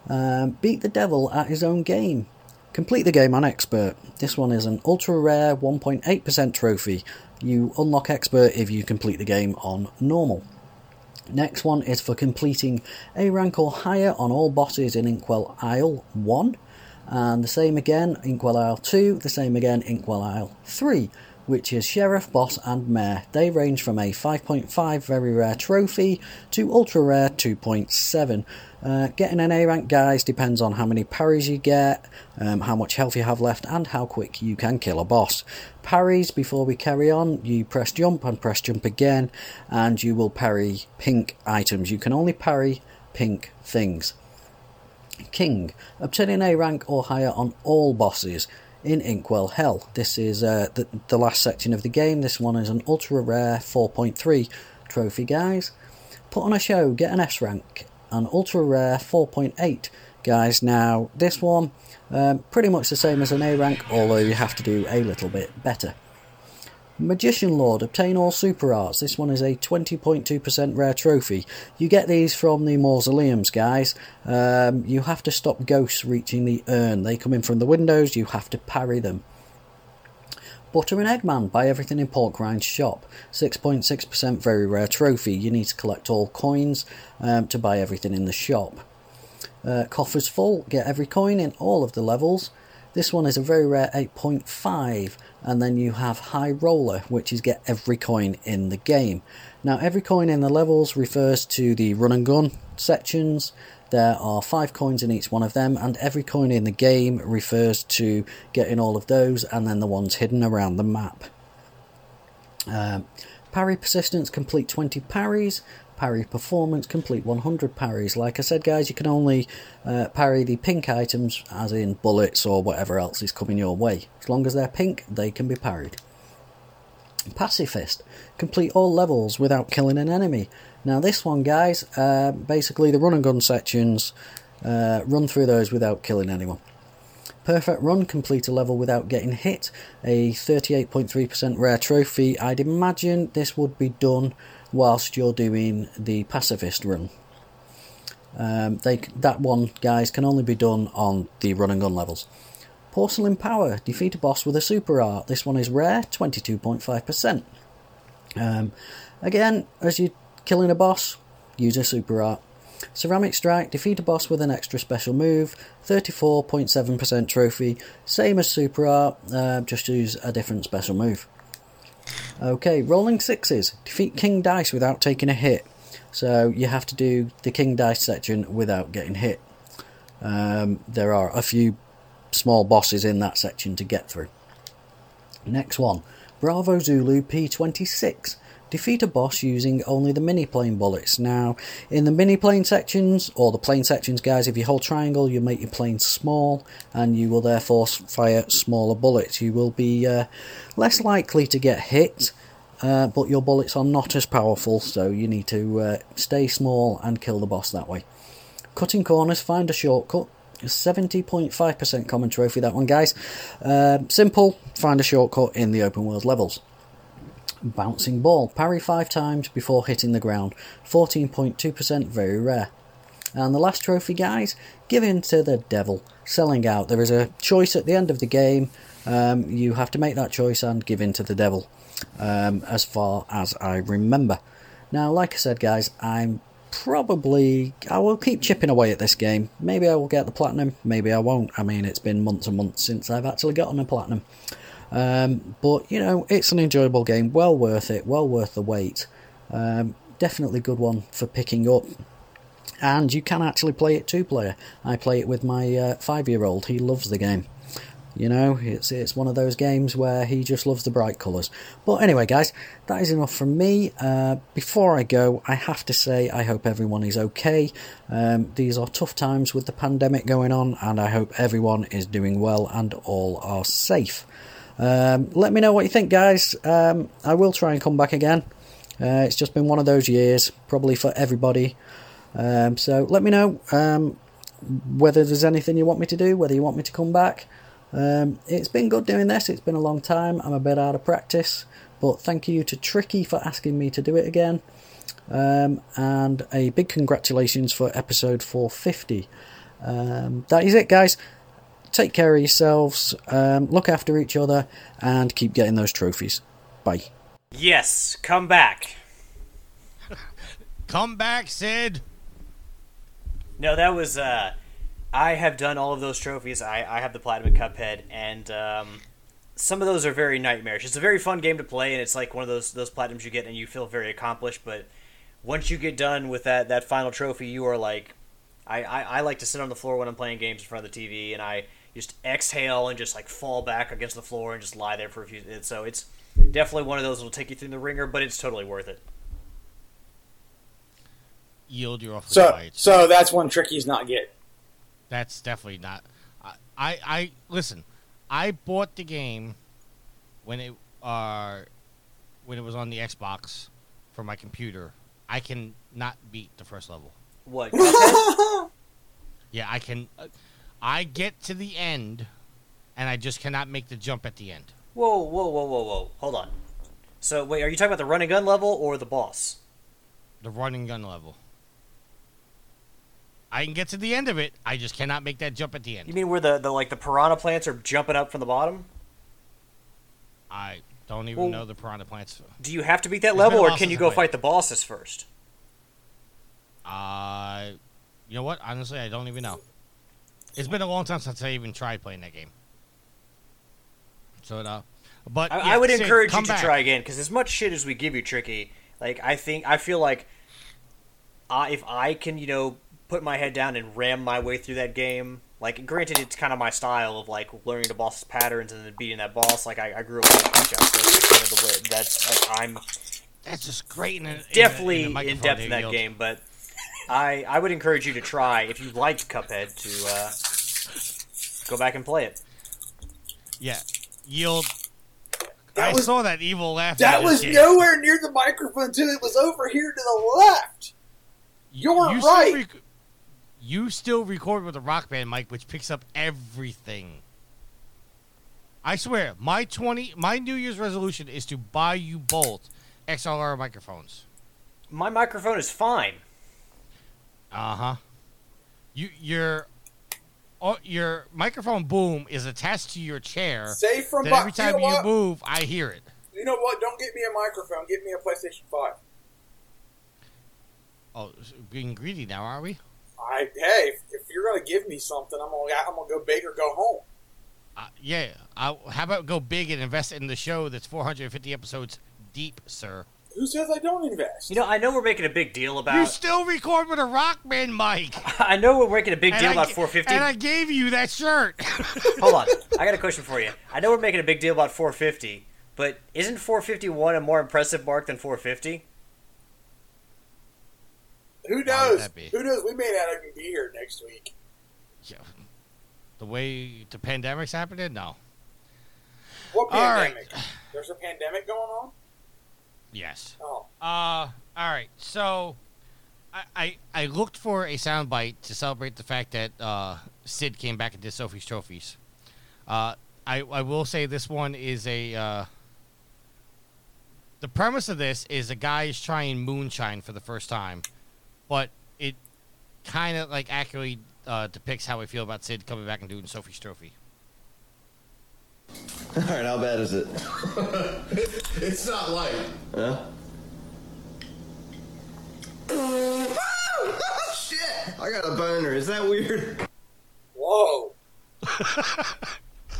[SPEAKER 5] Um, beat the devil at his own game. Complete the game on expert. This one is an ultra rare 1.8% trophy. You unlock expert if you complete the game on normal. Next one is for completing A rank or higher on all bosses in Inkwell Isle 1. And the same again, Inkwell Isle 2, the same again, Inkwell Isle 3, which is Sheriff, Boss, and Mayor. They range from a 5.5 very rare trophy to ultra rare 2.7. Uh, getting an A rank, guys, depends on how many parries you get, um, how much health you have left, and how quick you can kill a boss. Parries, before we carry on, you press jump and press jump again, and you will parry pink items. You can only parry pink things. King, obtaining A rank or higher on all bosses in Inkwell Hell. This is uh, the, the last section of the game. This one is an ultra rare 4.3 trophy, guys. Put on a show, get an S rank, an ultra rare 4.8, guys. Now, this one, um, pretty much the same as an A rank, although you have to do a little bit better. Magician Lord, obtain all super arts. This one is a 20.2% rare trophy. You get these from the mausoleums, guys. Um, you have to stop ghosts reaching the urn. They come in from the windows, you have to parry them. Butter and Eggman, buy everything in Pork Porkrind's shop. 6.6% very rare trophy. You need to collect all coins um, to buy everything in the shop. Uh, coffers full, get every coin in all of the levels. This one is a very rare 8.5, and then you have High Roller, which is get every coin in the game. Now, every coin in the levels refers to the run and gun sections. There are five coins in each one of them, and every coin in the game refers to getting all of those and then the ones hidden around the map. Um, parry persistence, complete 20 parries. Parry performance, complete 100 parries. Like I said, guys, you can only uh, parry the pink items, as in bullets or whatever else is coming your way. As long as they're pink, they can be parried. Pacifist, complete all levels without killing an enemy. Now, this one, guys, uh, basically the run and gun sections, uh, run through those without killing anyone. Perfect Run, complete a level without getting hit, a 38.3% rare trophy. I'd imagine this would be done whilst you're doing the Pacifist Run. Um, they that one, guys, can only be done on the run and gun levels. Porcelain Power, defeat a boss with a super art. This one is rare, 22.5%. Um, again, as you're killing a boss, use a super art. Ceramic Strike, defeat a boss with an extra special move, 34.7% trophy, same as Super Art, uh, just use a different special move. Okay, Rolling Sixes, defeat King Dice without taking a hit. So you have to do the King Dice section without getting hit. Um, there are a few small bosses in that section to get through. Next one, Bravo Zulu P26. Defeat a boss using only the mini plane bullets. Now, in the mini plane sections, or the plane sections, guys, if you hold triangle, you make your plane small, and you will therefore fire smaller bullets. You will be uh, less likely to get hit, uh, but your bullets are not as powerful, so you need to uh, stay small and kill the boss that way. Cutting corners, find a shortcut. 70.5% common trophy, that one, guys. Uh, simple, find a shortcut in the open world levels. Bouncing ball, parry five times before hitting the ground. 14.2%, very rare. And the last trophy, guys, give in to the devil. Selling out. There is a choice at the end of the game. Um, you have to make that choice and give in to the devil, um, as far as I remember. Now, like I said, guys, I'm probably I will keep chipping away at this game. Maybe I will get the platinum, maybe I won't. I mean, it's been months and months since I've actually gotten a platinum. Um, but you know, it's an enjoyable game, well worth it, well worth the wait. Um, definitely good one for picking up. And you can actually play it two player. I play it with my uh, five year old. He loves the game. You know, it's it's one of those games where he just loves the bright colours. But anyway, guys, that is enough from me. Uh, before I go, I have to say I hope everyone is okay. Um, these are tough times with the pandemic going on, and I hope everyone is doing well and all are safe. Um, let me know what you think, guys. Um, I will try and come back again. Uh, it's just been one of those years, probably for everybody. Um, so let me know um, whether there's anything you want me to do, whether you want me to come back. Um, it's been good doing this. It's been a long time. I'm a bit out of practice, but thank you to Tricky for asking me to do it again. Um, and a big congratulations for episode 450. Um, that is it, guys. Take care of yourselves, um, look after each other, and keep getting those trophies. Bye.
[SPEAKER 4] Yes, come back.
[SPEAKER 1] Come back, Sid.
[SPEAKER 4] No, that was. uh I have done all of those trophies. I, I have the Platinum Cuphead, and um, some of those are very nightmarish. It's a very fun game to play, and it's like one of those those platinums you get, and you feel very accomplished. But once you get done with that that final trophy, you are like, I, I, I like to sit on the floor when I'm playing games in front of the TV, and I just exhale and just like fall back against the floor and just lie there for a few. Minutes. So it's definitely one of those that'll take you through the ringer, but it's totally worth it.
[SPEAKER 1] Yield your offer.
[SPEAKER 2] So,
[SPEAKER 1] quiet.
[SPEAKER 2] so that's one Tricky's not getting.
[SPEAKER 1] That's definitely not. I, I, I listen. I bought the game when it uh when it was on the Xbox for my computer. I can not beat the first level.
[SPEAKER 4] What?
[SPEAKER 1] Yeah, I can. Uh, I get to the end, and I just cannot make the jump at the end.
[SPEAKER 4] whoa, whoa, whoa, whoa, whoa! Hold on. So wait, are you talking about the run and gun level or the boss?
[SPEAKER 1] The running gun level. I can get to the end of it. I just cannot make that jump at the end.
[SPEAKER 4] You mean where the, the like the piranha plants are jumping up from the bottom?
[SPEAKER 1] I don't even
[SPEAKER 4] Well-
[SPEAKER 1] know the piranha plants.
[SPEAKER 4] Do you have to beat that
[SPEAKER 1] It's
[SPEAKER 4] level, or can you go fight the bosses first?
[SPEAKER 1] Uh, you know what? Honestly, I don't even know. It's been a long time since I even tried playing that game. So, uh, but
[SPEAKER 4] I,
[SPEAKER 1] yeah,
[SPEAKER 4] I would
[SPEAKER 1] Sid,
[SPEAKER 4] encourage you to
[SPEAKER 1] back.
[SPEAKER 4] try again because as much shit as we give you, Tricky, like I think I feel like I, if I can, you know, put my head down and ram my way through that game. Like, granted, it's kind of my style of like learning the boss's patterns and then beating that boss. Like, I, I grew up with punch out, so that's kind of the way. That's like, I'm
[SPEAKER 1] That's just great. In a, in a-
[SPEAKER 4] definitely
[SPEAKER 1] in,
[SPEAKER 4] in, depth in that game, but I I would encourage you to try if you liked Cuphead to uh, go back and play it.
[SPEAKER 1] Yeah, yield.
[SPEAKER 2] That
[SPEAKER 1] I
[SPEAKER 2] was-
[SPEAKER 1] saw that evil laugh.
[SPEAKER 2] That was
[SPEAKER 1] just gave.
[SPEAKER 2] nowhere near the microphone too. It was over here to the left. You're
[SPEAKER 1] still
[SPEAKER 2] right.
[SPEAKER 1] rec- you still record with a rock band mic, which picks up everything. I swear, my twenty, my New Year's resolution is to buy you both XLR microphones.
[SPEAKER 4] My microphone is fine.
[SPEAKER 1] Uh huh. You your oh, your microphone boom is attached to your chair.
[SPEAKER 2] Safe from
[SPEAKER 1] every
[SPEAKER 2] you
[SPEAKER 1] time
[SPEAKER 2] know
[SPEAKER 1] you move, I hear it.
[SPEAKER 2] You know what? Don't get me a microphone. Get me a PlayStation Five.
[SPEAKER 1] Oh, being greedy now, are we?
[SPEAKER 2] I hey, if, if you're gonna give me something, I'm gonna I'm gonna go big or go home.
[SPEAKER 1] Uh, yeah. I, how about go big and invest in the show that's 450 episodes deep, sir?
[SPEAKER 2] Who says I don't invest?
[SPEAKER 4] You know, I know we're making a big deal about.
[SPEAKER 1] You
[SPEAKER 4] about.
[SPEAKER 1] still record with a rock band mic.
[SPEAKER 4] I know we're making a big deal
[SPEAKER 1] I
[SPEAKER 4] about 450.
[SPEAKER 1] And I gave you that shirt.
[SPEAKER 4] Hold on, I got a question for you. I know we're making a big deal about 450, but isn't 451 a more impressive mark than 450?
[SPEAKER 2] Who knows? Who knows? We may not even be here next week.
[SPEAKER 1] Yeah. The way the pandemic's happening, no.
[SPEAKER 2] What
[SPEAKER 1] All right.
[SPEAKER 2] pandemic? There's a pandemic going on.
[SPEAKER 1] Yes.
[SPEAKER 2] Oh,
[SPEAKER 1] Uh, all right. So, I, I I looked for a soundbite to celebrate the fact that uh, Sid came back and did Sophie's Trophies. Uh, I I will say this one is a. Uh, the premise of this is a guy is trying moonshine for the first time, but it kind of like accurately uh, depicts how I feel about Sid coming back and doing Sophie's Trophy.
[SPEAKER 11] All right, how bad is it?
[SPEAKER 12] It's not light.
[SPEAKER 11] Huh?
[SPEAKER 12] Shit!
[SPEAKER 11] I got a boner. Is that weird?
[SPEAKER 2] whoa.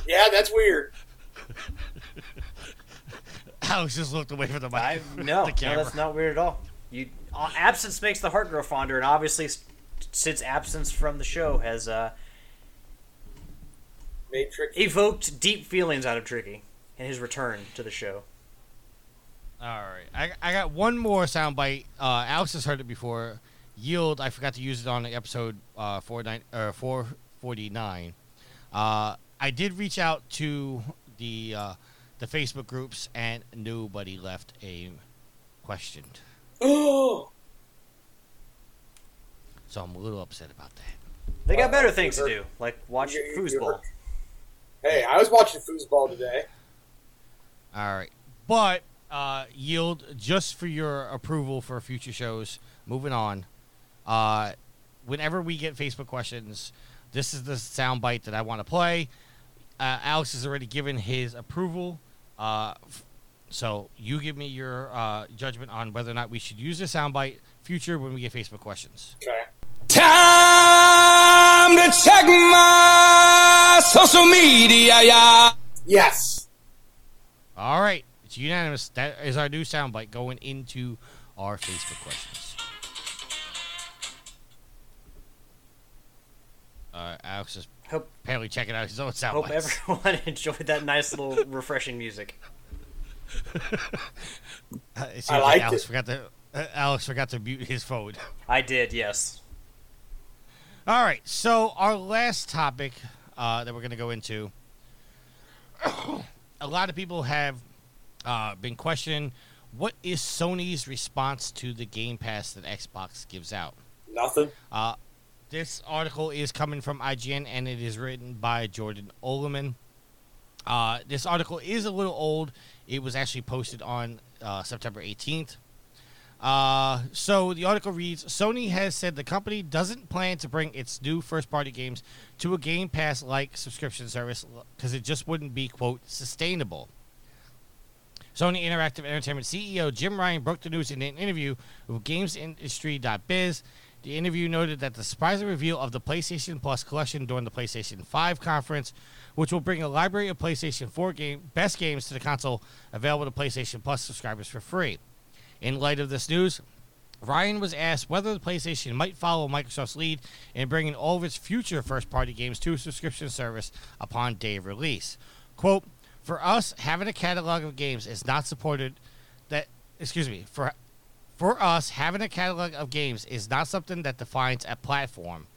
[SPEAKER 2] yeah, that's weird.
[SPEAKER 1] Alex just looked away from the mic.
[SPEAKER 4] I
[SPEAKER 1] the
[SPEAKER 4] no, no, that's not weird at all. You uh, absence makes the heart grow fonder, and obviously Sid's absence from the show has uh,
[SPEAKER 2] Matrix.
[SPEAKER 4] evoked deep feelings out of Tricky in his return to the show.
[SPEAKER 1] All right, I, I got one more soundbite. Uh, Alex has heard it before. Yield, I forgot to use it on the episode uh, four nine or four forty nine. Uh, I did reach out to the uh, the Facebook groups, and nobody left a question.
[SPEAKER 2] Oh,
[SPEAKER 1] So I'm a little upset about that.
[SPEAKER 4] They got
[SPEAKER 2] Uh,
[SPEAKER 4] better things to do, like watch foosball.
[SPEAKER 2] Heard- hey, I was watching foosball today.
[SPEAKER 1] All right, but uh, yield just for your approval for future shows. Moving on. Uh, whenever we get Facebook questions, this is the soundbite that I want to play. Uh, Alex has already given his approval. Uh, f- so you give me your uh, judgment on whether or not we should use the soundbite future when we get Facebook questions.
[SPEAKER 2] Okay.
[SPEAKER 13] Time to check my social media, yeah.
[SPEAKER 2] Yes.
[SPEAKER 1] All right, it's unanimous. That is our new soundbite going into our Facebook questions. Uh, Alex is
[SPEAKER 4] Hope
[SPEAKER 1] apparently checking out his own sound
[SPEAKER 4] hope
[SPEAKER 1] bites.
[SPEAKER 4] everyone enjoyed that nice little refreshing music.
[SPEAKER 1] Uh, it
[SPEAKER 2] I liked
[SPEAKER 1] Alex
[SPEAKER 2] it.
[SPEAKER 1] Forgot to, uh, Alex forgot to mute his phone.
[SPEAKER 4] I did, yes.
[SPEAKER 1] All right, so our last topic uh, that we're going to go into. a lot of people have uh, been questioning what is Sony's response to the Game Pass that Xbox gives out.
[SPEAKER 2] Nothing.
[SPEAKER 1] Uh, this article is coming from IGN and it is written by Jordan Oloman. Uh, this article is a little old. It was actually posted on uh, September 18th. Uh, so the article reads Sony has said the company doesn't plan to bring its new first party games to a Game Pass like subscription service because it just wouldn't be, quote, sustainable. Sony Interactive Entertainment CEO Jim Ryan broke the news in an interview with GamesIndustry.biz. The interview noted that the surprising reveal of the PlayStation Plus collection during the PlayStation 5 conference, which will bring a library of PlayStation 4 game best games to the console available to PlayStation Plus subscribers for free. In light of this news, Ryan was asked whether the PlayStation might follow Microsoft's lead in bringing all of its future first party games to a subscription service upon day of release. Quote, for us, having a catalog of games is not supported that excuse me, for for us, having a catalog of games is not something that defines a platform.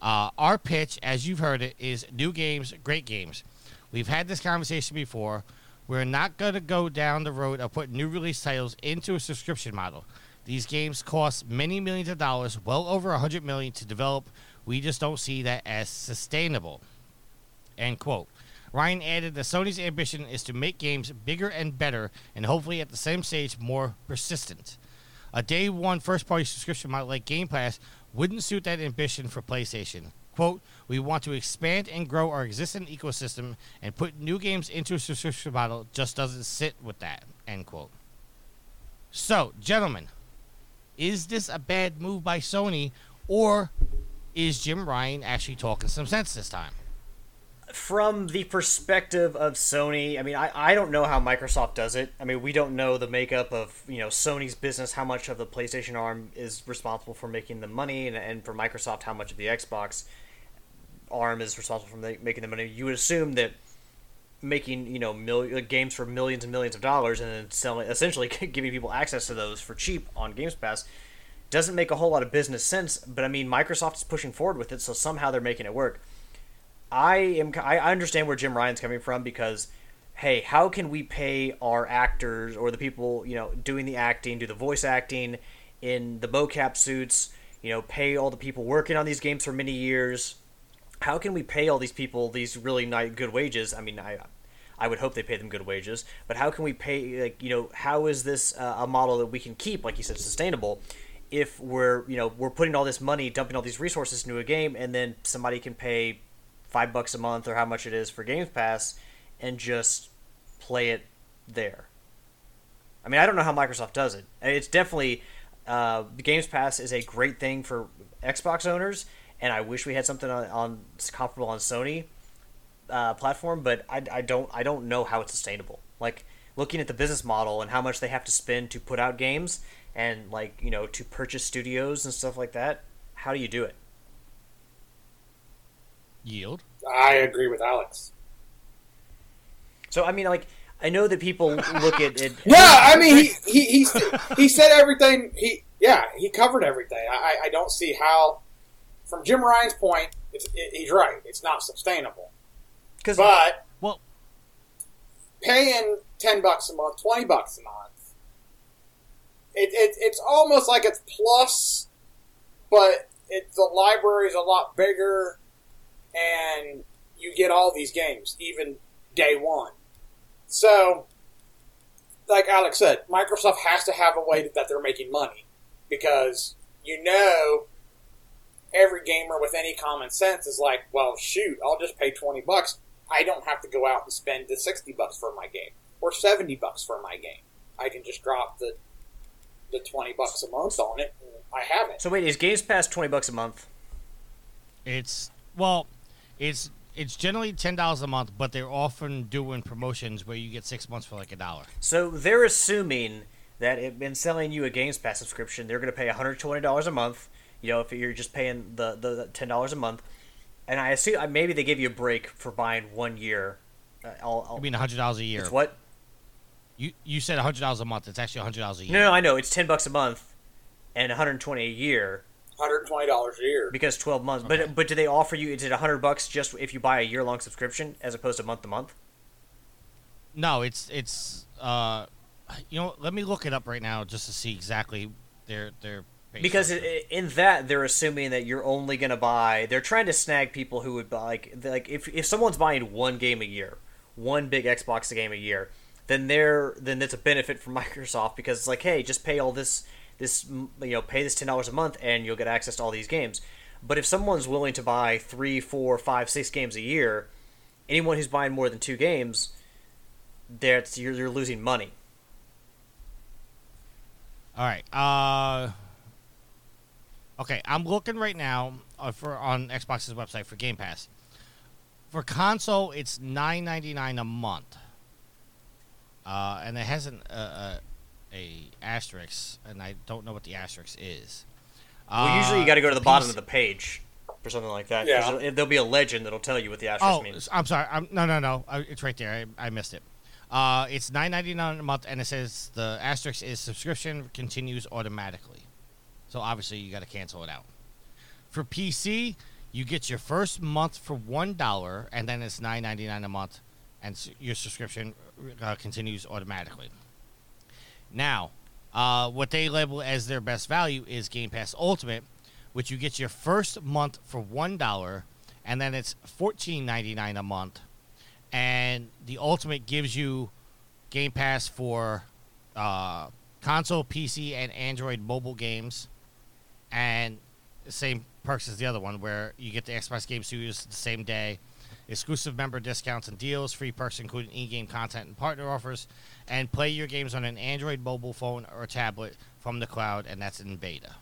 [SPEAKER 1] Uh, our pitch, as you've heard it, is new games, great games. We've had this conversation before. We're not going to go down the road of putting new release titles into a subscription model. These games cost many millions of dollars, well over a hundred million to develop. We just don't see that as sustainable. End quote. Ryan added that Sony's ambition is to make games bigger and better, and hopefully at the same stage more persistent. A day one first party subscription model like Game Pass wouldn't suit that ambition for PlayStation. Quote, we want to expand and grow our existing ecosystem and put new games into a subscription model just doesn't sit with that, end quote. So, gentlemen, is this a bad move by Sony or is Jim Ryan actually talking some sense this time?
[SPEAKER 4] From the perspective of Sony, I mean, I, I don't know how Microsoft does it. I mean, we don't know the makeup of, you know, Sony's business, how much of the PlayStation arm is responsible for making the money, and, and for Microsoft, how much of the Xbox arm is responsible for ma- making the money. You would assume that making, you know, games for millions and millions of dollars and then selling, essentially giving people access to those for cheap on Games Pass doesn't make a whole lot of business sense. But I mean, Microsoft is pushing forward with it, so somehow they're making it work. I am I understand where Jim Ryan's coming from because hey, how can we pay our actors or the people, you know, doing the acting, do the voice acting in the mocap suits, you know, pay all the people working on these games for many years? How can we pay all these people these really nice good wages? I mean, I I would hope they pay them good wages, but how can we pay like, you know, how is this uh, a model that we can keep like you said sustainable? If we're, you know, we're putting all this money, dumping all these resources into a game and then somebody can pay five bucks a month or how much it is for Games Pass and just play it there. I mean, I don't know how Microsoft does it. It's definitely uh, Games Pass is a great thing for Xbox owners, and I wish we had something on, on comparable on Sony uh, platform. But I, I don't I don't know how it's sustainable. Like looking at the business model and how much they have to spend to put out games and like you know to purchase studios and stuff like that. How do you do it?
[SPEAKER 1] Yield.
[SPEAKER 2] I agree with Alex.
[SPEAKER 4] So I mean, like I know that people look at it.
[SPEAKER 2] Yeah, I mean, he he he, he said everything. He yeah, he covered everything. I I don't see how, from Jim Ryan's point, it's, it, he's right. It's not sustainable.
[SPEAKER 4] Because
[SPEAKER 2] but
[SPEAKER 1] well,
[SPEAKER 2] paying ten bucks a month, twenty bucks a month, it, it it's almost like it's plus, but it the library is a lot bigger, and you get all these games even day one. So, like Alex said, Microsoft has to have a way that they're making money because you know every gamer with any common sense is like, well, shoot, I'll just pay twenty bucks. I don't have to go out and spend the sixty bucks for my game or seventy bucks for my game. I can just drop the the twenty bucks a month on it. And I have it.
[SPEAKER 4] So wait, is Games Pass twenty bucks a month?
[SPEAKER 1] It's well, it's it's generally ten dollars a month, but they're often doing promotions where you get six months for like a dollar.
[SPEAKER 4] So they're assuming that in selling you a Games Pass subscription, they're going to pay one hundred twenty dollars a month. You know, if you're just paying the the, the ten dollars a month, and I assume uh, maybe they give you a break for buying one year. Uh, I'll, I'll,
[SPEAKER 1] I mean, hundred dollars a year.
[SPEAKER 4] It's what?
[SPEAKER 1] You you said hundred dollars a month. It's actually hundred dollars a year.
[SPEAKER 4] No, no, I know it's ten bucks a month, and one hundred twenty a year.
[SPEAKER 2] Hundred twenty dollars a year
[SPEAKER 4] because twelve months. But but do they offer you? Is it hundred bucks just if you buy a year long subscription as opposed to month to month?
[SPEAKER 1] No, it's it's uh, you know, let me look it up right now just to see exactly their their.
[SPEAKER 4] Because in that they're assuming that you're only going to buy. They're trying to snag people who would buy like like if if someone's buying one game a year, one big Xbox game a year, then they're then that's a benefit for Microsoft because it's like hey, just pay all this this you know pay this ten dollars a month and you'll get access to all these games. But if someone's willing to buy three, four, five, six games a year, anyone who's buying more than two games, that's you're, you're losing money.
[SPEAKER 1] All right. Uh. Okay, I'm looking right now uh, for on Xbox's website for Game Pass. For console, it's nine ninety nine a month, uh, and it has an uh, a, a asterisk, and I don't know what the asterisk is.
[SPEAKER 4] Well, usually you
[SPEAKER 1] Uh,
[SPEAKER 4] got to go to
[SPEAKER 1] for
[SPEAKER 4] the bottom of the page for something like that.
[SPEAKER 2] Yeah.
[SPEAKER 4] 'cause it- there'll be a legend that'll tell you what the asterisk
[SPEAKER 1] Oh,
[SPEAKER 4] means.
[SPEAKER 1] I'm sorry. I'm, no, no, no. Uh, It's right there. I, I missed it. Uh, it's nine ninety nine a month, and it says the asterisk is subscription continues automatically. So obviously you got to cancel it out. For PC, you get your first month for one dollar, and then it's nine ninety nine a month, and your subscription uh, continues automatically. Now, uh, what they label as their best value is Game Pass Ultimate, which you get your first month for one dollar, and then it's fourteen ninety nine a month, and the Ultimate gives you Game Pass for uh, console, PC, and Android mobile games, and the same perks as the other one, where you get the Xbox Game Studios the same day, exclusive member discounts and deals, free perks including in-game content and partner offers, and play your games on an Android mobile phone or tablet from the cloud, and that's in beta.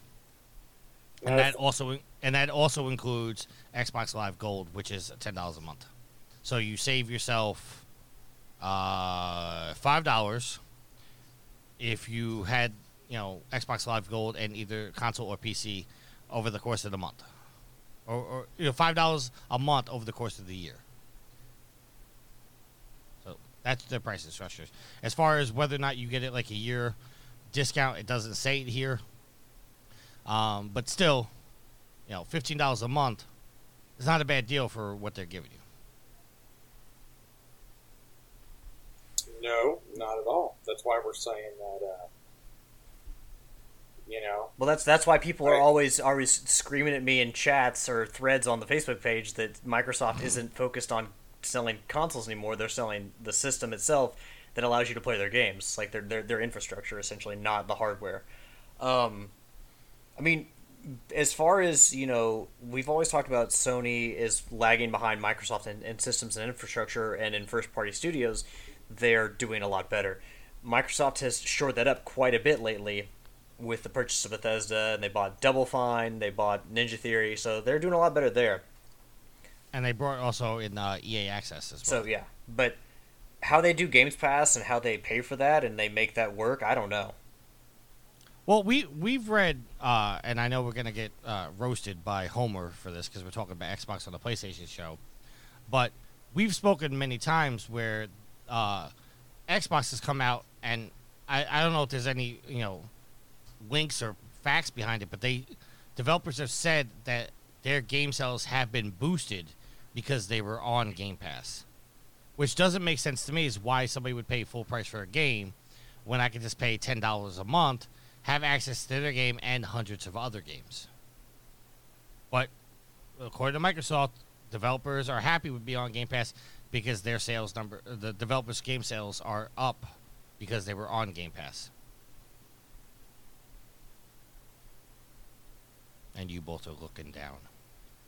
[SPEAKER 1] And that also and that also includes Xbox Live Gold, which is ten dollars a month. So you save yourself uh, five dollars if you had you know Xbox Live Gold and either console or PC over the course of the month, or, or you know five dollars a month over the course of the year. So that's the pricing structures. As far as whether or not you get it like a year discount, it doesn't say it here. Um, but still, you know, fifteen dollars a month is not a bad deal for what they're giving you.
[SPEAKER 2] No, not at all. That's why we're saying that. Uh, you know,
[SPEAKER 4] Well, that's that's why people are always always screaming at me in chats or threads on the Facebook page that Microsoft isn't focused on selling consoles anymore. They're selling the system itself that allows you to play their games, like their their, their infrastructure, essentially, not the hardware. Um, I mean, as far as you know, we've always talked about Sony is lagging behind Microsoft in, in systems and infrastructure, and in first party studios, they're doing a lot better. Microsoft has shored that up quite a bit lately with the purchase of Bethesda, and they bought Double Fine, they bought Ninja Theory, so they're doing a lot better there.
[SPEAKER 1] And they brought also in uh, EA Access as well.
[SPEAKER 4] So yeah, but how they do Games Pass and how they pay for that and they make that work, I don't know.
[SPEAKER 1] Well, we we've read, uh, and I know we're gonna get uh, roasted by Homer for this because we're talking about Xbox on the PlayStation show, but we've spoken many times where uh, Xbox has come out, and I, I don't know if there's any you know links or facts behind it, but they developers have said that their game sales have been boosted because they were on Game Pass, which doesn't make sense to me. Is why somebody would pay full price for a game when I could just pay ten dollars a month, have access to their game and hundreds of other games. But according to Microsoft, developers are happy with being on Game Pass because their sales number, the developers' game sales are up because they were on Game Pass. And you both are looking down.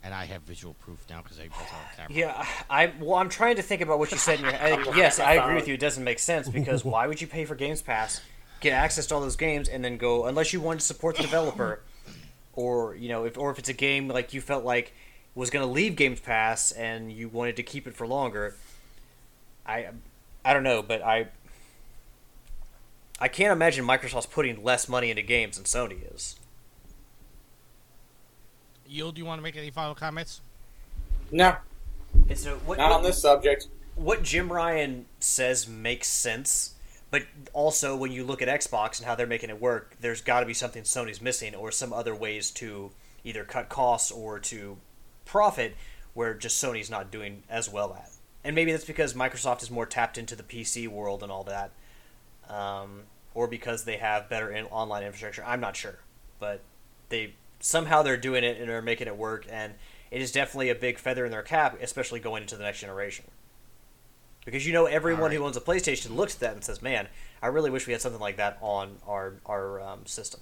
[SPEAKER 1] And I have visual proof now because I both on camera.
[SPEAKER 4] Yeah, I well, I'm trying to think about what you said in your head. Yes, I agree with you. It doesn't make sense because why would you pay for Games Pass, get access to all those games, and then go unless you wanted to support the developer, or you know, if or if it's a game like you felt like was going to leave Games Pass and you wanted to keep it for longer. I, I don't know, but I, I can't imagine Microsoft's putting less money into games than Sony is.
[SPEAKER 1] Yield, do you want to make any final comments?
[SPEAKER 2] no,
[SPEAKER 4] And so what,
[SPEAKER 2] not
[SPEAKER 4] what-
[SPEAKER 2] on this subject.
[SPEAKER 4] what Jim Ryan says makes sense, but also when you look at Xbox and how they're making it work, there's got to be something Sony's missing or some other ways to either cut costs or to profit where just Sony's not doing as well at. And maybe that's because Microsoft is more tapped into the PC world and all that, um, or because they have better in- online infrastructure. I'm not sure, but they somehow they're doing it and they're making it work, and it is definitely a big feather in their cap, especially going into the next generation. Because you know everyone who owns a PlayStation looks at that and says, "Man, I really wish we had something like that on our our um, system."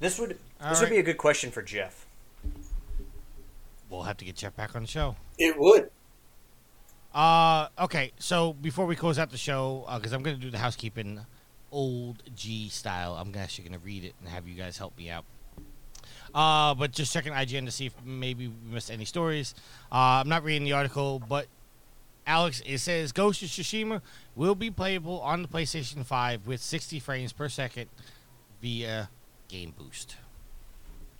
[SPEAKER 4] This would
[SPEAKER 1] All
[SPEAKER 4] this would be a good question for Jeff.
[SPEAKER 1] We'll have to get Jeff back on the show.
[SPEAKER 2] It would.
[SPEAKER 1] Uh, okay. So before we close out the show, because I'm going to do the housekeeping old G style, I'm actually going to read it and have you guys help me out. Uh, but just checking IGN to see if maybe we missed any stories. Uh, I'm not reading the article, but Alex, it says Ghost of Tsushima will be playable on the PlayStation 5 with 60 frames per second via Game Boost.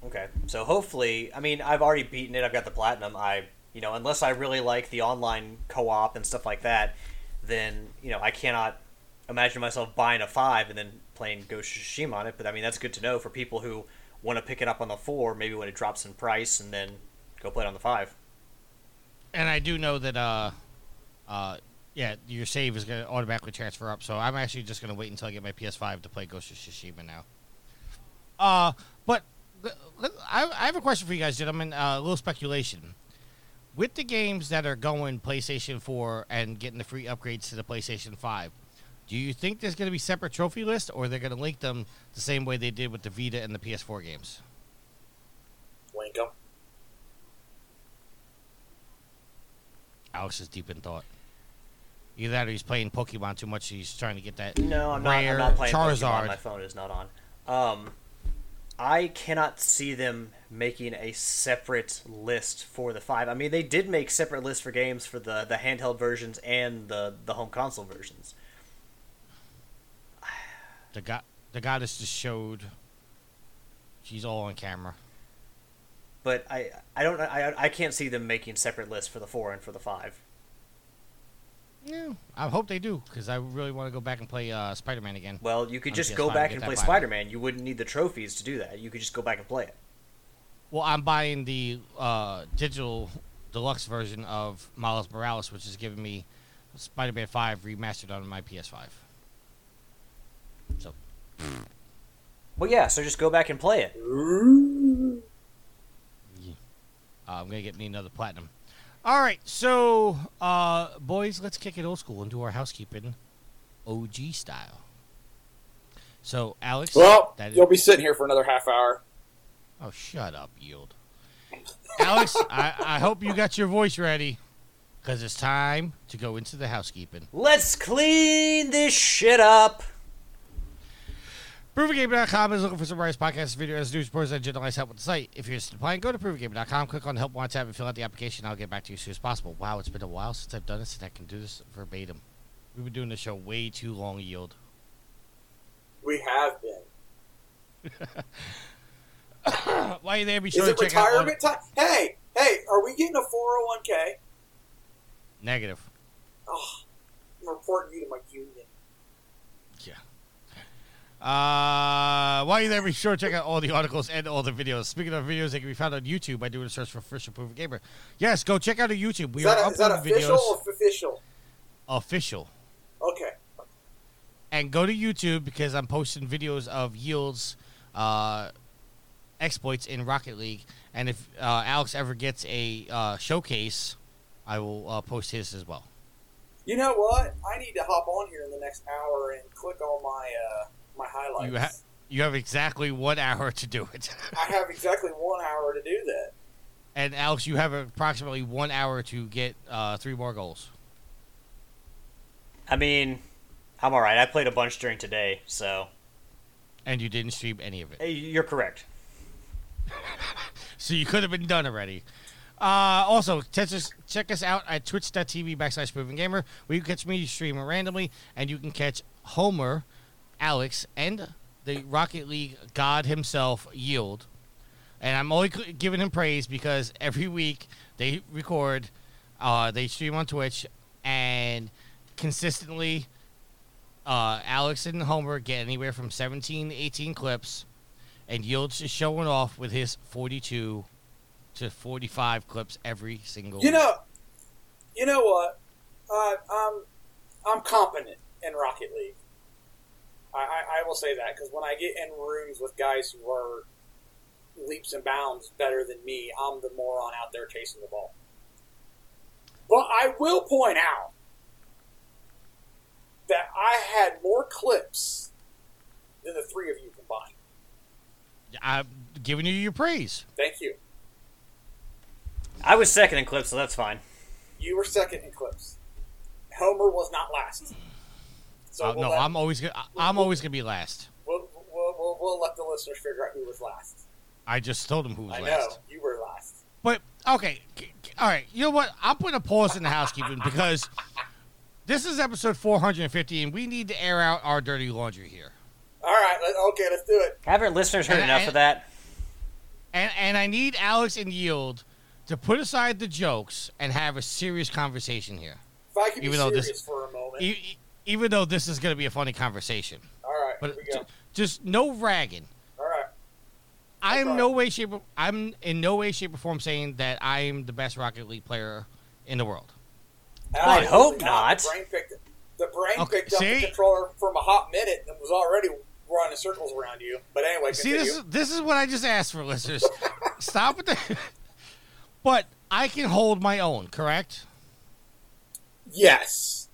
[SPEAKER 4] Okay, so hopefully, I mean, I've already beaten it. I've got the platinum. I, you know, unless I really like the online co-op and stuff like that, then you know, I cannot imagine myself buying a five and then playing Ghost of Tsushima on it. But I mean, that's good to know for people who want to pick it up on the four, maybe when it drops in price, and then go play it on the five.
[SPEAKER 1] And I do know that, uh, uh, yeah, your save is going to automatically transfer up. So I'm actually just going to wait until I get my PS5 to play Ghost of Tsushima now. Uh, but I have a question for you guys, gentlemen. Uh, a little speculation. with the games that are going PlayStation 4 and getting the free upgrades to the PlayStation 5, do you think there's going to be separate trophy lists, or they're going to link them the same way they did with the Vita and the PS4 games?
[SPEAKER 2] Link 'em.
[SPEAKER 1] Alex is deep in thought. Either that or he's playing Pokemon too much. He's trying to get that
[SPEAKER 4] No, I'm not. I'm not playing Pokemon.
[SPEAKER 1] Charizard.
[SPEAKER 4] My phone is not on. Um, I cannot see them making a separate list for the five. I mean, they did make separate lists for games for the the handheld versions and the the home console versions.
[SPEAKER 1] The god, the goddess just showed. She's all on camera.
[SPEAKER 4] But I I don't I I can't see them making separate lists for the four and for the five.
[SPEAKER 1] Yeah, I hope they do because I really want to go back and play uh, Spider-Man again.
[SPEAKER 4] Well, you could just go back and play. Spider-Man. You wouldn't need the trophies to do that. You could just go back and play it.
[SPEAKER 1] Well, I'm buying the uh, digital deluxe version of Miles Morales, which is giving me Spider-Man 5 remastered on my PS5. So,
[SPEAKER 4] Well, yeah. So just go back and play it.
[SPEAKER 1] uh, I'm gonna get me another platinum. All right, so uh, boys, let's kick it old school and do our housekeeping, OG style. So, Alex,
[SPEAKER 9] Well,
[SPEAKER 1] that is-
[SPEAKER 9] you'll be sitting here for another half hour.
[SPEAKER 1] Oh, shut up, Yield. Alex, I, I hope you got your voice ready because it's time to go into the housekeeping.
[SPEAKER 4] Let's clean this shit up.
[SPEAKER 1] ProvenGamer.com is looking for some various podcasts, videos, news reports, and generalized help with the site. If you're interested in applying, go to ProvenGamer.com, click on the Help Wanted tab, and fill out the application. I'll get back to you as soon as possible. Wow, it's been a while since I've done this, and I can do this verbatim. We've been doing this show way too long, Yield.
[SPEAKER 2] We have been.
[SPEAKER 1] Why are you there? Be
[SPEAKER 2] Is
[SPEAKER 1] sure
[SPEAKER 2] it
[SPEAKER 1] to check out.
[SPEAKER 2] retirement time? Hey, hey, are we getting a 401k?
[SPEAKER 1] Negative.
[SPEAKER 2] Oh, I'm reporting you to my union.
[SPEAKER 1] Uh, while you're there, be sure to check out all the articles and all the videos. Speaking of videos, they can be found on YouTube by doing a search for Official Proven Gamer. Yes, go check out our YouTube. We
[SPEAKER 2] Is that,
[SPEAKER 1] are
[SPEAKER 2] is that
[SPEAKER 1] uploading
[SPEAKER 2] official
[SPEAKER 1] videos.
[SPEAKER 2] or official?
[SPEAKER 1] Official.
[SPEAKER 2] Okay.
[SPEAKER 1] And go to YouTube because I'm posting videos of Yield's uh, exploits in Rocket League. And if uh, Alex ever gets a uh, showcase, I will uh, post his as well.
[SPEAKER 2] You know what? I need to hop on here in the next hour and click on my uh, my highlights.
[SPEAKER 1] You, ha- you have exactly one hour to do it.
[SPEAKER 2] I have exactly one hour to do that.
[SPEAKER 1] and Alex, you have approximately one hour to get uh, three more goals.
[SPEAKER 4] I mean, I'm all right. I played a bunch during today, so
[SPEAKER 1] And you didn't stream any of it.
[SPEAKER 4] Hey, you're correct.
[SPEAKER 1] So you could have been done already. Uh, also, check us, check us out at twitch.tv backslash proven gamer, where you can catch me streaming randomly, and you can catch Homer, Alex, and the Rocket League god himself, Yield. And I'm only giving him praise because every week they record, uh, they stream on Twitch, and consistently, uh, Alex and Homer get anywhere from 17 to 18 clips, and Yield's just showing off with his 42 to 45 clips every single
[SPEAKER 2] You
[SPEAKER 1] week.
[SPEAKER 2] know, you know what? Uh, I'm I'm competent in Rocket League. I, I, I will say that because when I get in rooms with guys who are leaps and bounds better than me, I'm the moron out there chasing the ball. But I will point out that I had more clips than the three of you combined.
[SPEAKER 1] I'm giving you your praise.
[SPEAKER 2] Thank you.
[SPEAKER 4] I was second in clips, so that's fine.
[SPEAKER 2] You were second in clips. Homer was not last. So
[SPEAKER 1] Uh,
[SPEAKER 2] we'll
[SPEAKER 1] no,
[SPEAKER 2] let-
[SPEAKER 1] I'm always gonna, I'm always gonna be last.
[SPEAKER 2] We'll, we'll, we'll, we'll let the listeners figure out who was last.
[SPEAKER 1] I just told them who was
[SPEAKER 2] I know
[SPEAKER 1] last.
[SPEAKER 2] you were last.
[SPEAKER 1] But okay, k- k- all right. You know what? I'm putting a pause in the housekeeping because this is episode 450, and we need to air out our dirty laundry here.
[SPEAKER 2] All right, let, okay, let's do it.
[SPEAKER 4] Haven't listeners heard
[SPEAKER 1] And-
[SPEAKER 4] enough
[SPEAKER 1] and-
[SPEAKER 4] of that?
[SPEAKER 1] And and I need Alex and Yield to put aside the jokes and have a serious conversation here.
[SPEAKER 2] If I could be
[SPEAKER 1] Even though
[SPEAKER 2] serious
[SPEAKER 1] this-
[SPEAKER 2] for a moment.
[SPEAKER 1] E- even though this is going to be a funny conversation,
[SPEAKER 2] All right,
[SPEAKER 1] but
[SPEAKER 2] here we go.
[SPEAKER 1] ju- just no ragging.
[SPEAKER 2] All right.
[SPEAKER 1] I am no way shape. or- I'm in no way shape or form saying that I am the best Rocket League player in the world.
[SPEAKER 4] I hope not.
[SPEAKER 2] The brain picked, the brain
[SPEAKER 1] Okay,
[SPEAKER 2] picked up
[SPEAKER 1] see?
[SPEAKER 2] the controller from a hot minute and was already running circles around you. But anyway,
[SPEAKER 1] See, this is this is what I just asked for, listeners. Stop with the. but I can hold my own, correct?
[SPEAKER 2] Yes.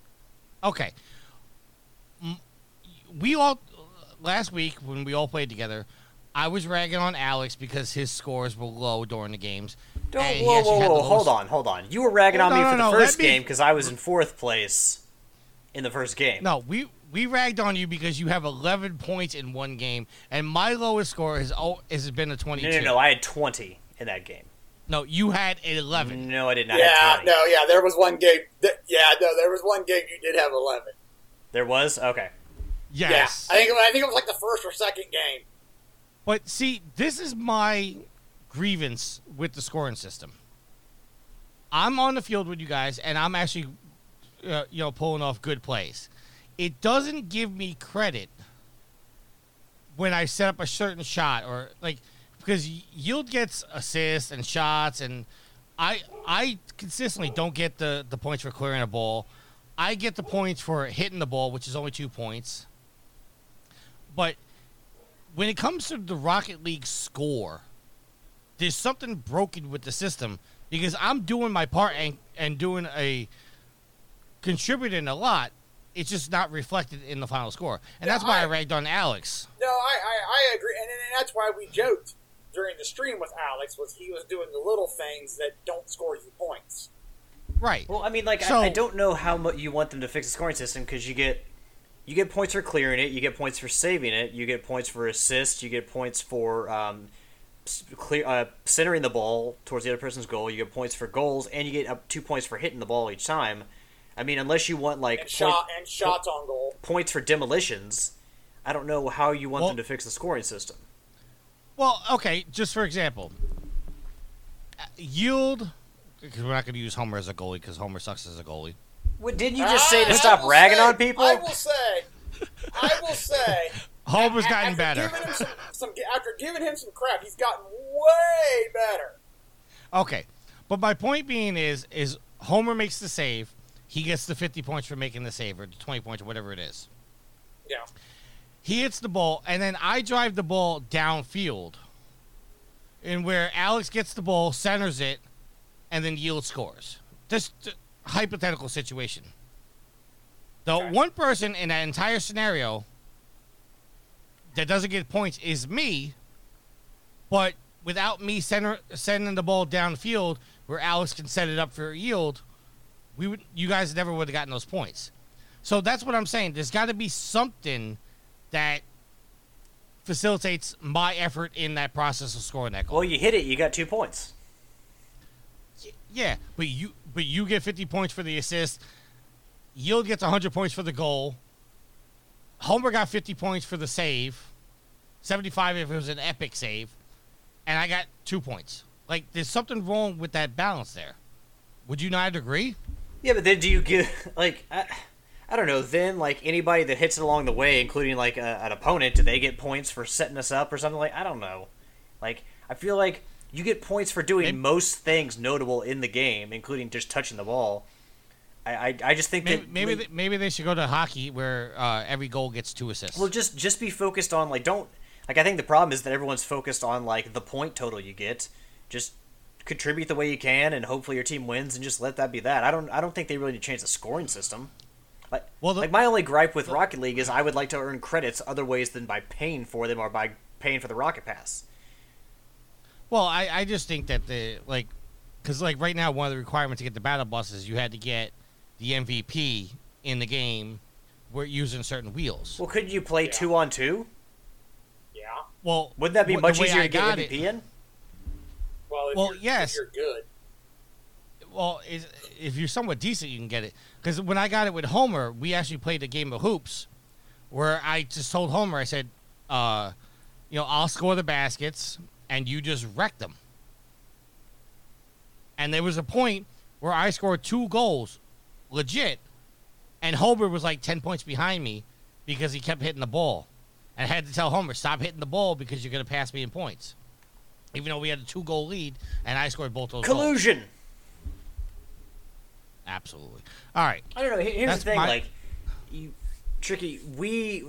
[SPEAKER 1] Okay. M- We all last week when we all played together, I was ragging on Alex because his scores were low during the games.
[SPEAKER 4] Don't,
[SPEAKER 1] and
[SPEAKER 4] whoa, whoa, whoa, hold on, hold on. You were ragging
[SPEAKER 1] Oh,
[SPEAKER 4] on me
[SPEAKER 1] no,
[SPEAKER 4] for the
[SPEAKER 1] no,
[SPEAKER 4] first
[SPEAKER 1] me-
[SPEAKER 4] game because I was in fourth place in the first game.
[SPEAKER 1] No, we we ragged on you because you have 11 points in one game, and my lowest score has oh, has been a 22.
[SPEAKER 4] no, no, no. I had 20 in that game.
[SPEAKER 1] No, you had 11.
[SPEAKER 4] No, I did not
[SPEAKER 2] Yeah,
[SPEAKER 4] have
[SPEAKER 2] no, yeah, there was one game. That, yeah, no, there was one game you did have 11.
[SPEAKER 4] There was? Okay.
[SPEAKER 1] Yes.
[SPEAKER 2] Yeah, I think, I think it was like the first or second game.
[SPEAKER 1] But see, this is my grievance with the scoring system. I'm on the field with you guys, and I'm actually, uh, you know, pulling off good plays. It doesn't give me credit when I set up a certain shot or like because Yield gets assists and shots, and I I consistently don't get the the points for clearing a ball. I get the points for hitting the ball, which is only two points. But when it comes to the Rocket League score, there's something broken with the system because I'm doing my part and, and doing a contributing a lot. It's just not reflected in the final score, and that's why I, ragged on Alex.
[SPEAKER 2] No, I, I, I agree, and, and that's why we joked during the stream with Alex was he was doing the little things that don't score you points.
[SPEAKER 1] Right.
[SPEAKER 4] Well, I mean, like,
[SPEAKER 1] So-
[SPEAKER 4] I, I don't know how much you want them to fix the scoring system because you get you get points for clearing it, you get points for saving it, you get points for assists, you get points for um, clear uh, centering the ball towards the other person's goal, you get points for goals, and you get up two points for hitting the ball each time. I mean, unless you want like
[SPEAKER 2] And shot and shots on goal.
[SPEAKER 4] points for demolitions, I don't know how you want
[SPEAKER 1] Well-
[SPEAKER 4] them to fix the scoring system.
[SPEAKER 1] Well, okay, just for example, uh, yield because we're not going to use Homer as a goalie because Homer sucks as a goalie.
[SPEAKER 4] What, didn't you just say to
[SPEAKER 2] I
[SPEAKER 4] stop
[SPEAKER 2] will
[SPEAKER 4] ragging
[SPEAKER 2] say-
[SPEAKER 4] on people?
[SPEAKER 2] I will say, I will say,
[SPEAKER 1] Homer's
[SPEAKER 2] a-
[SPEAKER 1] gotten
[SPEAKER 2] after
[SPEAKER 1] better.
[SPEAKER 2] Giving him some, some, after giving him some crap, he's gotten way better.
[SPEAKER 1] Okay, but my point being is, is Homer makes the save, he gets the fifty points for making the save, or the twenty points, or whatever it is.
[SPEAKER 2] Yeah.
[SPEAKER 1] He hits the ball, and then I drive the ball downfield, and where Alex gets the ball, centers it, and then Yield scores. Just a hypothetical situation. The one person in that entire scenario that doesn't get points is me, but without me center, sending the ball downfield where Alex can set it up for a Yield, we would you guys never would have gotten those points. So that's what I'm saying. There's got to be something that facilitates my effort in that process of scoring that goal.
[SPEAKER 4] Well, you hit it, you got two points.
[SPEAKER 1] Yeah, but you but you get 50 points for the assist. Yield gets 100 points for the goal. Homer got 50 points for the save. 75 if it was an epic save. And I got 2 points. Like there's something wrong with that balance there. Would you not agree?
[SPEAKER 4] Yeah, but then do you give like I, I don't know? Then like anybody that hits it along the way, including like a, an opponent, do they get points for setting us up or something like? I don't know. Like I feel like you get points for doing most things notable in the game, including just touching the ball. I I, I just think
[SPEAKER 1] Maybe
[SPEAKER 4] that
[SPEAKER 1] maybe,
[SPEAKER 4] like,
[SPEAKER 1] they, maybe they should go to hockey where uh, every goal gets two assists.
[SPEAKER 4] well just just be focused on like don't like I think the problem is that everyone's focused on like the point total you get. Just contribute the way you can, and hopefully your team wins, and just let that be that. I don't I don't think they really need to change the scoring system. Like,
[SPEAKER 1] well,
[SPEAKER 4] like my only gripe with Rocket League is I would like to earn credits other ways than by paying for them or by paying for the Rocket Pass.
[SPEAKER 1] Well, I, I just think that the like, because like right now one of the requirements to get the battle bus is you had to get the MVP in the game. We're using certain wheels.
[SPEAKER 4] Well, couldn't you play two on two?
[SPEAKER 2] Yeah.
[SPEAKER 1] Well,
[SPEAKER 4] Wouldn't that be
[SPEAKER 1] well,
[SPEAKER 4] much easier
[SPEAKER 1] I
[SPEAKER 4] to get
[SPEAKER 1] got
[SPEAKER 4] MVP
[SPEAKER 1] it-
[SPEAKER 4] in?
[SPEAKER 2] Well, if
[SPEAKER 1] Well,
[SPEAKER 2] you're, if
[SPEAKER 1] yes.
[SPEAKER 2] you're good.
[SPEAKER 1] Well, is, if you're somewhat decent, you can get it. Because when I got it with Homer, we actually played a game of hoops, where I just told Homer, I said, uh, you know, I'll score the baskets, and you just wreck them. And there was a point where I scored two goals, legit, and Homer was like ten points behind me because he kept hitting the ball. And I had to tell Homer, stop hitting the ball because you're going to pass me in points. Even though we had a two goal lead, and I scored both those goals.
[SPEAKER 4] Collusion.
[SPEAKER 1] Absolutely. All right.
[SPEAKER 4] I don't know. Here's
[SPEAKER 1] That's
[SPEAKER 4] the thing,
[SPEAKER 1] my-
[SPEAKER 4] like, you, tricky. We,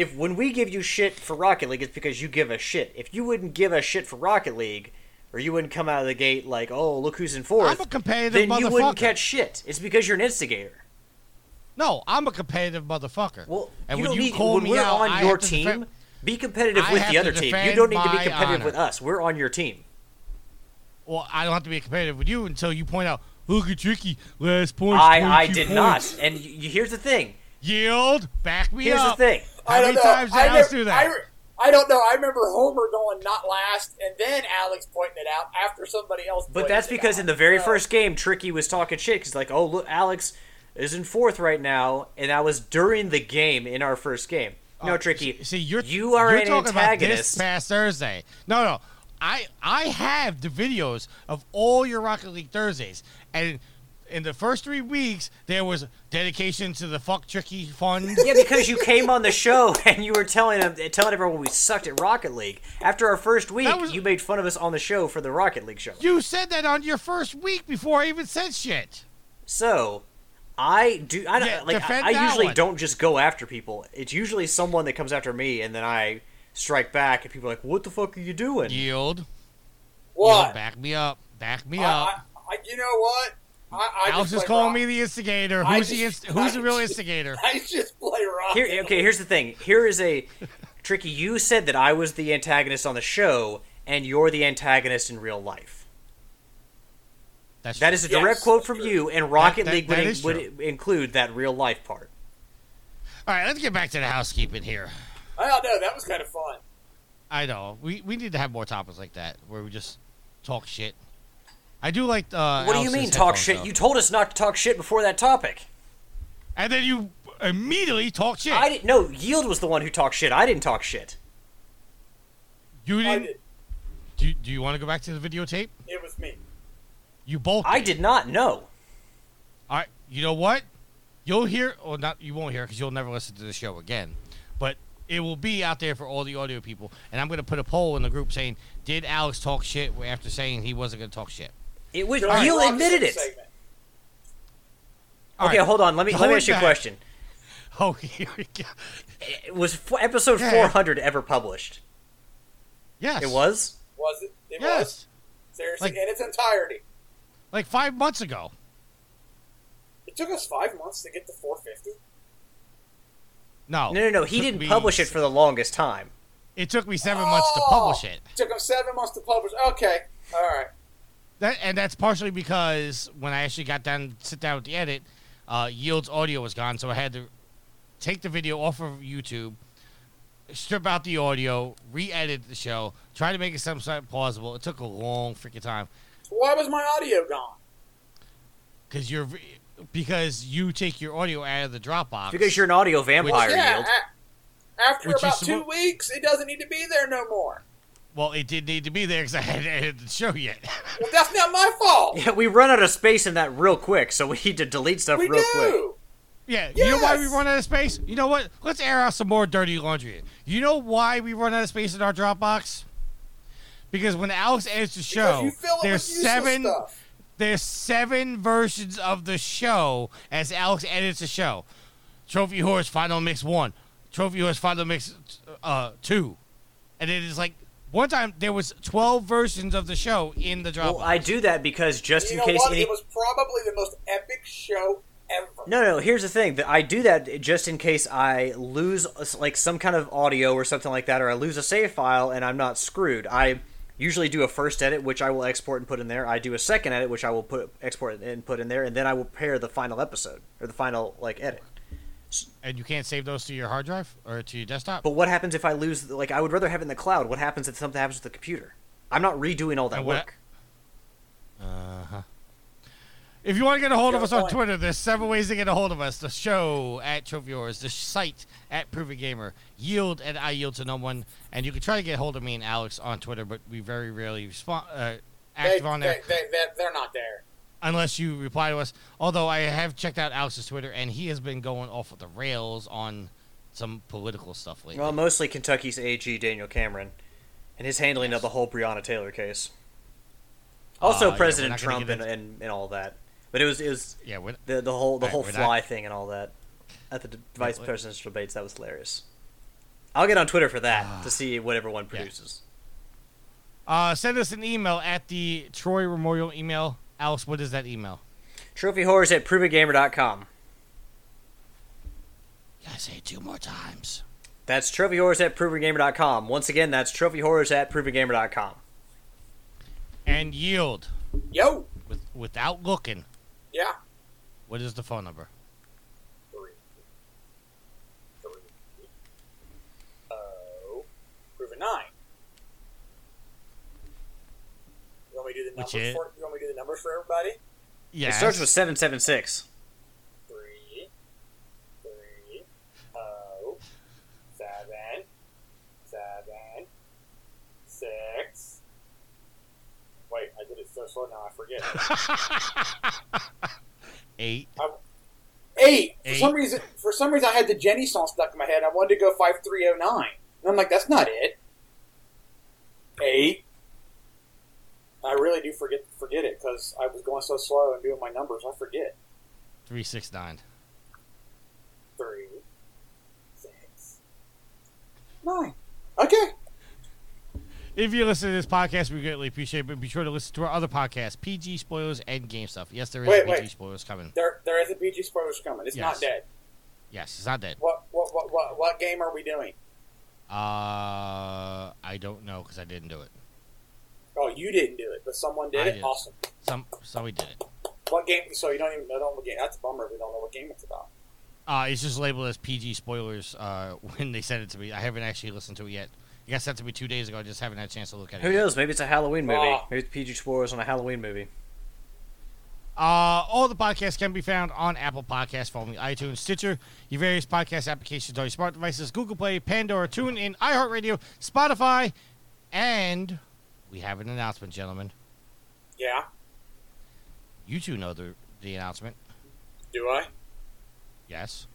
[SPEAKER 4] if when we give you shit for Rocket League, it's because you give a shit. If you wouldn't give a shit for Rocket League, or you wouldn't come out of the gate like, "Oh, look who's in 4th
[SPEAKER 1] I'm a competitive
[SPEAKER 4] then you wouldn't catch shit. It's because you're an instigator.
[SPEAKER 1] No, I'm a competitive motherfucker.
[SPEAKER 4] Well,
[SPEAKER 1] and
[SPEAKER 4] you
[SPEAKER 1] when you
[SPEAKER 4] need
[SPEAKER 1] call
[SPEAKER 4] when
[SPEAKER 1] me
[SPEAKER 4] we're
[SPEAKER 1] out,
[SPEAKER 4] on
[SPEAKER 1] I
[SPEAKER 4] your team.
[SPEAKER 1] defend-
[SPEAKER 4] be competitive
[SPEAKER 1] I
[SPEAKER 4] with the other team. You don't need to be competitive
[SPEAKER 1] honor.
[SPEAKER 4] with us. We're on your team.
[SPEAKER 1] Well, I don't have to be competitive with you until you point out. Look at Tricky last point.
[SPEAKER 4] I I did not. And here's the thing.
[SPEAKER 1] Yield. Back me
[SPEAKER 4] Here's
[SPEAKER 1] up.
[SPEAKER 4] Here's the thing.
[SPEAKER 1] How
[SPEAKER 2] I
[SPEAKER 1] many
[SPEAKER 2] don't know.
[SPEAKER 1] times did
[SPEAKER 2] I,
[SPEAKER 1] Alex
[SPEAKER 2] re-
[SPEAKER 1] do that?
[SPEAKER 2] I, I don't know. I remember Homer going not last, and then Alex pointing it out after somebody else.
[SPEAKER 4] But that's
[SPEAKER 2] it
[SPEAKER 4] because
[SPEAKER 2] out.
[SPEAKER 4] in the very
[SPEAKER 2] So-
[SPEAKER 4] first game, Tricky was talking shit because like, oh look, Alex is in fourth right now, and that was during the game in our first game. No, oh, Tricky.
[SPEAKER 1] Oh, See, you're
[SPEAKER 4] you are
[SPEAKER 1] you're
[SPEAKER 4] an
[SPEAKER 1] talking about this past Thursday. No, no, I I have the videos of all your Rocket League Thursdays, and in the first three weeks there was dedication to the fuck tricky fund.
[SPEAKER 4] yeah, because you came on the show and you were telling them, telling everyone we sucked at Rocket League. After our first week, you made fun of us on the show for the Rocket League show.
[SPEAKER 1] You said that on your first week before I even said shit.
[SPEAKER 4] So, I do. I, don't
[SPEAKER 1] Yeah,
[SPEAKER 4] like. I, I usually
[SPEAKER 1] one.
[SPEAKER 4] don't just go after people. It's usually someone that comes after me, and then I strike back, and people are like, "What the fuck are you doing?"
[SPEAKER 1] Yield.
[SPEAKER 2] What?
[SPEAKER 1] Yield, back me up. Back me
[SPEAKER 2] I,
[SPEAKER 1] up.
[SPEAKER 2] I, I, you know what? I, I
[SPEAKER 1] Alex
[SPEAKER 2] just
[SPEAKER 1] is calling
[SPEAKER 2] rock.
[SPEAKER 1] me the instigator.
[SPEAKER 2] I
[SPEAKER 1] Who's the
[SPEAKER 2] just-
[SPEAKER 1] inst- Who's
[SPEAKER 2] I
[SPEAKER 1] the real
[SPEAKER 2] just-
[SPEAKER 1] instigator?
[SPEAKER 2] I just play rock.
[SPEAKER 4] Here, okay. Here's the thing. Here is a tricky. You said that I was the antagonist on the show, and you're the antagonist in real life.
[SPEAKER 1] That's
[SPEAKER 4] That is a direct
[SPEAKER 1] Yes,
[SPEAKER 4] quote from you, and Rocket
[SPEAKER 1] that-
[SPEAKER 4] League
[SPEAKER 1] that
[SPEAKER 4] would,
[SPEAKER 1] is
[SPEAKER 4] would include that real life part.
[SPEAKER 1] All right, let's get back to the housekeeping here.
[SPEAKER 2] I don't know. That was kind of fun.
[SPEAKER 1] I know we we need to have more topics like that where we just talk shit. I do like. Uh,
[SPEAKER 4] what do you
[SPEAKER 1] Alex's
[SPEAKER 4] mean talk
[SPEAKER 1] headphones,
[SPEAKER 4] shit?
[SPEAKER 1] though.
[SPEAKER 4] You told us not to talk shit before that topic.
[SPEAKER 1] and then you immediately talk shit.
[SPEAKER 4] I didn't. No, Yield was the one who talked shit. I didn't talk shit.
[SPEAKER 1] You didn't. Do you, do you want to go back to the videotape?
[SPEAKER 2] It was me.
[SPEAKER 1] You both.
[SPEAKER 4] I did not know.
[SPEAKER 1] All right. You know what? You'll hear, or not? You won't hear because you'll never listen to the show again. But it will be out there for all the audio people, and I'm going to put a poll in the group saying, "Did Alex talk shit after saying he wasn't going to talk shit?"
[SPEAKER 4] It was
[SPEAKER 1] All right.
[SPEAKER 4] Yield
[SPEAKER 1] Rock
[SPEAKER 4] admitted it.
[SPEAKER 2] segment.
[SPEAKER 4] Okay,
[SPEAKER 1] right.
[SPEAKER 4] hold on. Let me let me
[SPEAKER 1] Hold
[SPEAKER 4] ask you a question.
[SPEAKER 1] Oh, here we go.
[SPEAKER 4] It was f- episode
[SPEAKER 1] Yeah.
[SPEAKER 4] 400 ever published?
[SPEAKER 1] Yes.
[SPEAKER 4] It was.
[SPEAKER 2] Was it? It
[SPEAKER 1] Yes.
[SPEAKER 2] was. Seriously,
[SPEAKER 1] Like-
[SPEAKER 2] in its entirety.
[SPEAKER 1] Like five months ago.
[SPEAKER 2] It took us five months to get to 450.
[SPEAKER 1] No.
[SPEAKER 4] No, no, no. He didn't
[SPEAKER 1] me-
[SPEAKER 4] publish it for the longest time.
[SPEAKER 1] It took me seven months to publish it. it.
[SPEAKER 2] Took him seven months to publish. Okay, all right.
[SPEAKER 1] That and that's partially because when I actually got down, sit down with the edit, uh, Yield's audio was gone, so I had to take the video off of YouTube, strip out the audio, re-edit the show, try to make it some sort of plausible. It took a long freaking time
[SPEAKER 2] Why was my audio gone?
[SPEAKER 1] because you're because you take your audio out of the Dropbox.
[SPEAKER 4] Because you're an audio vampire,
[SPEAKER 2] yeah,
[SPEAKER 4] Yield.
[SPEAKER 2] a- after
[SPEAKER 1] Which
[SPEAKER 2] about two
[SPEAKER 1] suppo-
[SPEAKER 2] weeks, it doesn't need to be there no more.
[SPEAKER 1] Well, it didn't need to be there because I hadn't edited the show yet.
[SPEAKER 2] Well, that's not my fault.
[SPEAKER 4] Yeah, we run out of space in that real quick, so we need to delete stuff
[SPEAKER 2] we
[SPEAKER 4] real
[SPEAKER 2] do.
[SPEAKER 4] quick.
[SPEAKER 1] Yeah, you know why we run out of space? You know what? Let's air out some more dirty laundry. You know why we run out of space in our Dropbox? Because when Alex edits the show,
[SPEAKER 2] you fill it
[SPEAKER 1] there's seven
[SPEAKER 2] stuff.
[SPEAKER 1] there's seven versions of the show as Alex edits the show. Trophy Horse Final Mix One, Trophy Horse Final Mix uh, Two, and it is like one time there was twelve versions of the show in the Dropbox.
[SPEAKER 4] Well, I do that because just
[SPEAKER 2] You
[SPEAKER 4] in
[SPEAKER 2] know
[SPEAKER 4] case
[SPEAKER 2] what?
[SPEAKER 4] any.
[SPEAKER 2] It was probably the most epic show ever.
[SPEAKER 4] No, no. Here's the thing: that I do that just in case I lose like some kind of audio or something like that, or I lose a save file and I'm not screwed. I usually do a first edit, which I will export and put in there. I do a second edit, which I will put export and put in there, and then I will pair the final episode or the final like edit.
[SPEAKER 1] And you can't save those to your hard drive or to your desktop.
[SPEAKER 4] But what happens if I lose? Like, I would rather have it in the cloud. What happens if something happens with the computer? I'm not redoing all that work.
[SPEAKER 1] Uh huh. If you want to get a hold of
[SPEAKER 2] Good
[SPEAKER 1] us on. Twitter, there's several ways to get a hold of us. The show at Trophy Wars, the site at Proven Gamer, Yield at I Yield to No One, and you can try to get a hold of me and Alex on Twitter, but we very rarely respond uh, active
[SPEAKER 2] they,
[SPEAKER 1] on there
[SPEAKER 2] They, they, they, they're not there.
[SPEAKER 1] Unless you reply to us. Although I have checked out Alex's Twitter, and he has been going off of the rails on some political stuff lately.
[SPEAKER 4] Well, mostly Kentucky's AG Daniel Cameron, and his handling of the whole Breonna Taylor case. Also,
[SPEAKER 1] Uh,
[SPEAKER 4] President
[SPEAKER 1] gonna
[SPEAKER 4] Trump and, and, and all that. But it was it was
[SPEAKER 1] yeah,
[SPEAKER 4] the the whole the
[SPEAKER 1] Alright,
[SPEAKER 4] whole fly
[SPEAKER 1] not-
[SPEAKER 4] thing and all that at the d-
[SPEAKER 1] Yeah,
[SPEAKER 4] vice presidential debates. That was hilarious. I'll get on Twitter for that
[SPEAKER 1] Ah.
[SPEAKER 4] to see what everyone produces.
[SPEAKER 1] Uh, send us an email at the Troy Memorial email. Alice, what is that email?
[SPEAKER 4] Trophyhorrors at provengamer.com.
[SPEAKER 1] I say it two more times.
[SPEAKER 4] That's trophyhorrors at provengamer.com. Once again, that's trophyhorrors at provengamer.com.
[SPEAKER 1] And yield.
[SPEAKER 2] Yo.
[SPEAKER 1] With, without looking.
[SPEAKER 2] Yeah.
[SPEAKER 1] What is the phone number?
[SPEAKER 2] Three. Three. Nine. You want me to do the
[SPEAKER 1] Which
[SPEAKER 2] number
[SPEAKER 1] is?
[SPEAKER 2] 14? number for everybody?
[SPEAKER 1] Yeah.
[SPEAKER 4] It starts with 776.
[SPEAKER 2] Three, three, oh, seven, seven, six. Wait, I did it so slow now I forget.
[SPEAKER 1] Eight.
[SPEAKER 2] Eight.
[SPEAKER 1] eight.
[SPEAKER 2] For some reason, for some reason, I had the Jenny song stuck in my head. I wanted to go five three oh nine, and I'm like, that's not it. Eight. I really do forget forget it because I was going so slow and doing my numbers. I forget.
[SPEAKER 1] 369.
[SPEAKER 2] Three, six, nine. Okay.
[SPEAKER 1] If you listen to this podcast, we greatly appreciate it. But be sure to listen to our other podcasts, PG Spoilers and Game Stuff. Yes, there is
[SPEAKER 2] Wait,
[SPEAKER 1] PG
[SPEAKER 2] wait.
[SPEAKER 1] Spoilers coming.
[SPEAKER 2] There, there is a PG spoilers coming. It's not dead.
[SPEAKER 1] Yes, it's not dead.
[SPEAKER 2] What, what, what, what, what game are we doing?
[SPEAKER 1] Uh, I don't know because I didn't do it.
[SPEAKER 2] Oh, you didn't do it, but someone did
[SPEAKER 1] I
[SPEAKER 2] it.
[SPEAKER 1] did.
[SPEAKER 2] Awesome.
[SPEAKER 1] Some somebody did it.
[SPEAKER 2] What game? So you don't even know what game? That's a bummer. We don't know what game it's about.
[SPEAKER 1] Uh, it's just labeled as PG spoilers uh, when they sent it to me. I haven't actually listened to it yet. You guys sent it to me two days ago. I just haven't had a chance to look at it.
[SPEAKER 4] Who
[SPEAKER 1] yet.
[SPEAKER 4] knows? Maybe it's a Halloween movie.
[SPEAKER 2] Ah.
[SPEAKER 4] Maybe it's PG Spoilers on a Halloween movie.
[SPEAKER 1] Uh, all the podcasts can be found on Apple Podcasts, following iTunes, Stitcher, your various podcast applications on your smart devices, Google Play, Pandora, TuneIn, iHeartRadio, Spotify, and we have an announcement, gentlemen.
[SPEAKER 2] Yeah.
[SPEAKER 1] You two know the the announcement.
[SPEAKER 2] Do I?
[SPEAKER 1] Yes,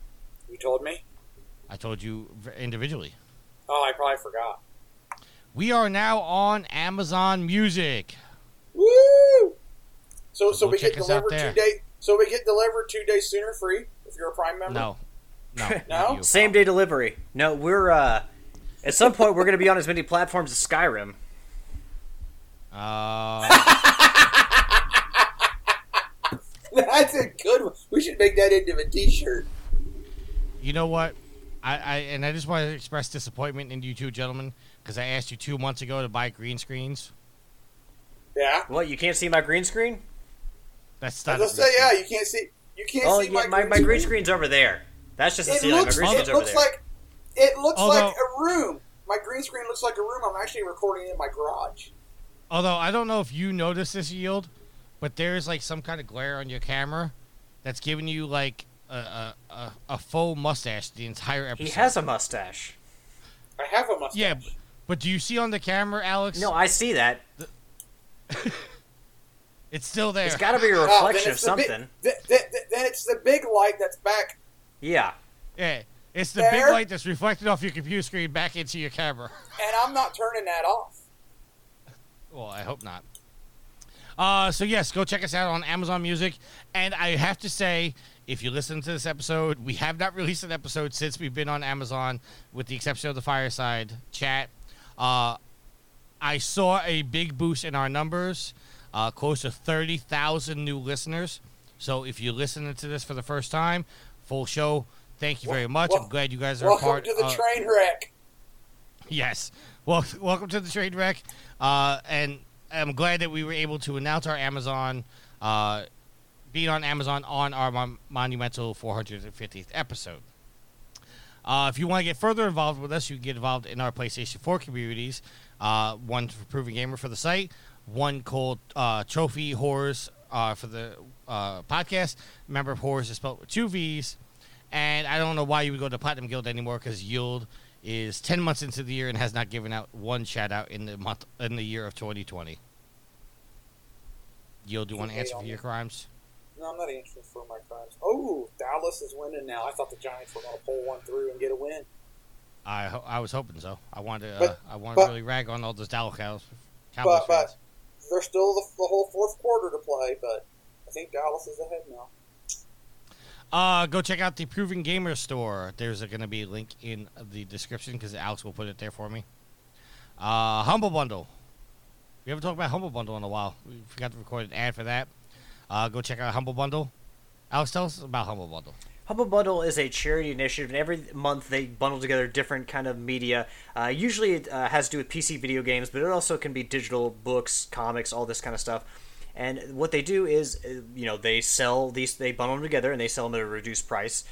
[SPEAKER 2] You told me.
[SPEAKER 1] I told you individually.
[SPEAKER 2] Oh, I probably forgot.
[SPEAKER 1] We are now on Amazon Music.
[SPEAKER 2] Woo! So, so,
[SPEAKER 1] go
[SPEAKER 2] we get
[SPEAKER 1] check us out
[SPEAKER 2] delivered two days. So we get delivered two days sooner, free if you're a Prime member.
[SPEAKER 1] No, no,
[SPEAKER 2] No?
[SPEAKER 4] Same day delivery. No, we're uh at some point we're gonna be on as many platforms as Skyrim.
[SPEAKER 1] Uh,
[SPEAKER 2] That's a good one. We should make that into a T-shirt.
[SPEAKER 1] you know what? I, I and I just want to express disappointment in you two gentlemen because I asked you two months ago to buy green screens.
[SPEAKER 2] Yeah.
[SPEAKER 4] What, you can't see my green screen?
[SPEAKER 1] That's
[SPEAKER 2] I
[SPEAKER 1] not.
[SPEAKER 2] was
[SPEAKER 1] a
[SPEAKER 2] say, yeah. You can't see. You can't
[SPEAKER 4] Oh
[SPEAKER 2] see
[SPEAKER 4] yeah, my, my green screen's over there. That's just the
[SPEAKER 2] It
[SPEAKER 4] ceiling.
[SPEAKER 2] looks.
[SPEAKER 4] my green
[SPEAKER 2] It
[SPEAKER 4] screen's over
[SPEAKER 2] looks
[SPEAKER 4] there.
[SPEAKER 2] like. It looks
[SPEAKER 1] Although-
[SPEAKER 2] like a room. My green screen looks like a room. I'm actually recording in my garage.
[SPEAKER 1] Although I don't know if you noticed this yield, but there's like some kind of glare on your camera that's giving you like a a, a, a faux mustache the entire episode.
[SPEAKER 4] he has a mustache.
[SPEAKER 2] I have a mustache.
[SPEAKER 1] Yeah, b- but do you see on the camera, Alex?
[SPEAKER 4] No, I see that.
[SPEAKER 1] it's still there.
[SPEAKER 4] It's got to be a
[SPEAKER 2] Oh,
[SPEAKER 4] reflection of
[SPEAKER 2] it's the big-
[SPEAKER 4] something.
[SPEAKER 2] th- th- th- then it's the big light that's back.
[SPEAKER 4] Yeah.
[SPEAKER 1] Yeah, it's the big light that's reflected off your computer screen back into your camera.
[SPEAKER 2] and I'm not turning that off.
[SPEAKER 1] Well, I hope not. Uh, so yes, go check us out on Amazon Music. And I have to say, if you listen to this episode, we have not released an episode since we've been on Amazon, with the exception of the fireside chat. Uh, I saw a big boost in our numbers, uh, close to thirty thousand new listeners. So if you're listening to this for the first time, full show. Thank you very much. I'm glad you guys are
[SPEAKER 2] Welcome
[SPEAKER 1] part
[SPEAKER 2] to the train wreck.
[SPEAKER 1] Yes. Well, welcome to the trade wreck. Uh, and I'm glad that we were able to announce our Amazon, uh, being on Amazon on our mon- monumental 450th episode. Uh, if you want to get further involved with us, you can get involved in our PlayStation 4 communities. Uh, one for Proven Gamer for the site, one called uh, Trophy Horrors uh, for the uh, podcast. Remember, Horrors is spelled with two V's. And I don't know why you would go to Platinum Guild anymore because Yield is 10 months into the year and has not given out one shout out in the month in the year of 2020. Yield, do you want to answer for your crimes?
[SPEAKER 2] No, I'm not answering for my crimes. Oh, Dallas is winning now. I thought the Giants were going to pull one through and get a win.
[SPEAKER 1] I ho- I was hoping so. I wanted to, uh,
[SPEAKER 2] But-
[SPEAKER 1] I wanted
[SPEAKER 2] but-
[SPEAKER 1] to really rag on all those Dallas Cows, Cowboys
[SPEAKER 2] But, but there's still the, the whole fourth quarter to play. But I think Dallas is ahead now.
[SPEAKER 1] Uh, go check out the Proven Gamer store. There's going to be a link in the description because Alex will put it there for me. Uh, Humble Bundle. We haven't talked about Humble Bundle in a while. We forgot to record an ad for that. Uh, go check out Humble Bundle. Alex, tell us about Humble Bundle.
[SPEAKER 4] Humble Bundle is a charity initiative, and every month they bundle together different kind of media. Uh, usually, it uh, has to do with PC video games, but it also can be digital books, comics, all this kind of stuff. And what they do is, uh, you know, they sell these, they bundle them together, and they sell them at a reduced price.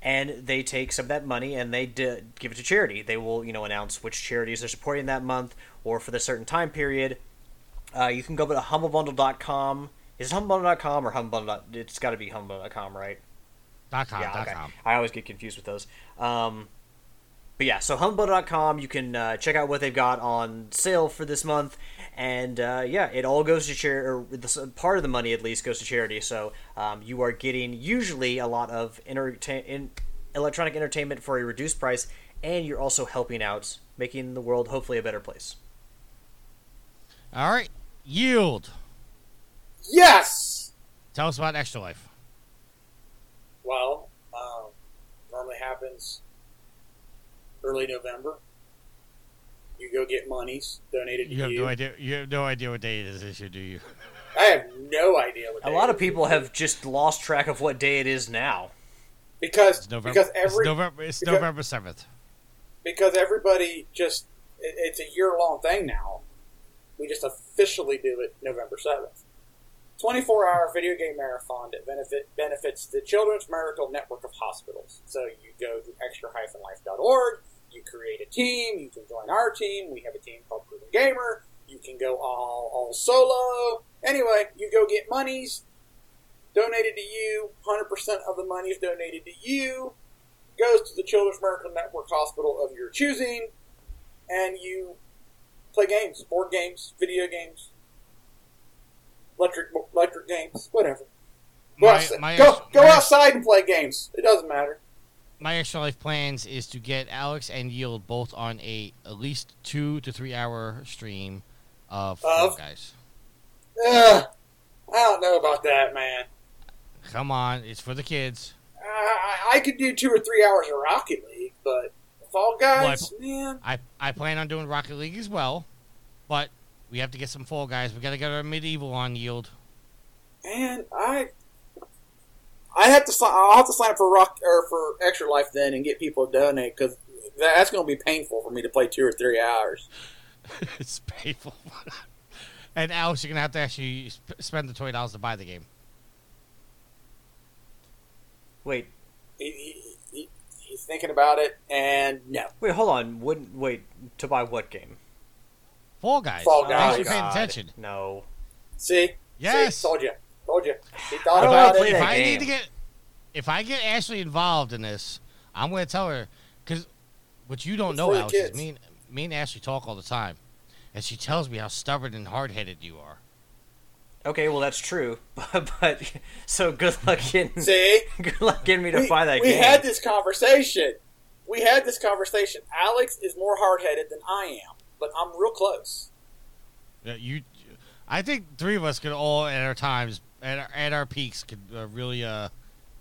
[SPEAKER 4] And they take some of that money and they d- give it to charity. They will, you know, announce which charities they're supporting that month or for the certain time period. Uh, you can go to humblebundle.com. Is it humblebundle.com or humblebundle? It's got to be humblebundle.com, right?
[SPEAKER 1] Dot com.
[SPEAKER 4] Yeah,
[SPEAKER 1] dot
[SPEAKER 4] okay.
[SPEAKER 1] com.
[SPEAKER 4] I always get confused with those. Um, but yeah, so humble.com, you can uh, check out what they've got on sale for this month. And uh, yeah, it all goes to charity, or this, part of the money at least goes to charity. So um, you are getting usually a lot of entertain, in, electronic entertainment for a reduced price, and you're also helping out, making the world hopefully a better place.
[SPEAKER 1] All right. Yield.
[SPEAKER 2] Yes.
[SPEAKER 1] Tell us about Extra Life.
[SPEAKER 2] Well, um, normally happens early November. You go get monies donated to
[SPEAKER 1] You have
[SPEAKER 2] you.
[SPEAKER 1] no idea. You have no idea what day it is this year, do you?
[SPEAKER 2] I have no idea what day.
[SPEAKER 4] A lot
[SPEAKER 2] it
[SPEAKER 4] of people have just lost track of what day it is now.
[SPEAKER 2] because
[SPEAKER 1] It's November.
[SPEAKER 2] because every
[SPEAKER 1] it's November. It's
[SPEAKER 2] because-
[SPEAKER 1] November seventh.
[SPEAKER 2] because everybody just it, it's a year long thing now. We just officially do it November seventh. Twenty four hour video game marathon that benefit benefits the Children's Miracle Network of Hospitals. So you go to extra-life.org, you create a team, you can join our team. We have a team called Proven Gamer. You can go all all solo. Anyway, you go get monies donated to you. Hundred percent of the money is donated to you goes to the Children's Miracle Network hospital of your choosing, and you play games, board games, video games, electric electric games, whatever. Go,
[SPEAKER 1] My-
[SPEAKER 2] outside,
[SPEAKER 1] my-
[SPEAKER 2] go, go
[SPEAKER 1] my-
[SPEAKER 2] outside and play games. It doesn't matter.
[SPEAKER 1] My Extra Life plans is to get Alex and Yield both on a at least two to three hour stream of Fall Guys.
[SPEAKER 2] Ugh, I don't know about that, man.
[SPEAKER 1] Come on, it's for the kids.
[SPEAKER 2] I, I, I could do two or three hours of Rocket League, but Fall Guys, man,
[SPEAKER 1] I I plan on doing Rocket League as well, but we have to get some Fall Guys. We got to get our medieval on Yield.
[SPEAKER 2] man, I. I have to sign. I'll have to sign up for rock or for Extra Life then and get people to donate because that's going to be painful for me to play two or three hours.
[SPEAKER 1] it's painful. and Alex, you're gonna have to actually spend the twenty dollars to buy the game.
[SPEAKER 4] Wait,
[SPEAKER 2] He, he, he, he's thinking about it, and no.
[SPEAKER 4] wait, hold on. Wouldn't wait to buy what game?
[SPEAKER 1] Fall Guys.
[SPEAKER 2] Fall
[SPEAKER 1] Thanks
[SPEAKER 2] Guys.
[SPEAKER 1] for paying attention.
[SPEAKER 4] No.
[SPEAKER 2] See,
[SPEAKER 1] Yes.
[SPEAKER 2] See? told you, told you. He thought
[SPEAKER 4] don't
[SPEAKER 2] about
[SPEAKER 4] wanna
[SPEAKER 2] it.
[SPEAKER 1] if I
[SPEAKER 4] game.
[SPEAKER 1] need to get, if I get Ashley involved in this, I'm going to tell her because what you don't
[SPEAKER 2] It's
[SPEAKER 1] know,
[SPEAKER 2] for the
[SPEAKER 1] Alex, is me and, me and Ashley talk all the time, and she tells me how stubborn and hard headed you are.
[SPEAKER 4] Okay, well that's true, but, but so good luck getting
[SPEAKER 2] See,
[SPEAKER 4] good luck getting me to
[SPEAKER 2] we,
[SPEAKER 4] buy that
[SPEAKER 2] we
[SPEAKER 4] game.
[SPEAKER 2] had this conversation. We had this conversation. Alex is more hard headed than I am, but I'm real close.
[SPEAKER 1] Yeah, you, I think three of us could all at our times at our, at our peaks could uh, really uh,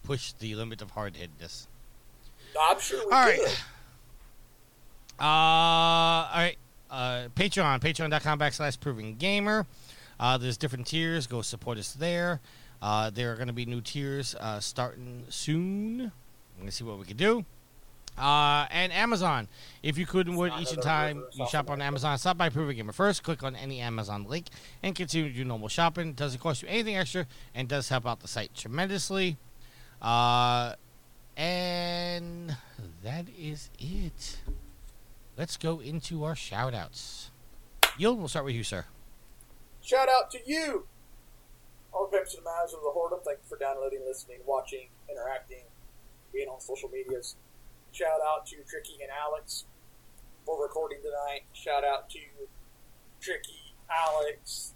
[SPEAKER 1] push the limit of hard headedness.
[SPEAKER 2] I'm sure we
[SPEAKER 1] All
[SPEAKER 2] could.
[SPEAKER 1] right. Uh, all right. Uh, Patreon, patreon.com backslash proven gamer. Uh, there's different tiers. Go support us there. Uh, there are going to be new tiers uh, starting soon. Going to see what we can do. Uh, and Amazon. If you couldn't would each time you shop on Amazon, stop by Proven Gamer first. Click on any Amazon link and continue to do normal shopping. Doesn't cost you anything extra and does help out the site tremendously. Uh, and that is it. Let's go into our shout outs. Yield, we'll start with you, sir.
[SPEAKER 2] Shout out to you, all the pimps and mouths of the Horde, Thank you for downloading, listening, watching, interacting, being on social medias. Shout out to Tricky and Alex for recording tonight. Shout out to Tricky, Alex,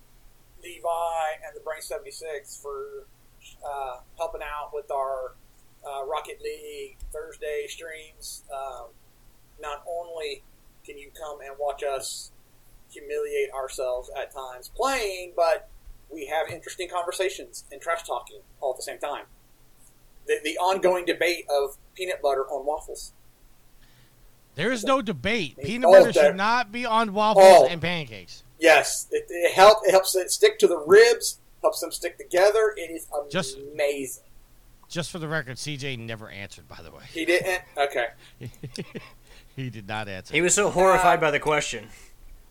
[SPEAKER 2] Levi, and the Brain 76 for uh, helping out with our uh, Rocket League Thursday streams. Um, not only can you come and watch us humiliate ourselves at times playing, but we have interesting conversations and trash talking all at the same time. The, the ongoing debate of peanut butter on waffles.
[SPEAKER 1] There is no debate. Peanut
[SPEAKER 2] Oh,
[SPEAKER 1] butter should not be on waffles
[SPEAKER 2] Oh.
[SPEAKER 1] and pancakes.
[SPEAKER 2] Yes, it, it helps. It helps it stick to the ribs. Helps them stick together. It is
[SPEAKER 1] Just-
[SPEAKER 2] amazing.
[SPEAKER 1] Just for the record, CJ never answered. By the way,
[SPEAKER 2] He didn't. Okay.
[SPEAKER 1] he did not answer.
[SPEAKER 4] He was so horrified by the question.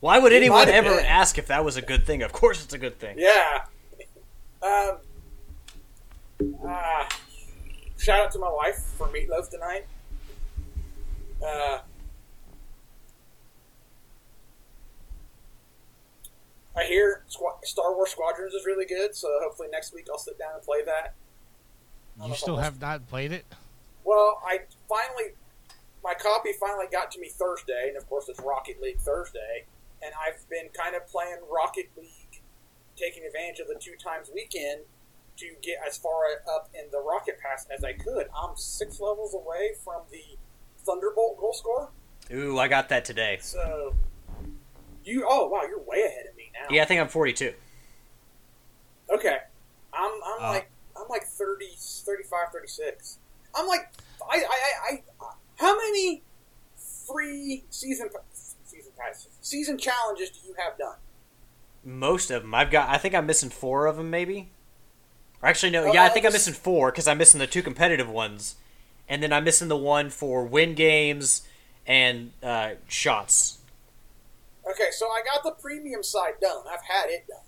[SPEAKER 4] Why would anyone ever
[SPEAKER 2] been.
[SPEAKER 4] ask if that was a good thing? Of course, it's a good thing.
[SPEAKER 2] Yeah. Um. Uh, shout out to my wife for meatloaf tonight. Uh. I hear Star Wars Squadrons is really good, so hopefully next week I'll sit down and play that.
[SPEAKER 1] You still have not played it.
[SPEAKER 2] Well, I finally, my copy finally got to me Thursday, and of course it's Rocket League Thursday, and I've been kind of playing Rocket League, taking advantage of the two times weekend to get as far up in the Rocket Pass as I could. I'm six levels away from the Thunderbolt goal score,
[SPEAKER 4] Ooh, I got that today.
[SPEAKER 2] so you. Oh wow, you're way ahead of me now.
[SPEAKER 4] Yeah, I think I'm 42.
[SPEAKER 2] Okay. I'm I'm
[SPEAKER 1] Uh,
[SPEAKER 2] like I'm like 30, 35, 36. I'm like I I, I, I how many free season season passes season challenges do you have done?
[SPEAKER 4] Most of them. I've got. I think I'm missing four of them, maybe. Or actually, no.
[SPEAKER 2] Oh,
[SPEAKER 4] Yeah, I
[SPEAKER 2] I
[SPEAKER 4] think I'm missing four because I'm missing the two competitive ones, and then I'm missing the one for win games and uh, shots.
[SPEAKER 2] Okay, so I got the premium side done. I've had it done.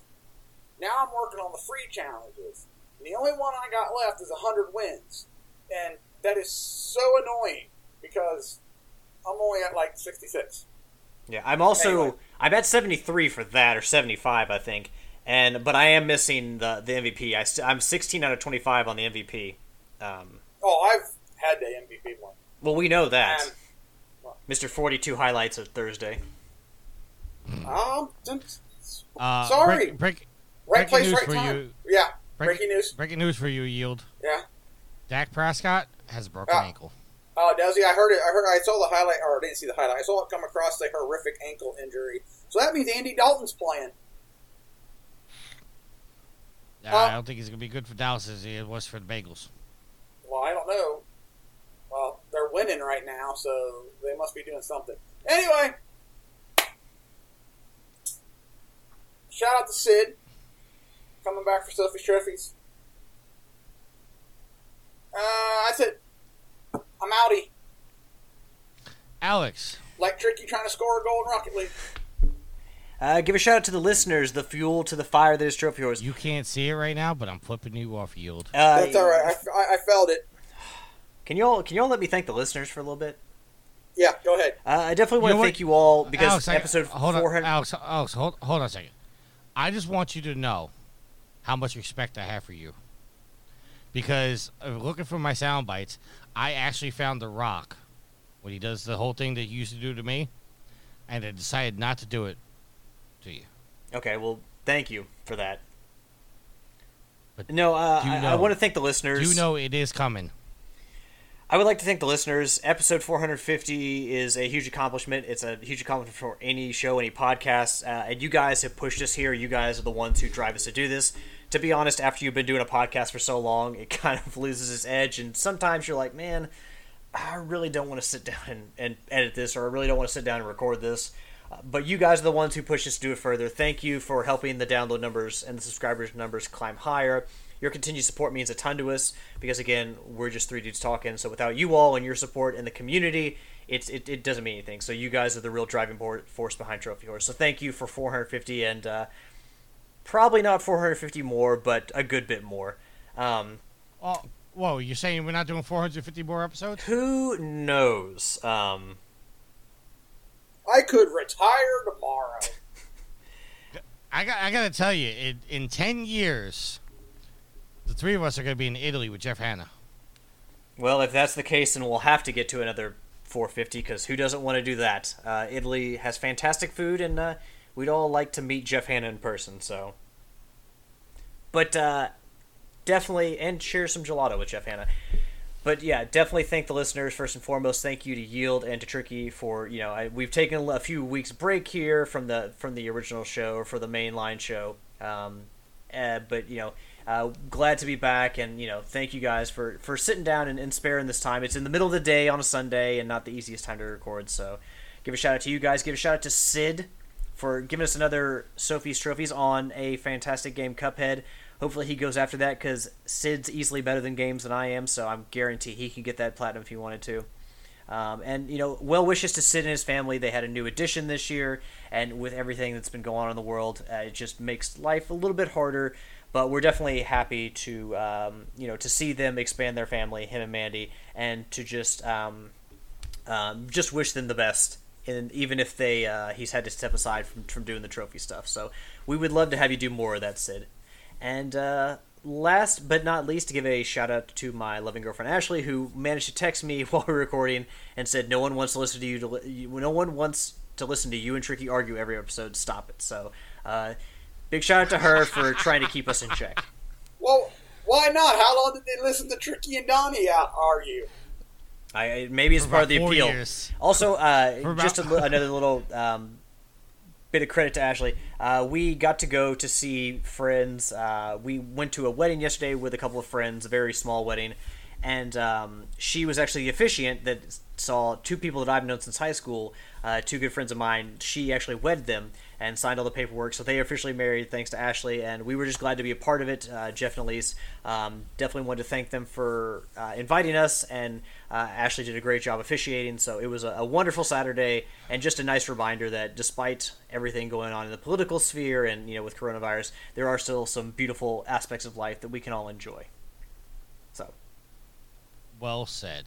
[SPEAKER 2] Now I'm working on the free challenges. And the only one I got left is 100 wins. And that is so annoying because I'm only at like 66.
[SPEAKER 4] Yeah, I'm also.
[SPEAKER 2] Anyway.
[SPEAKER 4] I'm at 73 for that, or 75, I think. And but I am missing the the MVP. I st- I'm 16 out of 25 on the MVP. Um,
[SPEAKER 2] Oh, I've had the MVP one.
[SPEAKER 4] well, we know that.
[SPEAKER 2] Um,
[SPEAKER 4] Mr. 42 highlights of Thursday.
[SPEAKER 2] Um,
[SPEAKER 1] Uh,
[SPEAKER 2] Sorry.
[SPEAKER 1] Break, break,
[SPEAKER 2] right
[SPEAKER 1] breaking
[SPEAKER 2] place,
[SPEAKER 1] news
[SPEAKER 2] right
[SPEAKER 1] for
[SPEAKER 2] time.
[SPEAKER 1] you.
[SPEAKER 2] Yeah,
[SPEAKER 1] Break-
[SPEAKER 2] breaking news.
[SPEAKER 1] Breaking news for you, Yield.
[SPEAKER 2] Yeah.
[SPEAKER 1] Dak Prescott has a broken
[SPEAKER 2] Ah.
[SPEAKER 1] ankle.
[SPEAKER 2] Oh, does he? I heard it. I heard. I saw the highlight, or I didn't see the highlight. I saw it come across the horrific ankle injury. So that means Andy Dalton's playing.
[SPEAKER 1] Uh, I don't think he's going to be good for Dallas as he was for the Bengals.
[SPEAKER 2] Well, I don't know. Well, they're winning right now, so they must be doing something. Anyway, shout out to Sid coming back for Sophie's trophies. Uh, that's it. I'm outie.
[SPEAKER 1] Alex,
[SPEAKER 2] Like Tricky trying to score a goal in Rocket League.
[SPEAKER 4] Uh, give a shout out to the listeners, the fuel to the fire that is Trophy Horse.
[SPEAKER 1] you can't see it right now, but I'm flipping you off, Yield.
[SPEAKER 4] Uh,
[SPEAKER 2] That's all right. I, I, I felt it.
[SPEAKER 4] Can you all can you all let me thank the listeners for a little bit?
[SPEAKER 2] Yeah, go ahead.
[SPEAKER 4] Uh, I definitely want
[SPEAKER 1] know
[SPEAKER 4] to thank you all because
[SPEAKER 1] Alex, I-
[SPEAKER 4] episode
[SPEAKER 1] hold on,
[SPEAKER 4] 400.
[SPEAKER 1] Alex, Alex, hold, hold on a second. I just want you to know how much respect I have for you. Because uh, looking for my sound bites, I actually found The Rock when he does the whole thing that he used to do to me, and I decided not to do it to you.
[SPEAKER 4] Okay, well, thank you for that.
[SPEAKER 1] But
[SPEAKER 4] no, uh, I, I want to thank the listeners.
[SPEAKER 1] You know it is coming?
[SPEAKER 4] I would like to thank the listeners. Episode 450 is a huge accomplishment. It's a huge accomplishment for any show, any podcast. Uh, and you guys have pushed us here. You guys are the ones who drive us to do this. To be honest, after you've been doing a podcast for so long, it kind of loses its edge. And sometimes you're like, man, I really don't want to sit down and, and edit this, or I really don't want to sit down and record this. But you guys are the ones who push us to do it further. Thank you for helping the download numbers and the subscribers numbers climb higher. Your continued support means a ton to us because, again, we're just three dudes talking. So without you all and your support in the community, it's, it, it doesn't mean anything. So you guys are the real driving board, force behind Trophy Horse. So thank you for 450 and uh, probably not 450 more, but a good bit more. Um,
[SPEAKER 1] Oh, whoa! You're saying we're not doing 450 more episodes?
[SPEAKER 4] who knows? Um,
[SPEAKER 2] I could retire tomorrow.
[SPEAKER 1] I got. I got to tell you, in, in 10 years, the three of us are going to be in Italy with Jeff Hanna.
[SPEAKER 4] Well, if that's the case, then we'll have to get to another 450 because who doesn't want to do that? Uh, Italy has fantastic food, and uh, we'd all like to meet Jeff Hanna in person. So, but uh, definitely, and share some gelato with Jeff Hanna. But yeah, definitely thank the listeners first and foremost. Thank you to Yield and to Tricky for you know I, we've taken a few weeks break here from the from the original show or for the mainline show. Um, uh, but you know, uh, glad to be back, and you know, thank you guys for for sitting down and, and sparing this time. It's in the middle of the day on a Sunday, and not the easiest time to record. So, give a shout out to you guys. Give a shout out to Sid for giving us another Sophie's Trophies on a fantastic game, Cuphead. Hopefully he goes after that because Sid's easily better than games than I am, so I'm guarantee he can get that platinum if he wanted to. Um, and you know, well wishes to Sid and his family. They had a new addition this year, and with everything that's been going on in the world, uh, it just makes life a little bit harder. But we're definitely happy to um, you know to see them expand their family, him and Mandy, and to just um, um, just wish them the best. And even if they uh, he's had to step aside from from doing the trophy stuff, so we would love to have you do more of that, Sid. And uh, last but not least, to give a shout out to my loving girlfriend Ashley, who managed to text me while we were recording and said, "No one wants to listen to you. To li- no one wants to listen to you and Tricky argue every episode. Stop it." So, uh, big shout out to her for trying to keep us in check.
[SPEAKER 2] Well, why not? How long did they listen to Tricky and Donnie out argue?
[SPEAKER 4] I maybe it's part of the appeal.
[SPEAKER 1] years.
[SPEAKER 4] Also, uh,
[SPEAKER 1] about-
[SPEAKER 4] just a, li- another little um, bit of credit to Ashley. Uh, we got to go to see friends. Uh, we went to a wedding yesterday with a couple of friends, a very small wedding, and um, she was actually the officiant that saw two people that I've known since high school. Uh, two good friends of mine. She actually wed them and signed all the paperwork, so they are officially married thanks to Ashley. And we were just glad to be a part of it. Uh, Jeff and Elise um, definitely wanted to thank them for uh, inviting us, and uh, Ashley did a great job officiating. So it was a, a wonderful Saturday, and just a nice reminder that despite everything going on in the political sphere and you know with coronavirus, there are still some beautiful aspects of life that we can all enjoy. So
[SPEAKER 1] Well said.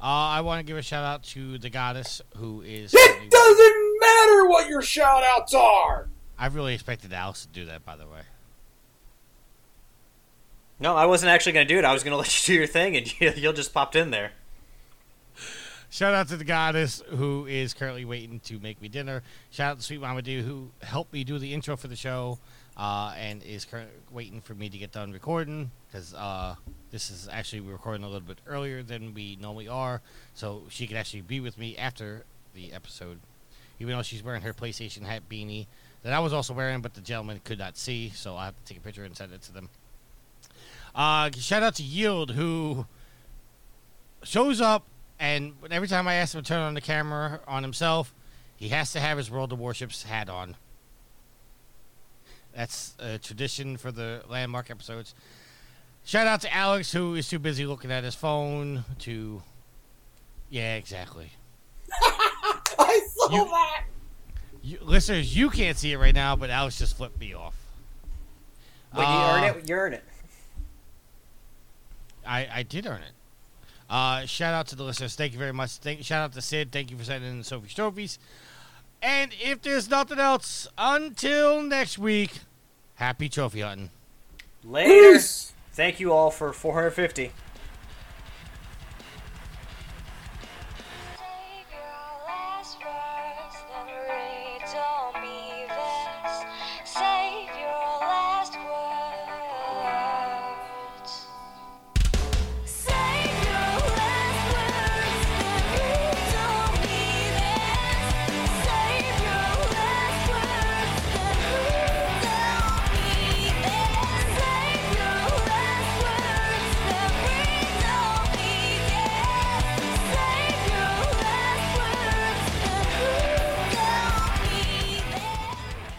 [SPEAKER 1] Uh, I want to give a shout out to the goddess who is.
[SPEAKER 2] It doesn't matter what your shout outs are!
[SPEAKER 1] I really expected Alex to do that, by the way.
[SPEAKER 4] no, I wasn't actually going to do it. I was going to let you do your thing, and you, you'll just popped in there.
[SPEAKER 1] Shout out to the goddess who is currently waiting to make me dinner. Shout out to Sweet Mama Doo who helped me do the intro for the show uh, and is currently waiting for me to get done recording because uh, this is actually we're recording a little bit earlier than we normally are, so she could actually be with me after the episode. Even though she's wearing her PlayStation hat beanie that I was also wearing, but the gentleman could not see, so I have to take a picture and send it to them. Uh, shout out to Yield who shows up and every time I ask him to turn on the camera on himself, he has to have his World of Warships hat on. That's a tradition for the landmark episodes. Shout out to Alex, who is too busy looking at his phone to. Yeah, exactly.
[SPEAKER 2] I
[SPEAKER 1] You- You, listeners, you can't see it right now, but Alex just flipped me off.
[SPEAKER 4] When you
[SPEAKER 1] Uh,
[SPEAKER 4] earn it, you earn it.
[SPEAKER 1] I, I did earn it. Uh, shout out to the listeners. Thank you very much. Thank, shout out to Sid. Thank you for sending in the Sophie's trophies. And if there's nothing else, until next week, happy trophy hunting.
[SPEAKER 4] Later. Thank you all for 450.